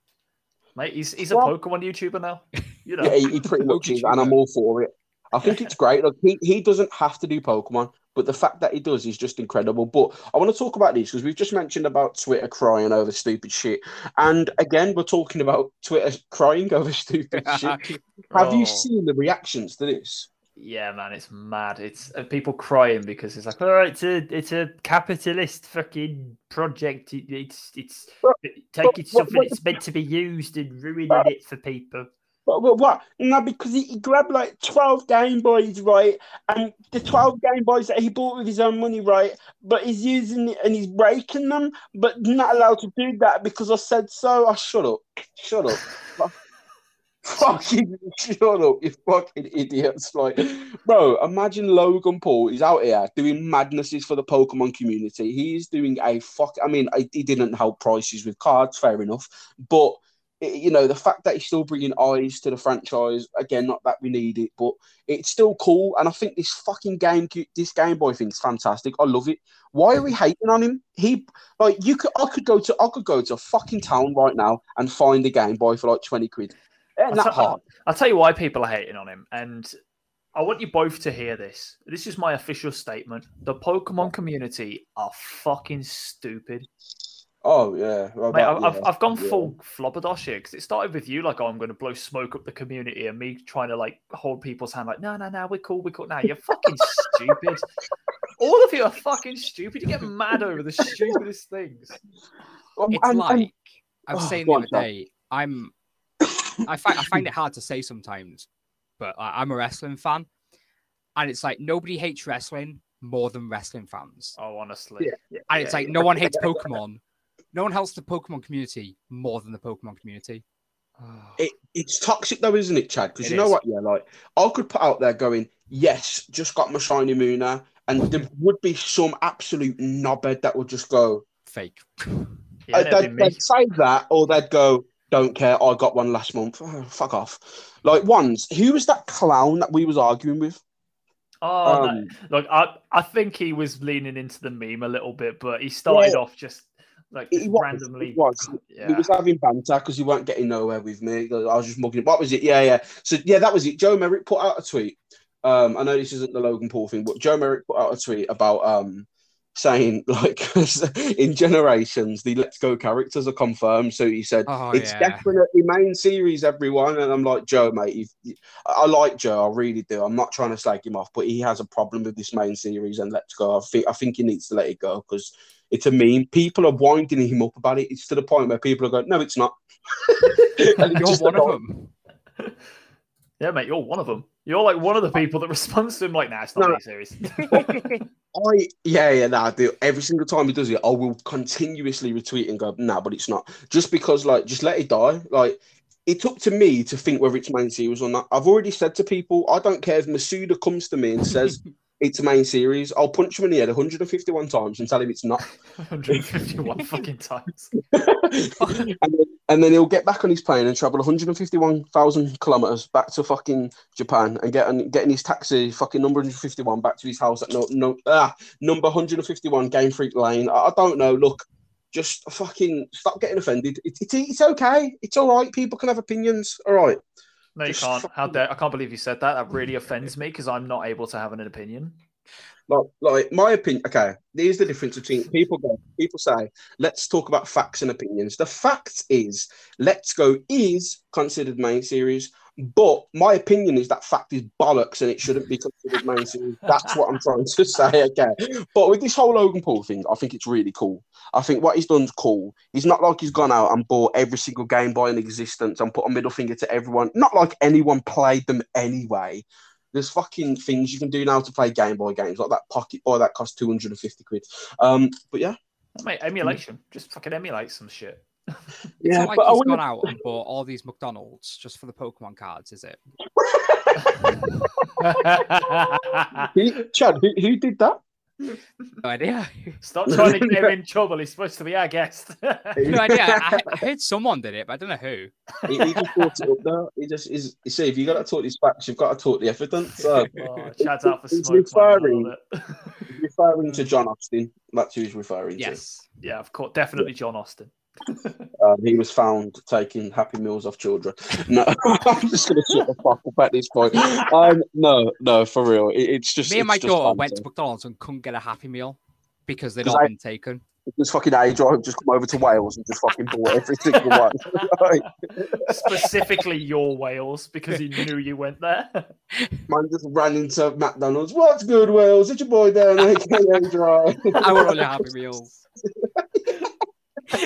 [SPEAKER 2] Mate, he's he's a Pokemon YouTuber now. You know.
[SPEAKER 1] yeah, he, he pretty much is, and I'm all for it. I think it's great. Look, he, he doesn't have to do Pokemon, but the fact that he does is just incredible. But I want to talk about these because we've just mentioned about Twitter crying over stupid shit. And again, we're talking about Twitter crying over stupid shit. Have you
[SPEAKER 2] Oh.
[SPEAKER 1] seen the reactions to this?
[SPEAKER 2] Yeah, man, it's mad. It's uh, people crying because it's like, all right, it's a it's a capitalist fucking project. It, it's it's
[SPEAKER 1] But-
[SPEAKER 2] taking
[SPEAKER 1] but-
[SPEAKER 2] something
[SPEAKER 1] but-
[SPEAKER 2] that's meant to be used and ruining it for people.
[SPEAKER 1] But, but what? No, because he, he grabbed like 12 Game Boys, right? And the 12 Game Boys that he bought with his own money, right? But he's using it and he's breaking them, but not allowed to do that because I said so. Oh, shut up. Shut up. fucking shut up, you fucking idiots. Like, bro, imagine Logan Paul is out here doing madnesses for the Pokemon community. He's doing a fuck. I mean, I, he didn't help prices with cards, fair enough. But, it- you know, the fact that he's still bringing eyes to the franchise, again, not that we need it, but it's still cool. And I think this fucking game, this Game Boy thing's fantastic. I love it. Why are we hating on him? He like you could I could go to I could go to a fucking town right now and find a Game Boy for like 20 quid.
[SPEAKER 2] I'll
[SPEAKER 1] that hard.
[SPEAKER 2] I'll tell you why people are hating on him, and I want you both to hear this. This is my official statement. The Pokemon community are fucking stupid.
[SPEAKER 1] Oh yeah. Well,
[SPEAKER 2] Mate,
[SPEAKER 1] that-
[SPEAKER 2] I've, I've,
[SPEAKER 1] yeah,
[SPEAKER 2] I've gone
[SPEAKER 1] yeah.
[SPEAKER 2] full flobberdosh here because it started with you, like, oh, I'm going to blow smoke up the community, and me trying to like hold people's hand, like, no, no, no, we're cool, we're cool. Now you're fucking stupid. All of you are fucking stupid. You get mad over the stupidest things.
[SPEAKER 3] It's
[SPEAKER 1] and-
[SPEAKER 3] like
[SPEAKER 1] and-
[SPEAKER 3] I was
[SPEAKER 1] Oh,
[SPEAKER 3] saying the other
[SPEAKER 1] Sam.
[SPEAKER 3] day. I'm I find I find it hard to say sometimes, but I, I'm a wrestling fan, and it's like nobody hates wrestling more than wrestling fans,
[SPEAKER 2] Oh, honestly.
[SPEAKER 1] Yeah.
[SPEAKER 3] and it's
[SPEAKER 2] Yeah,
[SPEAKER 3] like
[SPEAKER 2] yeah.
[SPEAKER 3] no one hates Pokemon. No one helps the Pokemon community more than the Pokemon community.
[SPEAKER 1] it, it's toxic though, isn't it, Chad? Because you know
[SPEAKER 2] is.
[SPEAKER 1] what? Yeah, like I could put out there going, yes, just got my shiny Munna, and there would be some absolute knobhead that would just go,
[SPEAKER 3] Fake.
[SPEAKER 2] Yeah,
[SPEAKER 1] uh,
[SPEAKER 2] that'd
[SPEAKER 1] they'd, they'd say that, or they'd go, don't care, I got one last month. Oh, fuck off. Like ones, who was that clown that we was arguing with?
[SPEAKER 2] Oh, no.
[SPEAKER 1] Um,
[SPEAKER 2] look, I, I think he was leaning into the meme a little bit, but he started
[SPEAKER 1] Yeah.
[SPEAKER 2] off just like
[SPEAKER 1] He
[SPEAKER 2] randomly.
[SPEAKER 1] he was.
[SPEAKER 2] Yeah.
[SPEAKER 1] We was having banter because he weren't getting nowhere with me. I was just mugging. What was it? Yeah, yeah. So yeah, that was it. Joe Merrick put out a tweet. Um, I know this isn't the Logan Paul thing, but Joe Merrick put out a tweet about um saying like in generations the Let's Go characters are confirmed. So he said
[SPEAKER 3] Oh
[SPEAKER 1] it's
[SPEAKER 3] yeah.
[SPEAKER 1] definitely main series, everyone. And I'm like Joe, mate. You've, I like Joe. I really do. I'm not trying to slag him off, but he has a problem with this main series and Let's Go. I think I think he needs to let it go because it's a meme. People are winding him up about it. It's to the point where people are going, "No, it's not." And it's
[SPEAKER 3] You're one of them.
[SPEAKER 2] Yeah, mate, you're one of them. You're like one of the people that responds to him like, nah, it's not
[SPEAKER 1] No.
[SPEAKER 2] serious.
[SPEAKER 1] I yeah yeah nah, I do every single time he does it, I will continuously retweet and go nah, but it's not just because like just let it die. Like it took to me to think whether it's main series or not. I've already said to people, I don't care if Masuda comes to me and says it's a main series. I'll punch him in the head 151 times and tell him it's not.
[SPEAKER 2] 151 fucking times.
[SPEAKER 1] and, then, and then he'll get back on his plane and travel 151,000 kilometers back to fucking Japan and get on, getting his taxi fucking number 151 back to his house at no, no ah, number 151 Game Freak Lane. I, I don't know. Look, just fucking stop getting offended. It, it, it's okay. It's all right. People can have opinions. All right.
[SPEAKER 2] No, you can't. How dare I can't believe you said that. That really offends me because I'm not able to have an opinion.
[SPEAKER 1] Like, like my opinion. Okay, here's the difference between people go. People say, "Let's talk about facts and opinions." The fact is, "Let's Go" is considered main series, but my opinion is that fact is bollocks and it shouldn't be considered main series. That's what I'm trying to say. Okay, but with this whole Logan Paul thing, I think it's really cool. I think what he's done's cool. He's not like he's gone out and bought every single Game Boy in existence and put a middle finger to everyone. Not like anyone played them anyway. There's fucking things you can do now to play Game Boy games, like that Pocket Boy that costs 250 quid. Um, but yeah,
[SPEAKER 2] Mate, emulation. Just fucking emulate some shit.
[SPEAKER 3] It's
[SPEAKER 1] yeah.
[SPEAKER 3] not like
[SPEAKER 1] but I
[SPEAKER 3] he's
[SPEAKER 1] wouldn't-
[SPEAKER 3] gone out and bought all these McDonald's just for the Pokemon cards, is it?
[SPEAKER 1] Who- Chad, who, who did that?
[SPEAKER 3] No idea.
[SPEAKER 2] Stop trying to get him in trouble. He's supposed to be our guest.
[SPEAKER 3] no idea. I, I heard someone did it, but I don't know who.
[SPEAKER 1] He, he just brought it up there. He just is. You see, if you got to talk these facts, you've got to talk the evidence. So,
[SPEAKER 2] oh, Chad's out for
[SPEAKER 1] He's
[SPEAKER 2] smoke. man,
[SPEAKER 1] referring-
[SPEAKER 2] love it.
[SPEAKER 1] he's referring to John Austin. That's who he's referring to.
[SPEAKER 3] Yes.
[SPEAKER 2] yeah, of course, definitely John Austin.
[SPEAKER 1] To. Um, he was found taking Happy Meals off children. No, I'm just going to shut the fuck up at this point. Um, no, no, for real. It, it's just
[SPEAKER 3] Me and my daughter
[SPEAKER 1] banter.
[SPEAKER 3] went to McDonald's and couldn't get a Happy Meal because they'd
[SPEAKER 1] 'Cause
[SPEAKER 3] not
[SPEAKER 1] I-
[SPEAKER 3] been taken.
[SPEAKER 1] This fucking age, I've just come over to Wales and just fucking bought every single one. Like,
[SPEAKER 2] Specifically your Wales, because he knew you went there.
[SPEAKER 1] Man just ran into McDonald's. What's good, Wales? It's your boy down there.
[SPEAKER 3] I want all your Happy Meals.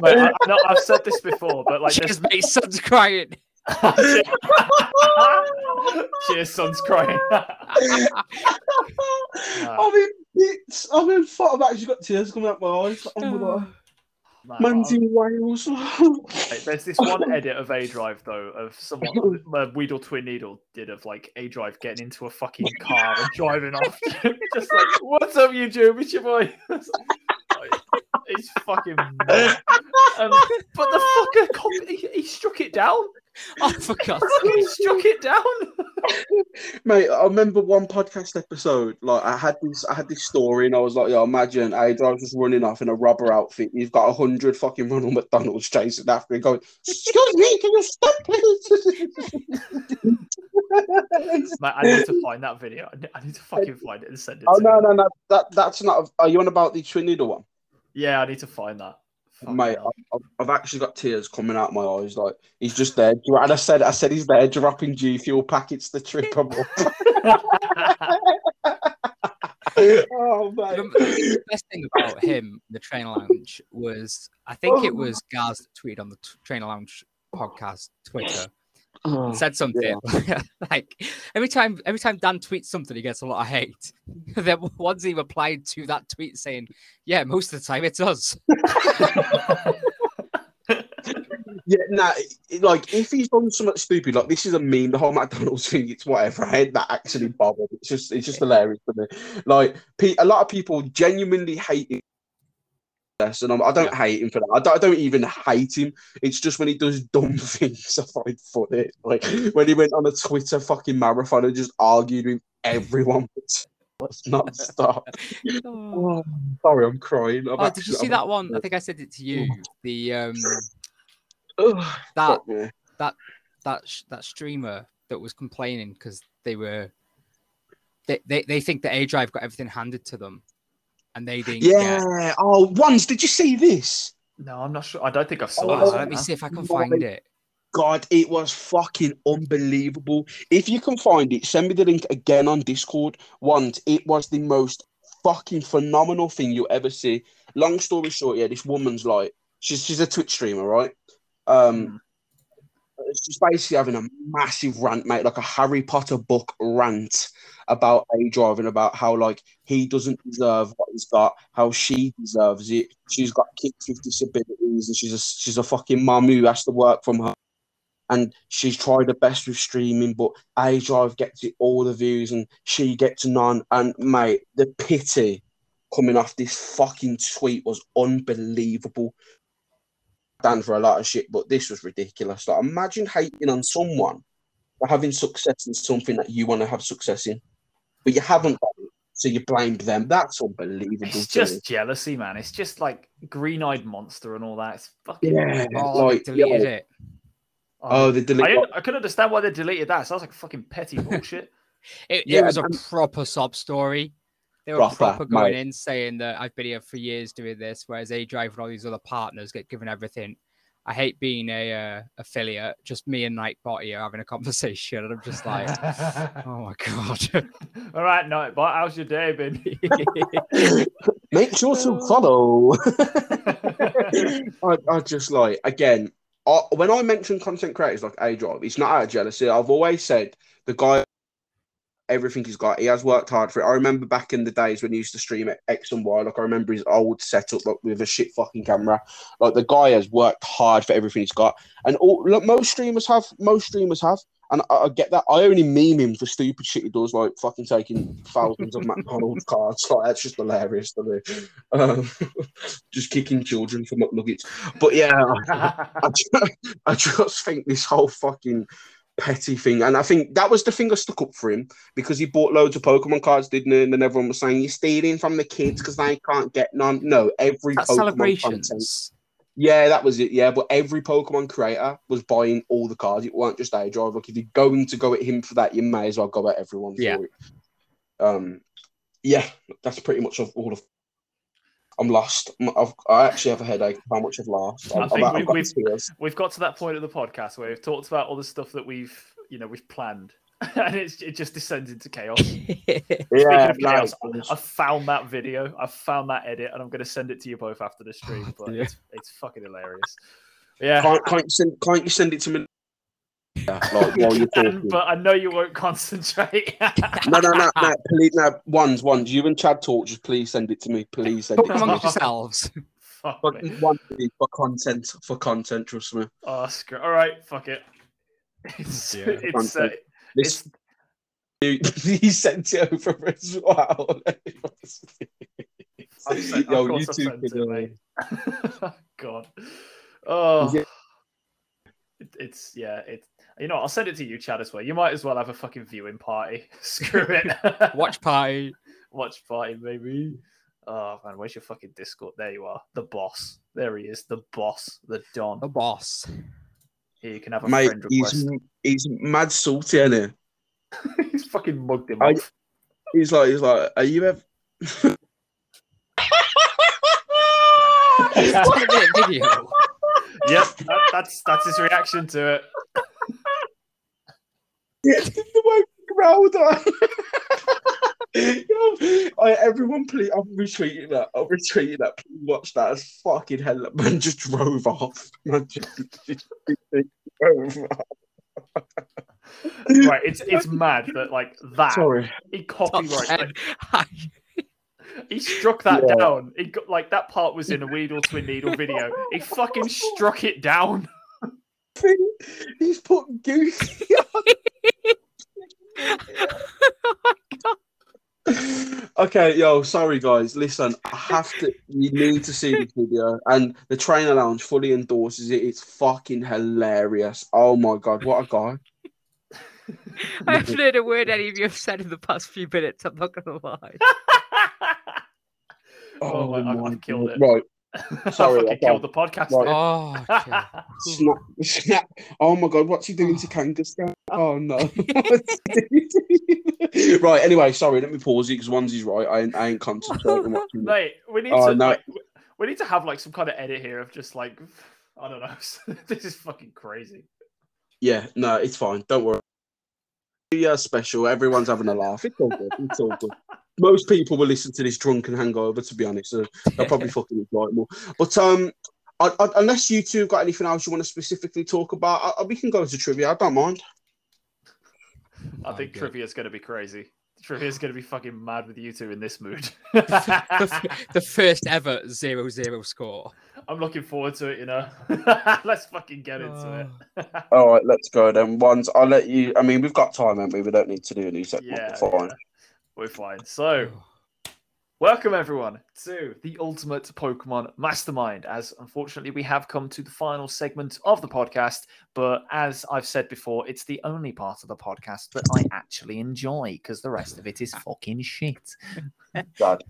[SPEAKER 2] Mate, I, I know, I've said this before, but like,
[SPEAKER 3] Cheers,
[SPEAKER 2] there's
[SPEAKER 3] mate. Son's crying.
[SPEAKER 2] Cheers, son's crying.
[SPEAKER 1] I mean, it's. I mean, fuck, I've actually got tears coming out my eyes. My god.
[SPEAKER 2] Man,
[SPEAKER 1] Man's in Wales.
[SPEAKER 2] Mate, There's this one edit of aDrive though of someone uh, Weedle Twin Needle did of like aDrive getting into a fucking car and driving off, just like, "What's up, you YouTube? It's your boy." It's fucking. mad. Um, but the fucker, cop- he, he struck it down.
[SPEAKER 3] Oh, for God's
[SPEAKER 2] He struck it down.
[SPEAKER 1] Mate, I remember one podcast episode. Like, I had this, I had this story, and I was like, "Yo, imagine aDrive's just running off in a rubber outfit. You've got a hundred fucking Ronald McDonald's chasing after him, going, "Excuse me, can you stop, please?"
[SPEAKER 2] Mate, I need to find that video. I need to fucking find it and send it.
[SPEAKER 1] oh
[SPEAKER 2] to
[SPEAKER 1] no,
[SPEAKER 2] you.
[SPEAKER 1] no, no, that that's not. Are you on about the twin needle one?
[SPEAKER 2] Yeah, I need to find that. Fucking
[SPEAKER 1] Mate. I- I've, I've actually got tears coming out my eyes. Like he's just there. And I said, I said he's there dropping G fuel packets the trip him up. oh
[SPEAKER 3] The,
[SPEAKER 1] man.
[SPEAKER 3] the best thing about him, the Train Lounge, was I think it oh. was Gaz that tweeted on the t- Train Lounge podcast Twitter and said something like every time every time Dan tweets something, he gets a lot of hate. then once he replied to that tweet saying, "Yeah, most of the time it's us."
[SPEAKER 1] Yeah, nah, like if he's done something stupid, like this is a meme, the whole McDonald's thing, it's whatever. I ain't that actually bothered. It's just it's just hilarious to me. Like a lot of people genuinely hate him. Yes, and I'm, I don't
[SPEAKER 3] Yeah.
[SPEAKER 1] hate him for that. I don't, I don't even hate him. It's just when he does dumb things, I find funny. Like when he went on a Twitter fucking marathon and just argued with everyone. Let's not stop. Oh, sorry, I'm crying. I'm
[SPEAKER 3] Oh, did you see
[SPEAKER 1] I'm-
[SPEAKER 3] that one? I think I said it to you. The um
[SPEAKER 1] Ugh,
[SPEAKER 3] that that sh- that streamer that was complaining because they were they, they they think that aDrive got everything handed to them, and they didn't. get-
[SPEAKER 1] Yeah. Oh, once did you see this?
[SPEAKER 2] No, I'm not sure. I don't think I've saw
[SPEAKER 3] Oh,
[SPEAKER 2] this.
[SPEAKER 3] let me see if I can
[SPEAKER 1] my
[SPEAKER 3] find it.
[SPEAKER 1] God, it was fucking unbelievable. If you can find it, send me the link again on Discord. Once it was the most fucking phenomenal thing you'll ever see. Long story short, yeah, this woman's like she's she's a Twitch streamer, right? Um, she's basically having a massive rant, mate, like a Harry Potter book rant about aDrive and about how like he doesn't deserve what he's got, how she deserves it. She's got kids with disabilities, and she's a she's a fucking mum who has to work from home. And she's tried her best with streaming, but aDrive gets it all the views, and she gets none. And mate, the pity coming off this fucking tweet was unbelievable. Stand for a lot of shit, but this was ridiculous. Like, imagine hating on someone for having success in something that you want to have success in, but you haven't got it, so you blamed them. That's unbelievable.
[SPEAKER 2] It's
[SPEAKER 1] to me.
[SPEAKER 2] just jealousy, man. It's just like green-eyed monster and all that. It's fucking.
[SPEAKER 1] yeah,
[SPEAKER 3] Oh,
[SPEAKER 1] like
[SPEAKER 3] deleted
[SPEAKER 1] yeah.
[SPEAKER 3] it.
[SPEAKER 1] Oh, oh. they
[SPEAKER 2] I,
[SPEAKER 1] deleted.
[SPEAKER 2] didn't- I couldn't understand why they deleted that. Sounds like fucking petty bullshit.
[SPEAKER 3] It,
[SPEAKER 1] Yeah,
[SPEAKER 3] it was a proper sob story. They were
[SPEAKER 1] Proper,
[SPEAKER 3] proper going
[SPEAKER 1] mate.
[SPEAKER 3] in saying that I've been here for years doing this, whereas aDrive and all these other partners get given everything. I hate being a uh, affiliate. Just me and Nightbot here having a conversation, and I'm just like, oh my god.
[SPEAKER 2] All right, Nightbot, how's your day been?
[SPEAKER 1] Make sure to follow. I, I just like again. I, when I mention content creators like aDrive, it's not out of jealousy. I've always said the guy, everything he's got, he has worked hard for it. I remember back in the days when he used to stream at X and Y. Like I remember his old setup, like with a shit fucking camera. Like the guy has worked hard for everything he's got, and all look, most streamers have. Most streamers have. And I, I get that. I only meme him for stupid shit he does, like fucking taking thousands of McDonald's cards. Like that's just hilarious to me. Um, just kicking children for McNuggets. But yeah, I, ju- I just think this whole fucking petty thing, and I think that was the thing I stuck up for him because he bought loads of Pokemon cards, didn't he? And then everyone was saying you're stealing from the kids because they can't get none. No, every
[SPEAKER 3] That's
[SPEAKER 1] Pokemon content
[SPEAKER 3] celebrations.
[SPEAKER 1] yeah, that was it. Yeah, but every Pokemon creator was buying all the cards. It weren't just aDrive. Like if you're going to go at him for that, you may as well go at everyone for
[SPEAKER 3] Yeah.
[SPEAKER 1] it. Um, yeah, that's pretty much of all of. I'm lost. I'm- I've, I actually have a headache. How much I've lost?
[SPEAKER 2] I
[SPEAKER 1] I've,
[SPEAKER 2] think
[SPEAKER 1] I've,
[SPEAKER 2] we-
[SPEAKER 1] I've got
[SPEAKER 2] we've- we've got to that point of the podcast where we've talked about all the stuff that we've, you know, we've planned, and it's, it just descends into chaos.
[SPEAKER 1] Yeah,
[SPEAKER 2] of chaos,
[SPEAKER 1] it's-
[SPEAKER 2] I found that video. I found that edit, and I'm going to send it to you both after the stream. But
[SPEAKER 3] dear.
[SPEAKER 2] it's, it's fucking hilarious. Yeah,
[SPEAKER 1] can't, can't you send? Can't you send it to me? Yeah, like, while you're talking.
[SPEAKER 2] but I know you won't concentrate.
[SPEAKER 1] No, no, no, no. Please, no. Ones, ones. You and Chad talk. Just please send it to me. Please send it
[SPEAKER 3] Talk
[SPEAKER 1] to me.
[SPEAKER 3] amongst yourselves.
[SPEAKER 2] Fuck
[SPEAKER 1] For,
[SPEAKER 2] me.
[SPEAKER 1] one, please, for content, for content. Trust me.
[SPEAKER 2] Oh, screw. All right, fuck it. It's,
[SPEAKER 3] dear.
[SPEAKER 2] it's, uh,
[SPEAKER 1] This
[SPEAKER 2] it's
[SPEAKER 1] he sent it over as well.
[SPEAKER 2] I've sent,
[SPEAKER 1] Yo,
[SPEAKER 2] of course
[SPEAKER 1] you
[SPEAKER 2] I've
[SPEAKER 1] two
[SPEAKER 2] sent
[SPEAKER 1] could, uh,
[SPEAKER 2] mate. God. Oh.
[SPEAKER 1] Yeah.
[SPEAKER 2] It, it's yeah. It. You know, I'll send it to you, Chad, as well. You might as well have a fucking viewing party. Screw it.
[SPEAKER 3] Watch party.
[SPEAKER 2] watch party, baby. Oh man, where's your fucking Discord? There you are, the boss. There he is, the boss, the Don.
[SPEAKER 3] The boss.
[SPEAKER 2] Here you can have a
[SPEAKER 1] Mate,
[SPEAKER 2] friend request.
[SPEAKER 1] he's he's mad salty, isn't
[SPEAKER 2] he's fucking mugged him
[SPEAKER 1] I-
[SPEAKER 2] off.
[SPEAKER 1] He's like he's like, are you ever?
[SPEAKER 3] Minute video.
[SPEAKER 2] Yep, that, that's that's his reaction to it.
[SPEAKER 1] Yeah, the way he growled on. Yo, I, everyone, please, I'm retweeting that. I'm retweeting that. Please watch that. It's fucking hell. Man just drove off. Man just, just drove off.
[SPEAKER 2] Right, it's it's mad that like that
[SPEAKER 1] Sorry.
[SPEAKER 2] he copyright he struck that
[SPEAKER 1] Yeah.
[SPEAKER 2] down. He got like that part was in a Weedle Twin Needle video. He fucking struck it down.
[SPEAKER 1] He's put Goofy on. okay, yo, sorry guys. Listen, I have to. You need to see this video, and the trainer lounge fully endorses it. It's fucking hilarious. Oh my god, what a guy!
[SPEAKER 3] I haven't heard a word any of you have said in the past few minutes. I'm not gonna lie.
[SPEAKER 2] Oh, my- I've- I've killed it.
[SPEAKER 1] Right,
[SPEAKER 2] I
[SPEAKER 1] Sorry,
[SPEAKER 2] fucking
[SPEAKER 1] I
[SPEAKER 2] killed the podcast.
[SPEAKER 1] Right.
[SPEAKER 3] Oh,
[SPEAKER 1] snap, snap. Oh my god, what's he doing to Kangaskhan? Oh no. right. Anyway, sorry. Let me pause it because one's right. I ain't, I ain't concentrating watching. it.
[SPEAKER 2] Mate, we need
[SPEAKER 1] Oh,
[SPEAKER 2] to
[SPEAKER 1] no.
[SPEAKER 2] like, we need to have like some kind of edit here of just like I don't know. this is fucking crazy.
[SPEAKER 1] Yeah, no, it's fine. Don't worry. Yeah, special. Everyone's having a laugh. It's all good. It's all good. Most people will listen to this drunk and hangover. To be honest, so they'll probably fucking enjoy it more. But um, I, I, unless you two have got anything else you want to specifically talk about, I, I- we can go into trivia. I don't mind.
[SPEAKER 2] I think
[SPEAKER 3] good.
[SPEAKER 2] trivia is going to be crazy. Trivia is going to be fucking mad with you two in this mood.
[SPEAKER 3] the, the first ever zero zero score.
[SPEAKER 2] I'm looking forward to it. You know, let's fucking get into it. Oh.
[SPEAKER 1] All right, let's go then. Ones, I'll let you. I mean, we've got time, haven't we? We don't need to do a new segment.
[SPEAKER 2] yeah,
[SPEAKER 1] Fine.
[SPEAKER 2] yeah, we're fine. So. Oh. Welcome everyone to the Ultimate Pokemon Mastermind. As unfortunately we have come to the final segment of the podcast, but as I've said before, it's the only part of the podcast that I actually enjoy because the rest of it is fucking shit.
[SPEAKER 1] Dad.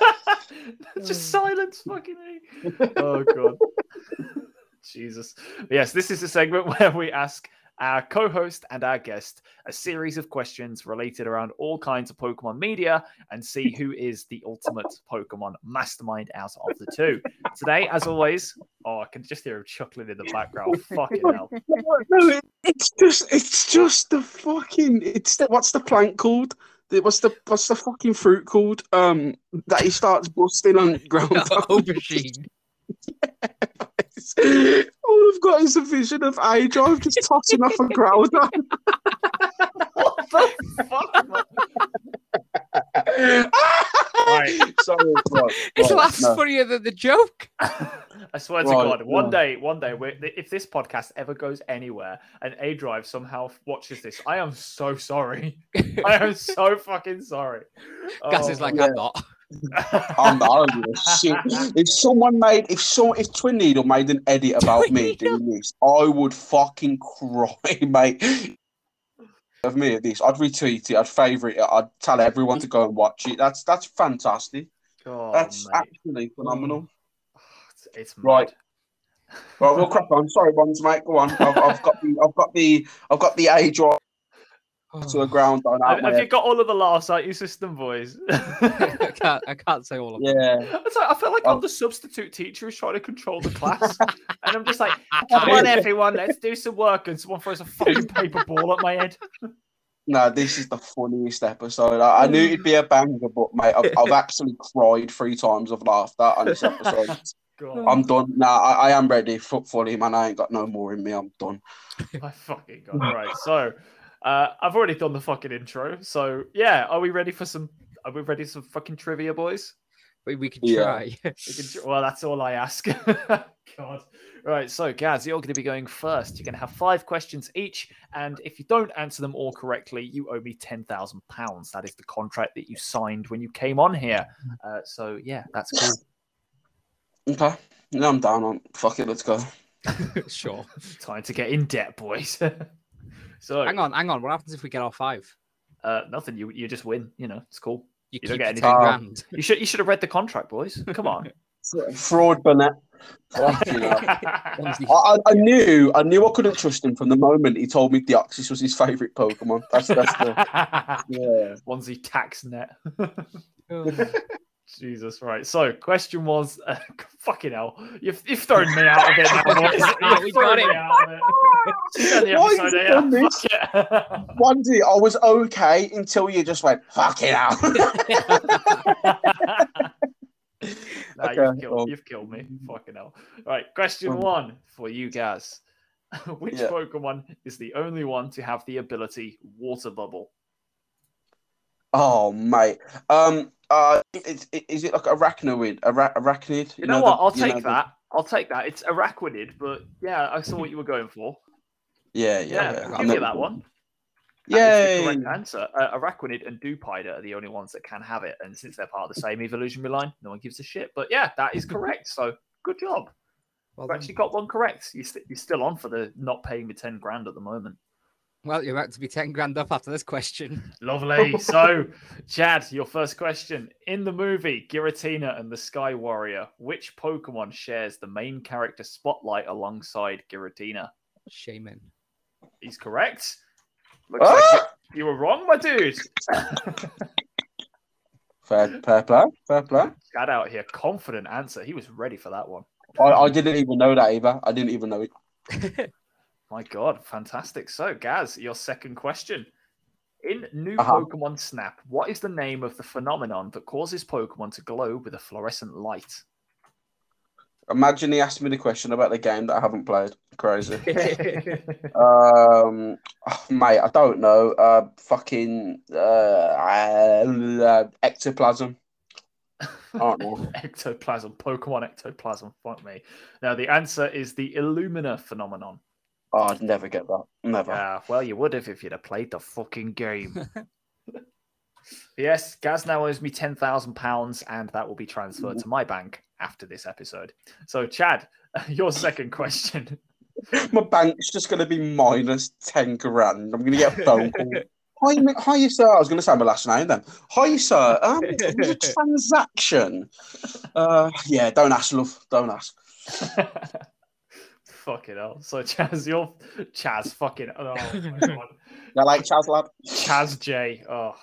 [SPEAKER 2] Just silence, fucking me. Oh god. Jesus. Yes, this is a segment where we ask our co host and our guest a series of questions related around all kinds of Pokemon media and see who is the ultimate Pokemon mastermind out of the two. Today, as always, oh, I can just hear him chuckling in the background. Fucking hell.
[SPEAKER 1] No, it's just it's just the fucking it's the, what's the plant called? The- What's the what's the fucking fruit called? Um, that he starts busting on ground.
[SPEAKER 3] Aubergine.
[SPEAKER 1] All I've got is a vision of aDrive just tossing off a ground.
[SPEAKER 2] What the fuck? Right.
[SPEAKER 1] Sorry, right,
[SPEAKER 3] His
[SPEAKER 1] right,
[SPEAKER 3] laugh's
[SPEAKER 1] no.
[SPEAKER 3] funnier than the joke.
[SPEAKER 2] I swear to God, one
[SPEAKER 1] yeah.
[SPEAKER 2] day, one day, if this podcast ever goes anywhere and aDrive somehow watches this, I am so sorry. I am so fucking sorry.
[SPEAKER 3] Gas
[SPEAKER 2] Oh,
[SPEAKER 3] is like,
[SPEAKER 1] yeah.
[SPEAKER 3] I'm not.
[SPEAKER 1] I'm, I don't give a shit. If someone made, if so, if Twin Needle made an edit about me doing this, I would fucking cry, mate. Of me at this, I'd retweet it, I'd favourite it, I'd tell everyone to go and watch it. That's that's fantastic.
[SPEAKER 2] Oh,
[SPEAKER 1] That's
[SPEAKER 2] mate.
[SPEAKER 1] actually phenomenal.
[SPEAKER 2] Oh, it's, it's
[SPEAKER 1] Right.
[SPEAKER 2] mad.
[SPEAKER 1] Right, we'll crack on. Sorry, ones, mate. Go on. I've, I've got the, I've got the, I've got the aDrive to a ground on
[SPEAKER 2] Have, have you got all of the laughs out your system, boys?
[SPEAKER 3] I can't. I can't say all of them.
[SPEAKER 1] Yeah.
[SPEAKER 2] It's like, I feel like
[SPEAKER 1] Oh.
[SPEAKER 2] I'm um, the substitute teacher who's trying to control the class, and I'm just like, "Come on, everyone, let's do some work." And someone throws a fucking paper ball at my head.
[SPEAKER 1] No, this is the funniest episode. I, I knew it'd be a banger, but mate, I've, I've actually cried three times of laughter on this episode.
[SPEAKER 2] God,
[SPEAKER 1] I'm done. Nah, I, I am ready. Foot fully, man. I ain't got no more in me. I'm done.
[SPEAKER 2] my fucking god! Right, so uh, I've already done the fucking intro. So yeah, are we ready for some? Are we ready for some fucking trivia, boys?
[SPEAKER 3] We, we can
[SPEAKER 1] Yeah.
[SPEAKER 3] try.
[SPEAKER 2] We can, tr- well, that's all I ask. God. Right, so Gaz, you're going to be going first. You're going to have five questions each, and if you don't answer them all correctly, you owe me ten thousand pounds. That is the contract that you signed when you came on here. Uh, so yeah, that's cool.
[SPEAKER 1] Okay. No, I'm down on. Fuck it. Let's go.
[SPEAKER 3] sure.
[SPEAKER 2] Time to get in debt, boys. so
[SPEAKER 3] Hang on, hang on. What happens if we get all five?
[SPEAKER 2] Uh, nothing. You you just win. You know, it's cool.
[SPEAKER 3] You,
[SPEAKER 2] You don't get anything.
[SPEAKER 3] 10 grand.
[SPEAKER 2] You should you should have read the contract, boys. Come on.
[SPEAKER 1] Fraud, Burnett. Fucking I, I, I knew, I knew I couldn't trust him from the moment he told me Deoxys was his favourite Pokemon. That's that's the yeah.
[SPEAKER 2] Onesie tax net.
[SPEAKER 3] oh,
[SPEAKER 2] Jesus, right. So, question was, uh, fucking hell, you've, you've thrown me out of it. Now. You've
[SPEAKER 3] We
[SPEAKER 2] thrown
[SPEAKER 3] got
[SPEAKER 2] me out of it. Just end the
[SPEAKER 1] Why
[SPEAKER 2] episode
[SPEAKER 1] you
[SPEAKER 2] here.
[SPEAKER 1] done this? One day I was okay until you just went fuck it out.
[SPEAKER 2] Nah,
[SPEAKER 1] Okay,
[SPEAKER 2] you've, killed,
[SPEAKER 1] well-
[SPEAKER 2] you've killed me. Fucking hell. Right, question
[SPEAKER 1] Um,
[SPEAKER 2] one for you guys. Which
[SPEAKER 1] Yeah.
[SPEAKER 2] Pokemon is the only one to have the ability Water Bubble?
[SPEAKER 1] oh mate. Um. Uh. Is, is it like arachnoid? Ara- arachnid?
[SPEAKER 2] You know what?
[SPEAKER 1] the-
[SPEAKER 2] I'll take
[SPEAKER 1] know the-
[SPEAKER 2] that. I'll take that. It's Araquanid, but yeah, I saw what you were going for.
[SPEAKER 1] Yeah.
[SPEAKER 2] Yeah,
[SPEAKER 1] Yeah.
[SPEAKER 2] I'll
[SPEAKER 1] yeah.
[SPEAKER 2] give you that one. Yeah. That is
[SPEAKER 1] Yay.
[SPEAKER 2] the correct answer. Uh, Araquanid and Dewpider are the only ones that can have it, and since they're part of the same evolutionary line, no one gives a shit. But yeah, that is correct. So good job.
[SPEAKER 3] well,
[SPEAKER 2] You've actually got one correct. You st- you're still on for the not paying me ten grand at the moment.
[SPEAKER 3] Well, you're about to be 10 grand up after this question.
[SPEAKER 2] Lovely. so, Chad, your first question. In the movie Giratina and the Sky Warrior, which Pokemon shares the main character spotlight alongside Giratina?
[SPEAKER 3] Shaymin.
[SPEAKER 2] He's correct. Looks like
[SPEAKER 1] Ah!
[SPEAKER 2] you, you were wrong, my dude.
[SPEAKER 1] Fair, fair play. Fair play.
[SPEAKER 2] Chad out here, confident answer. He was ready for that one.
[SPEAKER 1] I, I didn't even know that either. I didn't even know it.
[SPEAKER 2] My God, fantastic. So, Gaz, your second question. In New
[SPEAKER 1] Uh-huh.
[SPEAKER 2] Pokemon Snap, what is the name of the phenomenon that causes Pokemon to glow with a fluorescent light?
[SPEAKER 1] Imagine he asked me the question about the game that I haven't played. Crazy. Um, oh, mate, I don't know. Uh, fucking uh, uh, ectoplasm.
[SPEAKER 2] Ectoplasm, Pokemon ectoplasm. Fuck me. Now, the answer is the Illumina phenomenon.
[SPEAKER 1] Oh, I'd never get that. Never.
[SPEAKER 2] Yeah, well, you would have if you'd have played the fucking game. yes, Gaz now owes me ten thousand pounds, and that will be transferred to my bank after this episode. So, Chad, your second question.
[SPEAKER 1] My bank's just going to be minus 10 grand. I'm going to get a phone call. Hi, mi- hi, sir. I was going to say my last name then. Hi, sir. Um, it was a transaction. Uh, yeah, don't ask, love. Don't ask.
[SPEAKER 2] Fucking hell. So Chaz, you're Chaz fucking oh my god.
[SPEAKER 1] I like Chaz lad.
[SPEAKER 2] Chaz J. Oh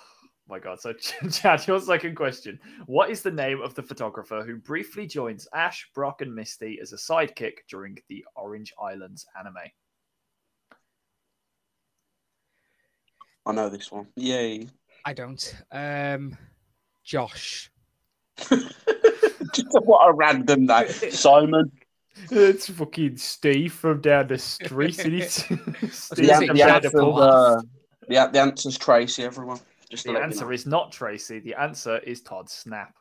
[SPEAKER 2] my god. So Chad, your second question. What is the name of the photographer who briefly joins Ash, Brock, and Misty as a sidekick during the Orange Islands anime?
[SPEAKER 1] I know this one. Yay.
[SPEAKER 3] I don't. Um, Josh.
[SPEAKER 1] Just what a random name. Simon.
[SPEAKER 2] It's fucking Steve from down the street. and he's Steve
[SPEAKER 1] The,
[SPEAKER 2] from
[SPEAKER 1] the,
[SPEAKER 2] down
[SPEAKER 1] answer,
[SPEAKER 2] the pub.
[SPEAKER 1] uh, the, the answer's Tracy, everyone. Just
[SPEAKER 2] The
[SPEAKER 1] let you
[SPEAKER 2] answer
[SPEAKER 1] know.
[SPEAKER 2] is not Tracy. The answer is Todd Snap.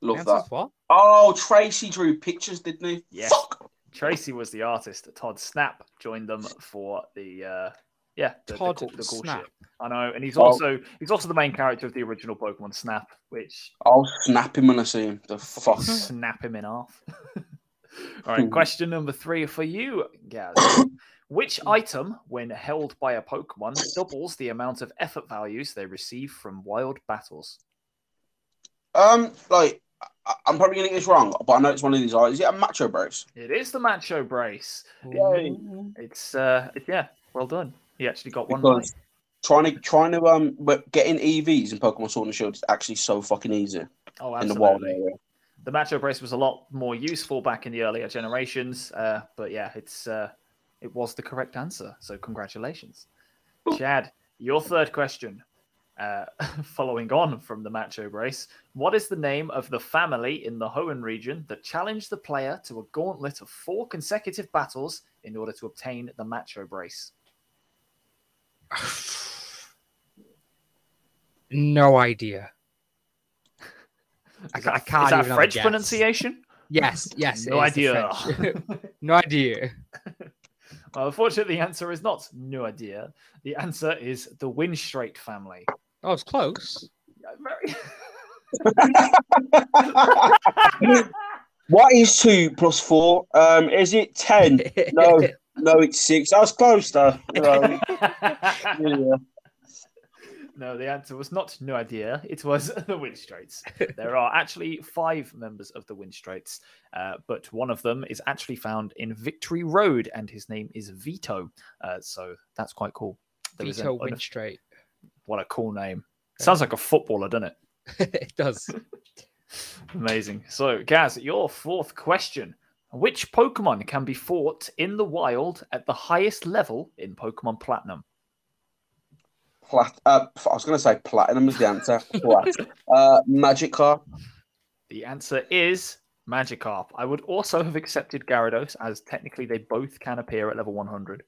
[SPEAKER 1] Love
[SPEAKER 3] Answer's
[SPEAKER 1] that.
[SPEAKER 3] what?
[SPEAKER 1] Oh, Tracy drew pictures, didn't he?
[SPEAKER 2] Yes.
[SPEAKER 1] Fuck.
[SPEAKER 2] Tracy was the artist. Todd Snap joined them for the uh yeah the, the
[SPEAKER 3] Todd
[SPEAKER 2] cool- the cool
[SPEAKER 3] Snap.
[SPEAKER 2] shit. I know, and he's
[SPEAKER 1] Oh.
[SPEAKER 2] also he's also the main character of the original Pokemon Snap, which
[SPEAKER 1] I'll snap him when I see him. The fuck.
[SPEAKER 2] snap him in half. All right, question number three for you, Gaz. Which item, when held by a Pokemon, doubles the amount of effort values they receive from wild battles?
[SPEAKER 1] Um, like I- I'm probably gonna get this wrong, but I know it's one of these. Is it a macho brace?
[SPEAKER 2] It is the Macho Brace.
[SPEAKER 1] Yay.
[SPEAKER 2] It's uh, it- yeah, well done. He actually got one.
[SPEAKER 1] Because trying to trying to um but getting EVs in Pokemon Sword and Shield is actually so fucking easy
[SPEAKER 2] Oh,
[SPEAKER 1] in the wild
[SPEAKER 2] absolutely.
[SPEAKER 1] area.
[SPEAKER 2] The Macho Brace was a lot more useful back in the earlier generations. Uh, but yeah, it's uh, it was the correct answer. So congratulations, Chad. Your third question, uh, following on from the Macho Brace, what is the name of the family in the Hoenn region that challenged the player to a gauntlet of four consecutive battles in order to obtain the Macho Brace?
[SPEAKER 3] no idea. I,
[SPEAKER 2] Is
[SPEAKER 3] ca- I
[SPEAKER 2] that-
[SPEAKER 3] can't
[SPEAKER 2] Is that
[SPEAKER 3] even
[SPEAKER 2] French pronunciation?
[SPEAKER 3] Yes, yes.
[SPEAKER 2] No
[SPEAKER 3] it is the
[SPEAKER 2] idea.
[SPEAKER 3] No idea.
[SPEAKER 2] Well, unfortunately, the answer is not no idea. The answer is the Winstraight family.
[SPEAKER 3] Oh, it's close.
[SPEAKER 2] Yeah, very-
[SPEAKER 1] what is two plus four? Um, is it ten? No, no, it's six. I was close though. You know, yeah.
[SPEAKER 2] No, the answer was not no idea. It was the Winstraights. There are actually five members of the Winstraights, uh, but one of them is actually found in Victory Road, and his name is Vito. Uh, so that's quite cool. There
[SPEAKER 3] Vito
[SPEAKER 2] an-
[SPEAKER 3] Winstraight.
[SPEAKER 2] What a cool name! Sounds like a footballer, doesn't it?
[SPEAKER 3] it does.
[SPEAKER 2] Amazing. So, Gaz, your fourth question. Which Pokemon can be fought in the wild at the highest level in Pokemon Platinum?
[SPEAKER 1] Plat- uh, I was gonna say platinum is the answer. Plat. uh, Magikarp.
[SPEAKER 2] The answer is Magikarp. I would also have accepted Gyarados, as technically they both can appear at level 100.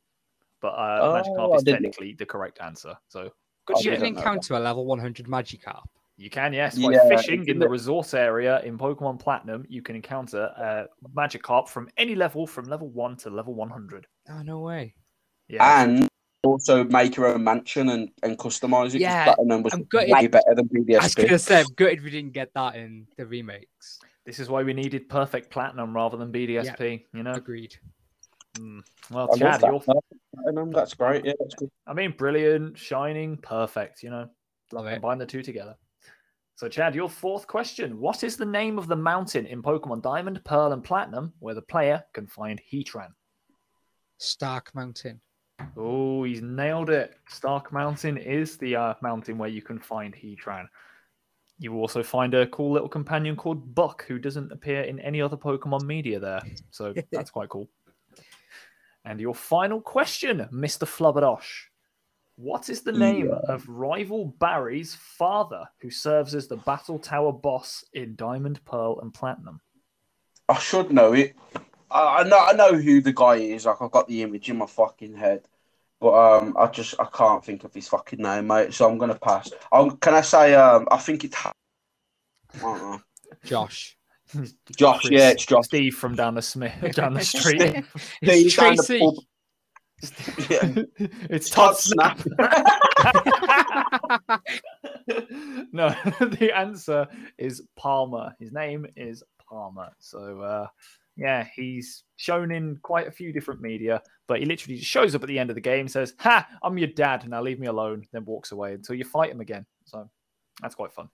[SPEAKER 2] But uh,
[SPEAKER 1] Oh,
[SPEAKER 2] Magikarp is technically the correct answer. So, good
[SPEAKER 1] I
[SPEAKER 3] You
[SPEAKER 2] shit.
[SPEAKER 3] can encounter a level 100 Magikarp.
[SPEAKER 2] You can, yes. By
[SPEAKER 1] Yeah,
[SPEAKER 2] fishing in the Resort Area in Pokemon Platinum, you can encounter uh, Magikarp from any level from level 1 to level 100.
[SPEAKER 3] Oh, no way.
[SPEAKER 2] Yeah.
[SPEAKER 1] and also make your own mansion and, and customize it.
[SPEAKER 3] Yeah,
[SPEAKER 1] platinum was
[SPEAKER 3] I'm gutted.
[SPEAKER 1] way better than
[SPEAKER 3] I was going
[SPEAKER 1] BDSP.
[SPEAKER 3] to say, I'm gutted we didn't get that in the remakes.
[SPEAKER 2] This is why we needed perfect platinum rather than BDSP. You know.
[SPEAKER 3] Agreed.
[SPEAKER 2] Mm. Well,
[SPEAKER 1] I
[SPEAKER 2] Chad,
[SPEAKER 1] that.
[SPEAKER 2] you're,
[SPEAKER 1] Platinum, that's great. Yeah, that's good.
[SPEAKER 2] I mean, brilliant, shining, perfect. You know,
[SPEAKER 3] Love it.
[SPEAKER 2] combine the two together. So, Chad, your fourth question: What is the name of the mountain in Pokemon Diamond, Pearl, and Platinum where the player can find Heatran?
[SPEAKER 3] Stark Mountain.
[SPEAKER 2] Oh, he's nailed it. Stark Mountain is the uh, mountain where you can find Heatran. You also find a cool little companion called Buck, who doesn't appear in any other Pokemon media there. So that's quite cool. And your final question, Mr. Flubberdosh. What is the name
[SPEAKER 1] Yeah.
[SPEAKER 2] of rival Barry's father, who serves as the Battle Tower boss in Diamond, Pearl, and Platinum?
[SPEAKER 1] I should know it. I, I know. I know who the guy is. Like I've got the image in my fucking head, but um, I just I can't think of his fucking name, mate. So I'm gonna pass. Um, can I say um, I think it's. I don't know.
[SPEAKER 3] Josh.
[SPEAKER 1] Josh,
[SPEAKER 2] Chris-
[SPEAKER 1] yeah, it's Josh.
[SPEAKER 2] Steve from down the Smith down the street.
[SPEAKER 1] He's down the
[SPEAKER 3] Tracy.
[SPEAKER 1] pub. Yeah.
[SPEAKER 2] it's Todd
[SPEAKER 1] Todd
[SPEAKER 2] Snap.
[SPEAKER 1] Snap.
[SPEAKER 2] no, the answer is Palmer. His name is Palmer. So, uh, yeah, he's shown in quite a few different media, but he literally just shows up at the end of the game, says, Ha, I'm your dad, now leave me alone, then walks away until you fight him again. So, that's quite fun.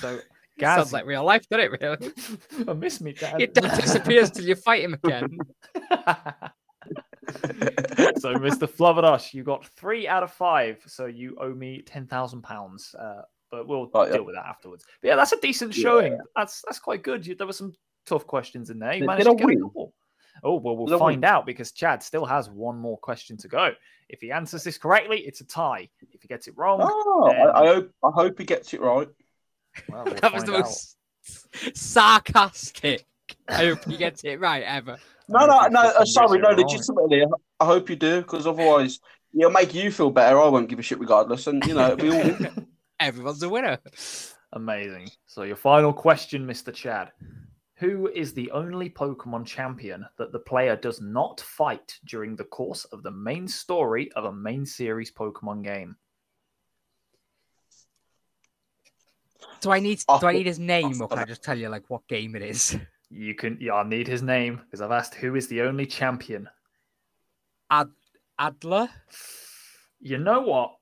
[SPEAKER 2] So,
[SPEAKER 3] Sounds like real life, doesn't it? Really?
[SPEAKER 2] I miss me, Dad.
[SPEAKER 3] Your dad disappears till you fight him again.
[SPEAKER 2] so, Mr. Flubberdush, you got three out of five. So you owe me ten thousand pounds. Uh, but we'll
[SPEAKER 1] Right, yeah.
[SPEAKER 2] deal with that afterwards. But yeah, that's a decent
[SPEAKER 1] Yeah.
[SPEAKER 2] showing. That's that's quite good. You, there were some tough questions in there. You managed to get a couple. Oh well, we'll
[SPEAKER 1] Did I
[SPEAKER 2] find
[SPEAKER 1] win?
[SPEAKER 2] out because Chad still has one more question to go. If he answers this correctly, it's a tie. If he gets it wrong,
[SPEAKER 1] Oh,
[SPEAKER 2] then-
[SPEAKER 1] I, I hope I hope he gets it right.
[SPEAKER 2] well, we'll
[SPEAKER 3] that was the
[SPEAKER 2] out.
[SPEAKER 3] most sarcastic. I hope you get it right ever.
[SPEAKER 1] No,
[SPEAKER 2] I
[SPEAKER 1] no, no.
[SPEAKER 2] Clifton gets
[SPEAKER 1] sorry, no.
[SPEAKER 2] right.
[SPEAKER 1] Legitimately, I- I hope you do, because otherwise, it'll make you feel better. I won't give a shit regardless, and you know, we all.
[SPEAKER 3] Everyone's a winner.
[SPEAKER 2] Amazing. So your final question, Mr. Chad. Who is the only Pokemon champion that the player does not fight during the course of the main story of a main series Pokemon game?
[SPEAKER 3] Do I need
[SPEAKER 1] Oh,
[SPEAKER 3] do I need his name or
[SPEAKER 1] oh,
[SPEAKER 3] can I just tell you like what game it is?
[SPEAKER 2] You can yeah, I need his name because I've asked who is the only champion.
[SPEAKER 3] Ad- Adler?
[SPEAKER 2] You know what?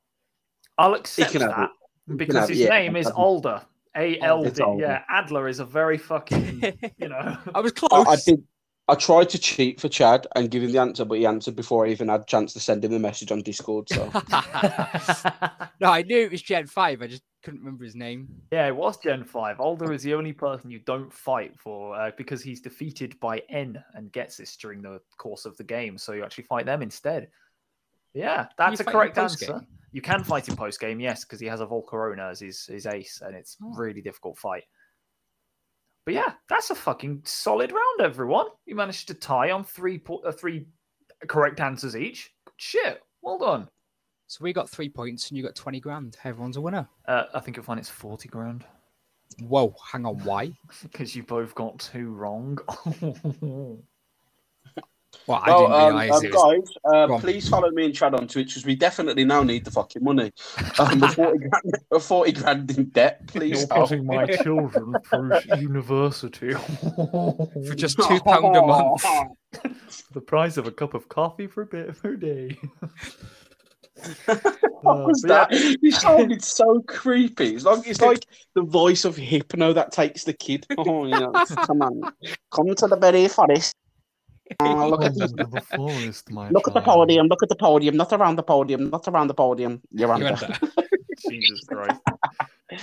[SPEAKER 2] I'll accept
[SPEAKER 1] can have
[SPEAKER 2] that
[SPEAKER 1] can
[SPEAKER 2] because
[SPEAKER 1] have-
[SPEAKER 2] his
[SPEAKER 1] yeah,
[SPEAKER 2] name is
[SPEAKER 1] have it.
[SPEAKER 2] Alder. A L
[SPEAKER 1] It's
[SPEAKER 2] D.
[SPEAKER 1] Alder.
[SPEAKER 2] Yeah, Adler is a very fucking you know.
[SPEAKER 3] I was
[SPEAKER 1] I,
[SPEAKER 3] close.
[SPEAKER 1] I did. I tried to cheat for Chad and give him the answer, but he answered before I even had a chance to send him the message on Discord. So
[SPEAKER 3] no, I knew it was Gen 5. I just couldn't remember his name.
[SPEAKER 2] Yeah, it was Gen 5. Alder is the only person you don't fight for uh, because he's defeated by N and gets this during the course of the game. So you actually fight them instead. Yeah, that's a correct
[SPEAKER 3] post-game?
[SPEAKER 2] answer. You can fight him post game, yes, because he has a Volcarona as his, his ace, and it's
[SPEAKER 3] Oh.
[SPEAKER 2] really difficult fight. But yeah, that's a fucking solid round, everyone. You managed to tie on three po- uh, three correct answers each. Shit, well done.
[SPEAKER 3] So we got three points and you got 20 grand. Everyone's a winner.
[SPEAKER 2] Uh, I think you'll find it's 40 grand.
[SPEAKER 3] Whoa, hang on, why?
[SPEAKER 2] Because you both got two wrong.
[SPEAKER 3] Well, I
[SPEAKER 1] Well,
[SPEAKER 3] didn't
[SPEAKER 1] um,
[SPEAKER 3] realise
[SPEAKER 1] um,
[SPEAKER 3] was.
[SPEAKER 1] guys, uh, please follow me and Chad on Twitch because we definitely now need the fucking money. Um, we're 40 grand, we're 40 grand in debt. Please help.
[SPEAKER 2] my children through university.
[SPEAKER 3] For just £2 a month.
[SPEAKER 2] the price of a cup of coffee for a bit per day.
[SPEAKER 1] What was
[SPEAKER 2] but
[SPEAKER 1] that? You sounded so creepy. It's like it's like the voice of Hypno that takes the kid. Oh, yeah, come on, come to the berry forest. Oh, look at the,
[SPEAKER 2] the forest,
[SPEAKER 1] look at the podium. Look at the podium. Not around the podium. Not around the podium. You're
[SPEAKER 3] You're
[SPEAKER 1] under.
[SPEAKER 3] under.
[SPEAKER 2] Jesus Christ.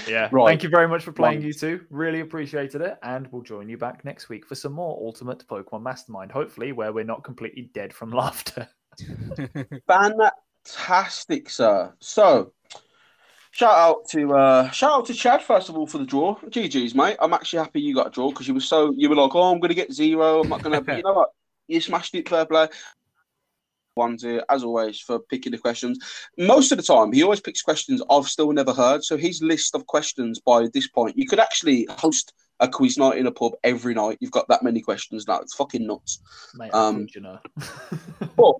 [SPEAKER 2] Yeah.
[SPEAKER 1] Right.
[SPEAKER 2] Thank you very much for playing,
[SPEAKER 1] Right.
[SPEAKER 2] you two. Really appreciated it. And we'll join you back next week for some more Ultimate Pokemon Mastermind, hopefully, where we're not completely dead from laughter.
[SPEAKER 1] Fantastic, sir. So, shout out to uh, shout out to Chad first of all for the draw. GG's, mate. I'm actually happy you got a draw because you were so you were like, oh, I'm gonna get zero. I'm not gonna. but you know what? You smashed it, fair play. Here, as always, for picking the questions. Most of the time, he always picks questions I've still never heard. So his list of questions by this point, you could actually host a quiz night in a pub every night. You've got that many questions now. It's fucking nuts.
[SPEAKER 2] Mate,
[SPEAKER 1] Um,
[SPEAKER 2] you know.
[SPEAKER 1] But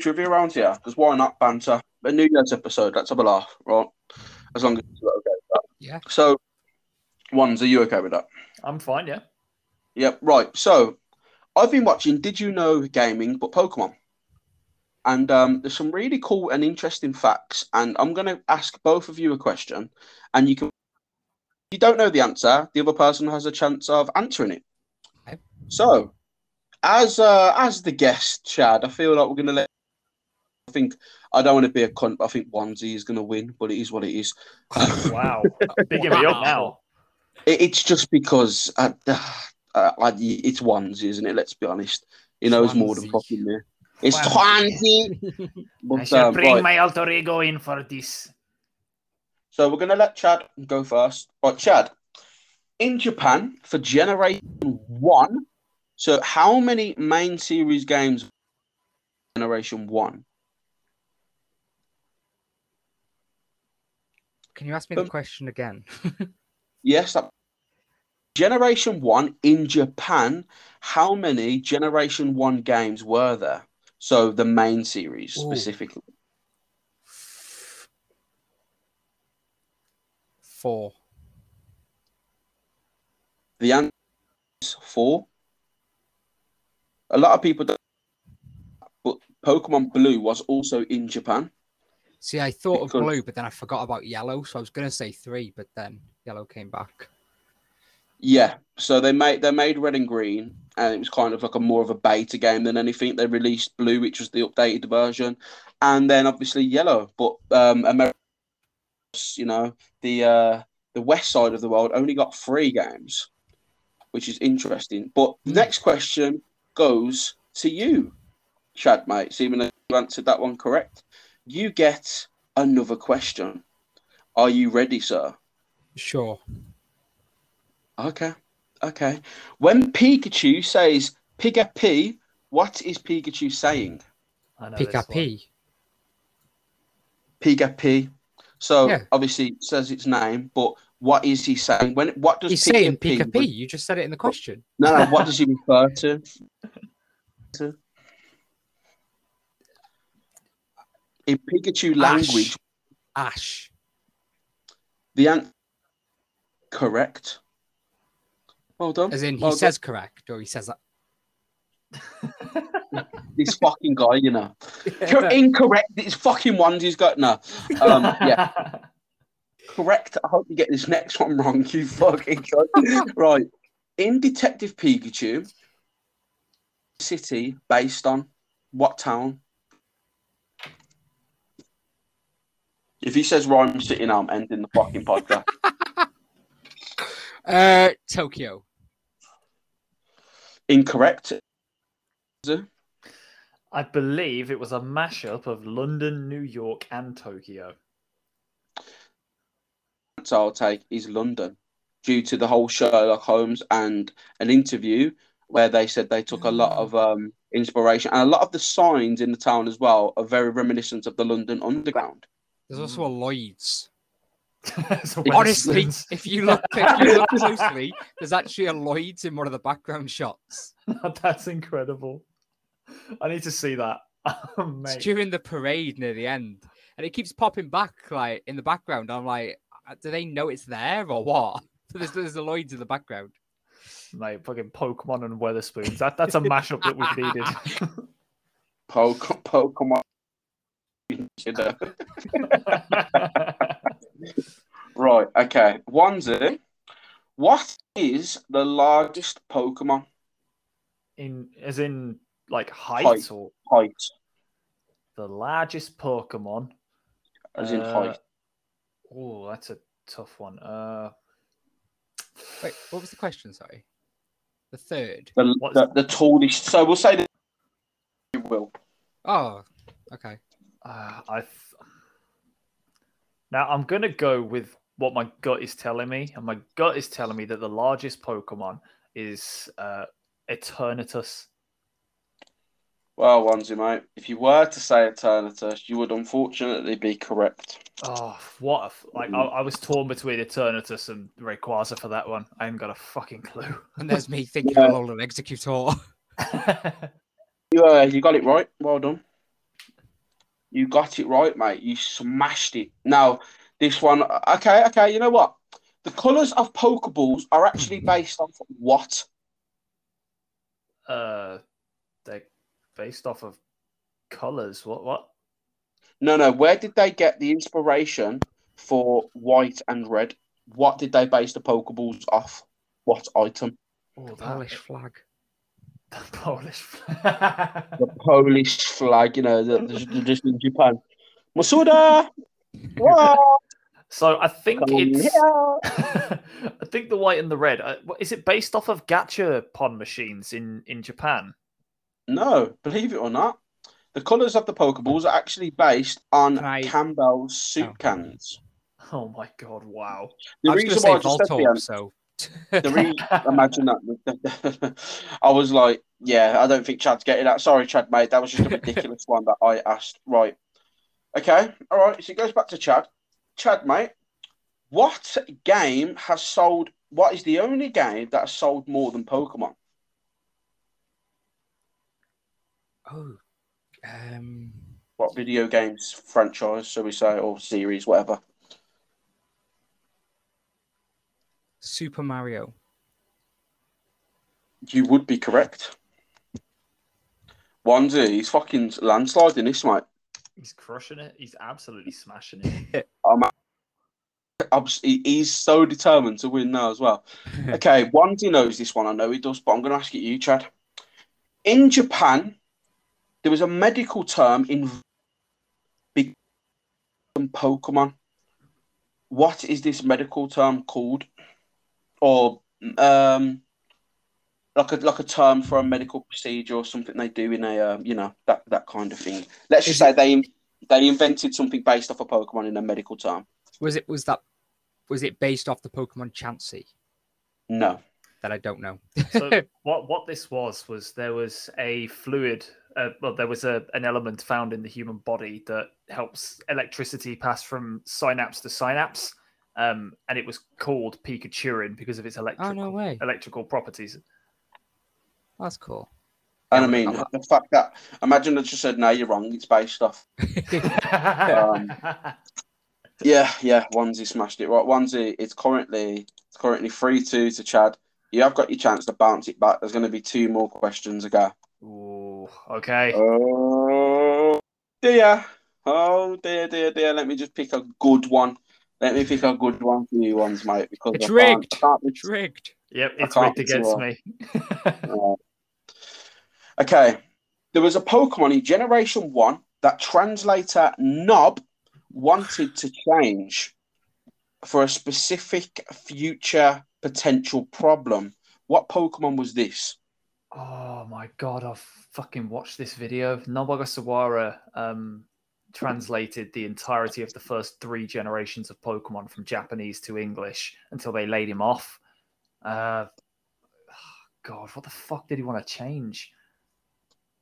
[SPEAKER 1] trivia around here, because why not banter? A New Year's episode, let's have a laugh, right? As long as it's okay with that.
[SPEAKER 3] Yeah.
[SPEAKER 1] So, ones, are you okay with that?
[SPEAKER 2] I'm fine, yeah.
[SPEAKER 1] Yep, right. So, I've been watching Did You Know Gaming, but Pokemon. And um, there's some really cool and interesting facts. And I'm going to ask both of you a question. And you can, if you don't know the answer, the other person has a chance of answering it.
[SPEAKER 3] Okay.
[SPEAKER 1] So, as uh, as the guest, Chad, I feel like we're going to let. I think I don't want to be a cunt. But I think Onesie is going to win, but it is what it is.
[SPEAKER 2] Wow. Bigging me up now.
[SPEAKER 1] It, it's just because uh, uh, uh, it's onesie, isn't it? Let's be honest. He knows more than fucking me. It's
[SPEAKER 3] Swansea.
[SPEAKER 1] Swansea.
[SPEAKER 2] I
[SPEAKER 1] But,
[SPEAKER 2] shall
[SPEAKER 1] um,
[SPEAKER 2] bring
[SPEAKER 1] right,
[SPEAKER 2] my alter ego in for this.
[SPEAKER 1] So we're going to let Chad go first. Right, Chad. In Japan, for Generation 1, so how many main series games Generation 1?
[SPEAKER 3] Can you ask me the
[SPEAKER 1] Um,
[SPEAKER 3] question again?
[SPEAKER 1] Yes, that, Generation 1 in Japan, how many Generation 1 games were there? So the main series
[SPEAKER 3] Ooh.
[SPEAKER 1] specifically.
[SPEAKER 3] Four.
[SPEAKER 1] The answer is four. A lot of people don't, but Pokemon Blue was also in Japan.
[SPEAKER 3] See, I thought of blue, but then I forgot about yellow, so I was going to say three, but then yellow came back.
[SPEAKER 1] Yeah, so they made they made red and green, and it was kind of like a more of a beta game than anything. They released blue, which was the updated version, and then obviously yellow. But um, America, you know, the uh, the west side of the world only got three games, which is interesting. But the next question goes to you, Chad, mate. So even though you answered that one correct, you get another question. Are you ready, sir?
[SPEAKER 3] Sure.
[SPEAKER 1] Okay. Okay. When Pikachu says Pika P, what is Pikachu saying?
[SPEAKER 2] I know
[SPEAKER 3] Pick
[SPEAKER 2] this
[SPEAKER 3] up
[SPEAKER 2] one.
[SPEAKER 3] P.
[SPEAKER 1] Pika P. So
[SPEAKER 3] Yeah.
[SPEAKER 1] obviously it says its name, but what is he saying? When what does
[SPEAKER 3] He's
[SPEAKER 1] Pika
[SPEAKER 3] saying
[SPEAKER 1] P?
[SPEAKER 3] Pika P. You just said it in the question.
[SPEAKER 1] No, no, what does he refer to? to? In Pikachu language,
[SPEAKER 3] Ash.
[SPEAKER 1] the answer correct. Well done.
[SPEAKER 3] As in, he
[SPEAKER 1] Well done.
[SPEAKER 3] says correct, or he says that.
[SPEAKER 1] this fucking guy, you know. You're incorrect. It's fucking ones he's got no. Um, yeah, correct. I hope you get this next one wrong, you fucking guy. right. In Detective Pikachu, city based on what town? If he says Rhyme City now, I'm ending the fucking podcast.
[SPEAKER 3] Uh, Tokyo.
[SPEAKER 1] Incorrect.
[SPEAKER 2] I believe it was a mashup of London, New York, and Tokyo.
[SPEAKER 1] So I'll take is London due to the whole Sherlock Holmes and an interview where they said they took a lot of um, inspiration and a lot of the signs in the town as well are very reminiscent of the London Underground.
[SPEAKER 3] There's also a Lloyd's.
[SPEAKER 2] So
[SPEAKER 3] Honestly, if you look if you look closely, there's actually a Lloyd's in one of the background shots.
[SPEAKER 2] that's incredible. I need to see that. Oh,
[SPEAKER 3] It's during the parade near the end, and it keeps popping back like in the background. I'm like, uh, do they know it's there or what? So there's there's a Lloyd's in the background.
[SPEAKER 2] Mate, fucking Pokemon and Wetherspoons. That that's a mashup that we've needed.
[SPEAKER 1] Poke- Pokemon. You know. Right, okay. Onesie, what is the largest Pokemon
[SPEAKER 2] in as in like height,
[SPEAKER 1] Height.
[SPEAKER 2] or
[SPEAKER 1] height?
[SPEAKER 2] the largest Pokemon.
[SPEAKER 1] As in
[SPEAKER 2] Uh,
[SPEAKER 1] height.
[SPEAKER 2] Oh, that's a tough one. Uh,
[SPEAKER 3] Wait, what was the question? Sorry, the third.
[SPEAKER 1] The, the, the tallest. So we'll say that you will.
[SPEAKER 3] Oh, okay.
[SPEAKER 2] uh, I. Th- now I'm gonna go with what my gut is telling me, and my gut is telling me that the largest Pokemon is uh, Eternatus.
[SPEAKER 1] Well, Onesie, mate, if you were to say Eternatus, you would unfortunately be correct.
[SPEAKER 2] Oh, what a f- like! I, I was torn between Eternatus and Rayquaza for that one. I haven't got a fucking clue.
[SPEAKER 3] And there's me thinking
[SPEAKER 1] Yeah.
[SPEAKER 3] of an executor.
[SPEAKER 1] You, uh, you got it right. Well done. You got it right, mate. You smashed it. Now, this one, okay, okay. You know what? The colours of Pokeballs are actually based off what?
[SPEAKER 2] uh, they're based off of colors. What? What?
[SPEAKER 1] No, no. Where did they get the inspiration for white and red? What did they base the Pokeballs off? What item?
[SPEAKER 2] Oh, the
[SPEAKER 3] Polish flag.
[SPEAKER 2] The Polish.
[SPEAKER 1] The Polish flag. You know, the, the, the just in Japan. Masuda. Wow.
[SPEAKER 2] so I think
[SPEAKER 1] Come
[SPEAKER 2] it's. I think the white and the red. Uh, what- is it based off of gacha pon machines in in Japan?
[SPEAKER 1] No, believe it or not, the colours of the Pokeballs are actually based on
[SPEAKER 3] I-
[SPEAKER 1] Campbell's soup
[SPEAKER 3] Oh.
[SPEAKER 1] cans.
[SPEAKER 2] Oh my god! Wow.
[SPEAKER 1] The
[SPEAKER 3] I was
[SPEAKER 1] reason
[SPEAKER 3] going
[SPEAKER 1] why
[SPEAKER 3] to
[SPEAKER 1] I
[SPEAKER 3] say
[SPEAKER 1] just said the
[SPEAKER 3] Voltorb,
[SPEAKER 1] answer,
[SPEAKER 3] so
[SPEAKER 1] the re- imagine that. I was like, yeah, I don't think Chad's getting that. Sorry, Chad, mate. That was just a ridiculous one that I asked. Right. Okay. All right. So it goes back to Chad. Chad, mate, what game has sold? What is the only game that has sold more than Pokemon?
[SPEAKER 3] oh, um,
[SPEAKER 1] What video games franchise, so we say, or series, whatever?
[SPEAKER 3] Super Mario.
[SPEAKER 1] You would be correct. Onesie, he's fucking landsliding this, mate.
[SPEAKER 2] He's crushing it. He's absolutely smashing it.
[SPEAKER 1] Oh, I'm obs- he- he's so determined to win now as well. Okay, Wandy knows this one. I know he does, but I'm going to ask it you, Chad. In Japan, there was a medical term in Pokemon. What is this medical term called? Or um, like a like a term for a medical procedure or something they do in a uh, you know that that kind of thing. Let's just
[SPEAKER 3] Is
[SPEAKER 1] say they they invented something based off a Pokemon in a medical term.
[SPEAKER 3] Was it was that was it based off the Pokemon Chansey
[SPEAKER 1] No.
[SPEAKER 3] that I don't know?
[SPEAKER 2] So what what this was was there was a fluid. Uh, well, there was a an element found in the human body that helps electricity pass from synapse to synapse, um, and it was called Pikachurin because of its electrical
[SPEAKER 3] oh no way!
[SPEAKER 2] electrical properties.
[SPEAKER 3] That's cool.
[SPEAKER 1] And I mean,
[SPEAKER 3] I'm-
[SPEAKER 1] the fact that imagine I just said, "No, you're wrong. It's based off." Um, Yeah, yeah. Onesie smashed it. Right, Onesie. It's currently it's currently three two to Chad. You have got your chance to bounce it back. There's going to be two more questions to go.
[SPEAKER 2] Ooh, okay.
[SPEAKER 1] Oh dear. Oh dear, dear, dear. Let me just pick a good one. Let me pick a good one for you ones, mate. Because
[SPEAKER 3] It's
[SPEAKER 1] I can't-
[SPEAKER 3] rigged.
[SPEAKER 1] I can't
[SPEAKER 3] It's rigged.
[SPEAKER 2] Yep, it's
[SPEAKER 1] can't
[SPEAKER 2] rigged against me.
[SPEAKER 1] Uh, okay. There was a Pokemon in Generation 1 that translator Nob wanted to change for a specific future potential problem. What Pokemon was this?
[SPEAKER 2] Oh my god, I've fucking watched this video. Nobuaga um, translated the entirety of the first three generations of Pokemon from Japanese to English until they laid him off. Uh, God, what the fuck did he want to change?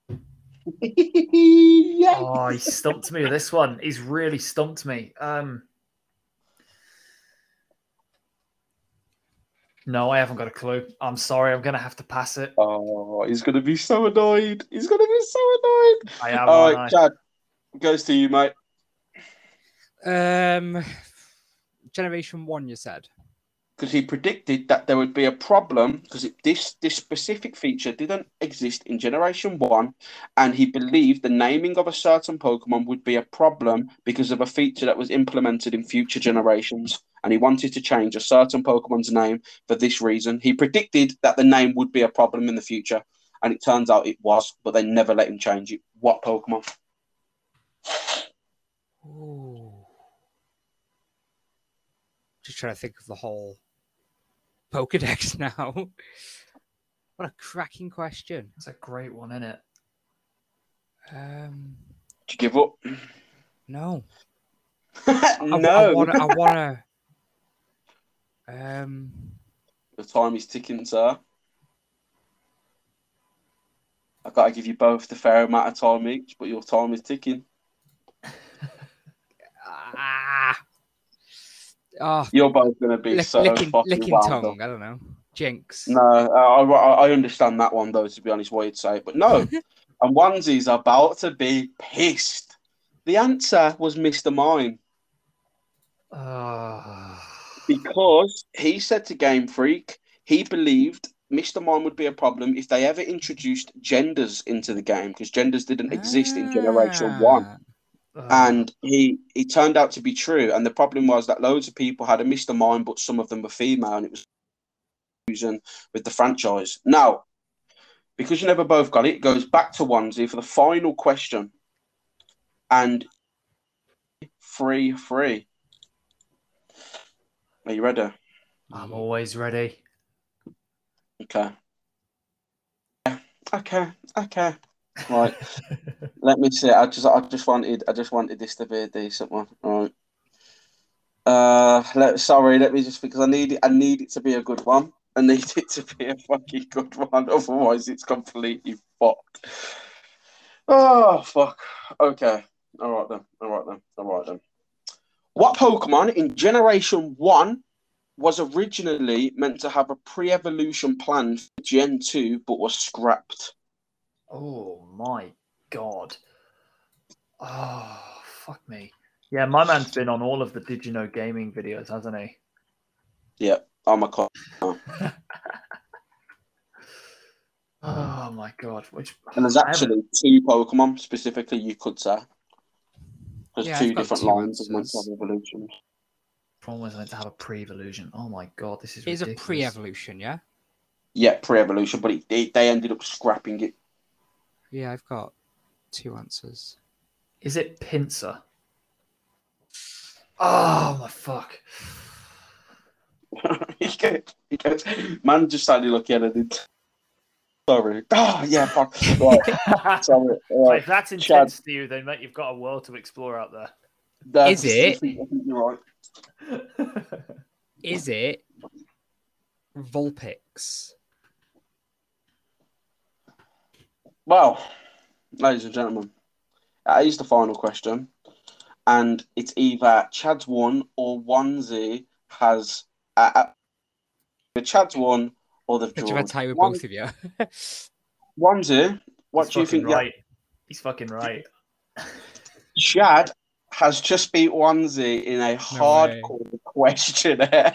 [SPEAKER 1] yeah.
[SPEAKER 2] Oh, he stumped me with this one. He's really stumped me. Um, no, I haven't got a clue. I'm sorry. I'm gonna have to pass it.
[SPEAKER 1] Oh, he's going to be so annoyed. He's going to be so annoyed.
[SPEAKER 2] I am.
[SPEAKER 1] All
[SPEAKER 2] aren't I?
[SPEAKER 1] Chad, goes to you, mate.
[SPEAKER 3] Um, Generation One, you said.
[SPEAKER 1] because he predicted that there would be a problem because this this specific feature didn't exist in Generation One, and he believed the naming of a certain Pokemon would be a problem because of a feature that was implemented in future generations, and he wanted to change a certain Pokemon's name for this reason. He predicted that the name would be a problem in the future, and it turns out it was, but they never let him change it. What Pokemon?
[SPEAKER 3] Ooh. Just trying to think of the whole Pokedex now. what a cracking question.
[SPEAKER 2] It's a great one, isn't it?
[SPEAKER 3] Um,
[SPEAKER 1] Did you give up?
[SPEAKER 3] no.
[SPEAKER 1] No.
[SPEAKER 3] I wanna. I wanna. Um,
[SPEAKER 1] The time is ticking, sir. I've got to give you both the fair amount of time each, but your time is ticking.
[SPEAKER 3] Oh,
[SPEAKER 1] You're both going to be
[SPEAKER 3] lick,
[SPEAKER 1] so
[SPEAKER 3] licking,
[SPEAKER 1] fucking
[SPEAKER 3] licking tongue.
[SPEAKER 1] Up.
[SPEAKER 3] I don't know. Jynx.
[SPEAKER 1] No, I, I, I understand that one though. To be honest, what you'd say, but no. and Onesy's about to be pissed. The answer was Mr. Mime
[SPEAKER 2] Uh... Ah.
[SPEAKER 1] Because he said to Game Freak, he believed Mr. Mime would be a problem if they ever introduced genders into the game, because genders didn't exist in Generation 1.
[SPEAKER 3] Ah
[SPEAKER 2] uh,
[SPEAKER 1] and he he turned out to be true. And the problem was that loads of people had a Mr. Mime, but some of them were female, and it was confusing with the franchise. Now, because you never both got it, it goes back to Onesie for the final question, and free free. Are you ready?
[SPEAKER 2] I'm always ready.
[SPEAKER 1] Okay. Okay. Okay. Right. Let me see. I just, I just wanted, I just wanted this to be a decent one. All right. Uh, let, sorry. Let me just because I need it. I need it to be a good one. I need it to be a fucking good one. Otherwise, it's completely fucked. Oh fuck. Okay. All right then. All right then. All right then. What Pokemon in Generation One was originally meant to have a pre-evolution plan for Gen Two, but was scrapped?
[SPEAKER 2] Oh my god. Oh fuck me. Yeah, my man's been on all of the Did You Know Gaming videos, hasn't he?
[SPEAKER 1] Yeah. I'm a con.
[SPEAKER 2] Oh my god. Which
[SPEAKER 1] And there's
[SPEAKER 2] I haven't-
[SPEAKER 1] actually two Pokemon specifically you could say. There's
[SPEAKER 3] Yeah,
[SPEAKER 1] two different
[SPEAKER 3] two
[SPEAKER 1] lines of
[SPEAKER 3] answers.
[SPEAKER 1] mental evolutions.
[SPEAKER 2] Prawn was meant to have a pre-evolution. Oh my god, this is
[SPEAKER 3] It is a pre-evolution, yeah.
[SPEAKER 1] Yeah, pre-evolution, but it, it, they ended up scrapping it.
[SPEAKER 3] Yeah, I've got two answers.
[SPEAKER 2] Is it Pinsir? Oh my fuck!
[SPEAKER 1] he goes, he goes, man just started looking at it. Sorry. Oh, yeah, fuck. Right, sorry. Right.
[SPEAKER 2] if that's
[SPEAKER 1] Chad.
[SPEAKER 2] intense to you, then mate, you've got a world to explore out there.
[SPEAKER 1] That's-
[SPEAKER 3] Is it?
[SPEAKER 1] I think, I think you're right.
[SPEAKER 3] Is it Vulpix?
[SPEAKER 1] Well, ladies and gentlemen, that is the final question. And it's either Chad's one or Onesie has. Uh, uh, the Chad's won or they've
[SPEAKER 3] Could you
[SPEAKER 1] drawn.
[SPEAKER 3] have tie with
[SPEAKER 1] One-
[SPEAKER 3] both of you?
[SPEAKER 1] Onesie, what
[SPEAKER 2] He's
[SPEAKER 1] do you
[SPEAKER 2] fucking
[SPEAKER 1] think? the-
[SPEAKER 2] Right. He's fucking right.
[SPEAKER 1] Chad has just beat Onesie in a hardcore questionnaire.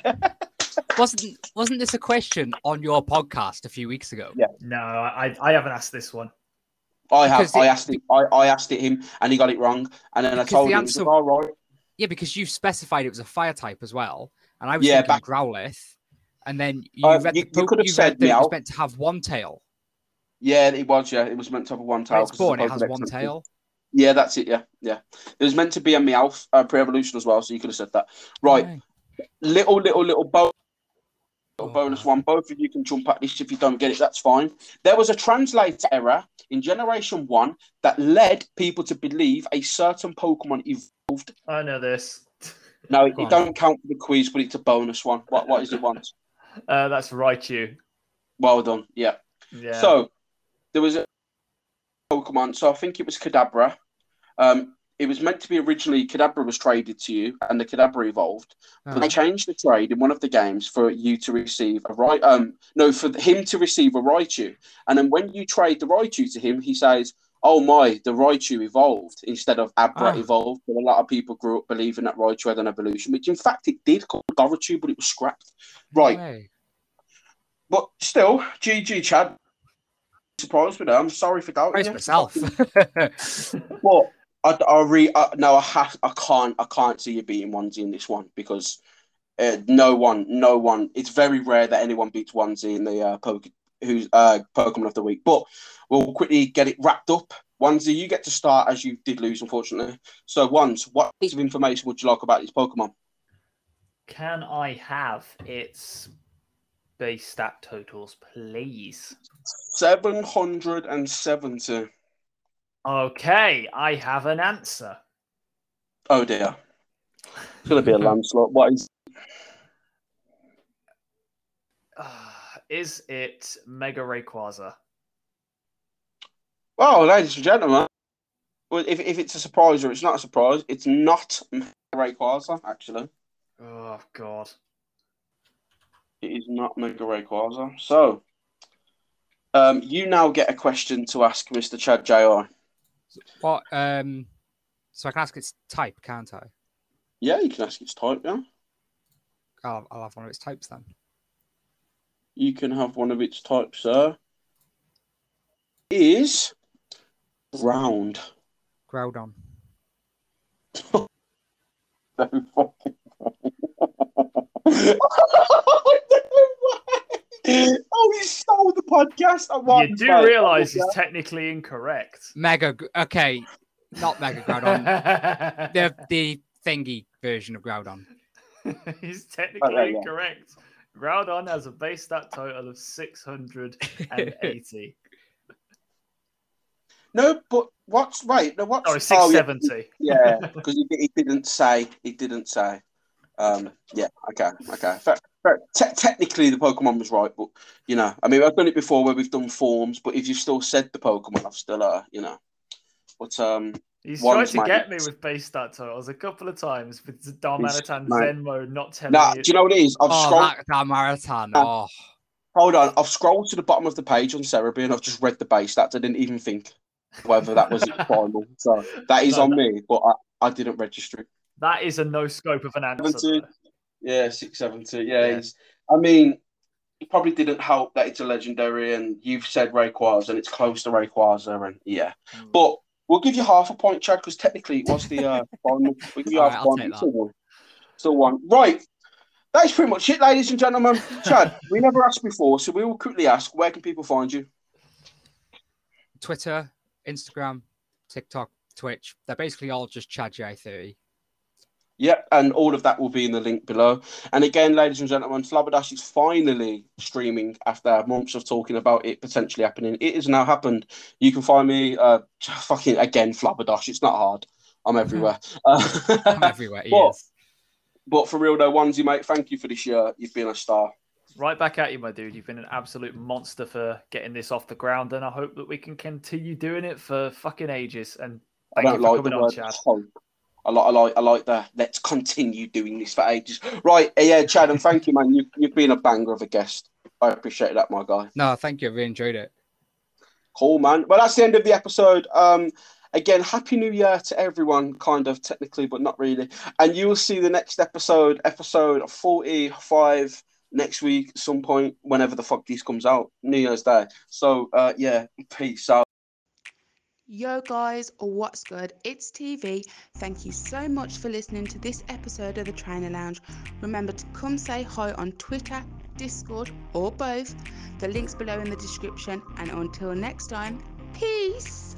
[SPEAKER 3] wasn't wasn't this a question on your podcast a few weeks ago?
[SPEAKER 1] Yeah.
[SPEAKER 2] No, I I haven't asked this one.
[SPEAKER 1] I have.
[SPEAKER 3] Because
[SPEAKER 1] I
[SPEAKER 3] it-
[SPEAKER 1] asked it. I, I asked it him, and he got it wrong. And then I told
[SPEAKER 3] the
[SPEAKER 1] him,
[SPEAKER 3] answer-
[SPEAKER 1] "All right."
[SPEAKER 3] Yeah, because you specified it was a fire type as well, and I was
[SPEAKER 1] Yeah,
[SPEAKER 3] thinking
[SPEAKER 1] back-
[SPEAKER 3] Growlithe, and then you
[SPEAKER 1] Uh,
[SPEAKER 3] read
[SPEAKER 1] you-
[SPEAKER 3] the
[SPEAKER 1] you could have
[SPEAKER 3] you
[SPEAKER 1] said
[SPEAKER 3] that it was meant to have one tail.
[SPEAKER 1] Yeah, it was. Yeah, it was meant to have one tail.
[SPEAKER 3] it's born, it has one tail.
[SPEAKER 1] Yeah, that's it. Yeah, yeah. It was meant to be a Meowth uh, pre-evolution as well, so you could have said that. Right,
[SPEAKER 3] Okay.
[SPEAKER 1] little, little, little bo-
[SPEAKER 3] Oh,
[SPEAKER 1] bonus one. Both of you can jump at this if you don't get it. That's fine. There was a translator error in Generation One that led people to believe a certain Pokemon evolved.
[SPEAKER 2] I know this.
[SPEAKER 1] No, it, it don't count for the quiz, but it's a bonus one. What what is it once?
[SPEAKER 2] Uh, that's right, you.
[SPEAKER 1] Well done. Yeah.
[SPEAKER 2] Yeah.
[SPEAKER 1] So there was a Pokemon. So I think it was Kadabra. Um, it was meant to be originally Kadabra was traded to you, and the Kadabra evolved. But they
[SPEAKER 3] Oh.
[SPEAKER 1] changed the trade in one of the games for you to receive a right. Um, no, for him to receive a Raichu. And then when you trade the Raichu to him, he says, "Oh my, the Raichu evolved instead of Abra
[SPEAKER 3] Ah.
[SPEAKER 1] evolved." But a lot of people grew up believing that Raichu had an evolution, which in fact it did called Gorochu, but it was scrapped. Right.
[SPEAKER 3] Hey.
[SPEAKER 1] But still, GG Chad. Surprised with that. I'm sorry for doubting
[SPEAKER 3] Praise myself.
[SPEAKER 1] But I, I re I, no, I have, I can't, I can't see you beating Onesie in this one because uh, no one, no one. It's very rare that anyone beats Onesie in the uh, poke, who's uh, Pokemon of the week. But we'll quickly get it wrapped up. Onesie, you get to start as you did lose, unfortunately. So, once, what piece of information would you like about these Pokemon?
[SPEAKER 2] Can I have its base stat totals, please?
[SPEAKER 1] Seven hundred and seventy.
[SPEAKER 2] Okay, I have an answer.
[SPEAKER 1] Oh dear, it's gonna be a landslide. What is?
[SPEAKER 2] Uh, is it Mega Rayquaza?
[SPEAKER 1] Well, ladies and gentlemen, well, if, if it's a surprise or it's not a surprise, it's not Mega Rayquaza, actually.
[SPEAKER 2] Oh God.
[SPEAKER 1] It is not Mega Rayquaza. So, um, you now get a question to ask Mr. Chad Jr.
[SPEAKER 3] what? Um. So I can ask its type, can't I?
[SPEAKER 1] Yeah, you can ask its type, yeah?
[SPEAKER 3] I'll, I'll have one of its types then.
[SPEAKER 1] You can have one of its types, sir. Is round.
[SPEAKER 3] Groudon.
[SPEAKER 1] So fucking oh, he stole the podcast. I want
[SPEAKER 2] you do
[SPEAKER 1] mate.
[SPEAKER 2] realise he's technically incorrect.
[SPEAKER 3] Mega. Okay, not Mega Groudon. the the thingy version of Groudon.
[SPEAKER 2] he's technically
[SPEAKER 1] Okay, yeah.
[SPEAKER 2] incorrect. Groudon has a base stat total of 680.
[SPEAKER 1] No, but what's right? No, what's
[SPEAKER 2] Sorry,
[SPEAKER 1] oh, yeah. Yeah, because he, he didn't say. He didn't say. Um, yeah. Okay. Okay. Fair, fair. Te- technically, the Pokemon was right, but you know, I mean, I've done it before where we've done forms, but if you've still said the Pokemon, I've still, uh, you know. But um,
[SPEAKER 2] He's
[SPEAKER 1] Once,
[SPEAKER 2] tried to
[SPEAKER 1] mate.
[SPEAKER 2] get me with base stat totals a couple of times with the Darmanitan
[SPEAKER 1] mate.
[SPEAKER 2] Zenmo not telling
[SPEAKER 1] now,
[SPEAKER 2] me.
[SPEAKER 1] do you know what it is? I've
[SPEAKER 3] Oh,
[SPEAKER 1] scrolled.
[SPEAKER 3] that, that.
[SPEAKER 1] Uh,
[SPEAKER 3] Oh,
[SPEAKER 1] Hold on, I've scrolled to the bottom of the page on Serebii and I've just read the base stats. I didn't even think whether that was final. So that is
[SPEAKER 2] No,
[SPEAKER 1] on
[SPEAKER 2] that-
[SPEAKER 1] me, but I, I didn't register it.
[SPEAKER 2] That is a no scope of an answer.
[SPEAKER 1] Yeah, six seventy. Yeah,
[SPEAKER 2] Yeah.
[SPEAKER 1] He's, I mean, it probably didn't help that it's a legendary, and you've said Rayquaza, and it's close to Rayquaza, and yeah.
[SPEAKER 2] Mm.
[SPEAKER 1] But we'll give you half a point, Chad, because technically it was the uh, final. We'll give you half a
[SPEAKER 3] I'll
[SPEAKER 1] point.
[SPEAKER 3] take
[SPEAKER 1] one. Still one. Right. That is pretty much it, ladies and gentlemen. Chad, we never asked before, so we will quickly ask where can people find you?
[SPEAKER 3] Twitter, Instagram, TikTok, Twitch. They're basically all just Chad J30.
[SPEAKER 1] Yep, and all of that will be in the link below. And again, ladies and gentlemen, Flabberdash is finally streaming after months of talking about it potentially happening. It has now happened. You can find me, uh, fucking again, Flabberdash. It's not hard. I'm everywhere.
[SPEAKER 3] I'm everywhere. He
[SPEAKER 1] but,
[SPEAKER 3] is.
[SPEAKER 1] but for real though, onesie mate, thank you for this year. You've been a star.
[SPEAKER 2] Right back at you, my dude. You've been an absolute monster for getting this off the ground, and I hope that we can continue doing it for fucking ages. And thank you
[SPEAKER 1] don't
[SPEAKER 2] for
[SPEAKER 1] like
[SPEAKER 2] coming
[SPEAKER 1] the
[SPEAKER 2] on,
[SPEAKER 1] word
[SPEAKER 2] Chad.
[SPEAKER 1] hope. I like, I like, I like the let's continue doing this for ages. Right, uh, yeah, Chad, and thank you, man. You, you've been a banger of a guest. I appreciate that, my guy.
[SPEAKER 3] No, thank you. I really enjoyed it.
[SPEAKER 1] Cool, man. Well, that's the end of the episode. Um, again, happy new year to everyone, kind of technically, but not really. And you will see the next episode, episode forty-five, next week, some point, whenever the fuck this comes out, New Year's Day. So, uh, yeah, peace out.
[SPEAKER 4] Yo, guys, what's good? It's TV. Thank you so much for listening to this episode of the Trainer Lounge. Remember to come say hi on Twitter, Discord, or both. The link's below in the description. And until next time, peace.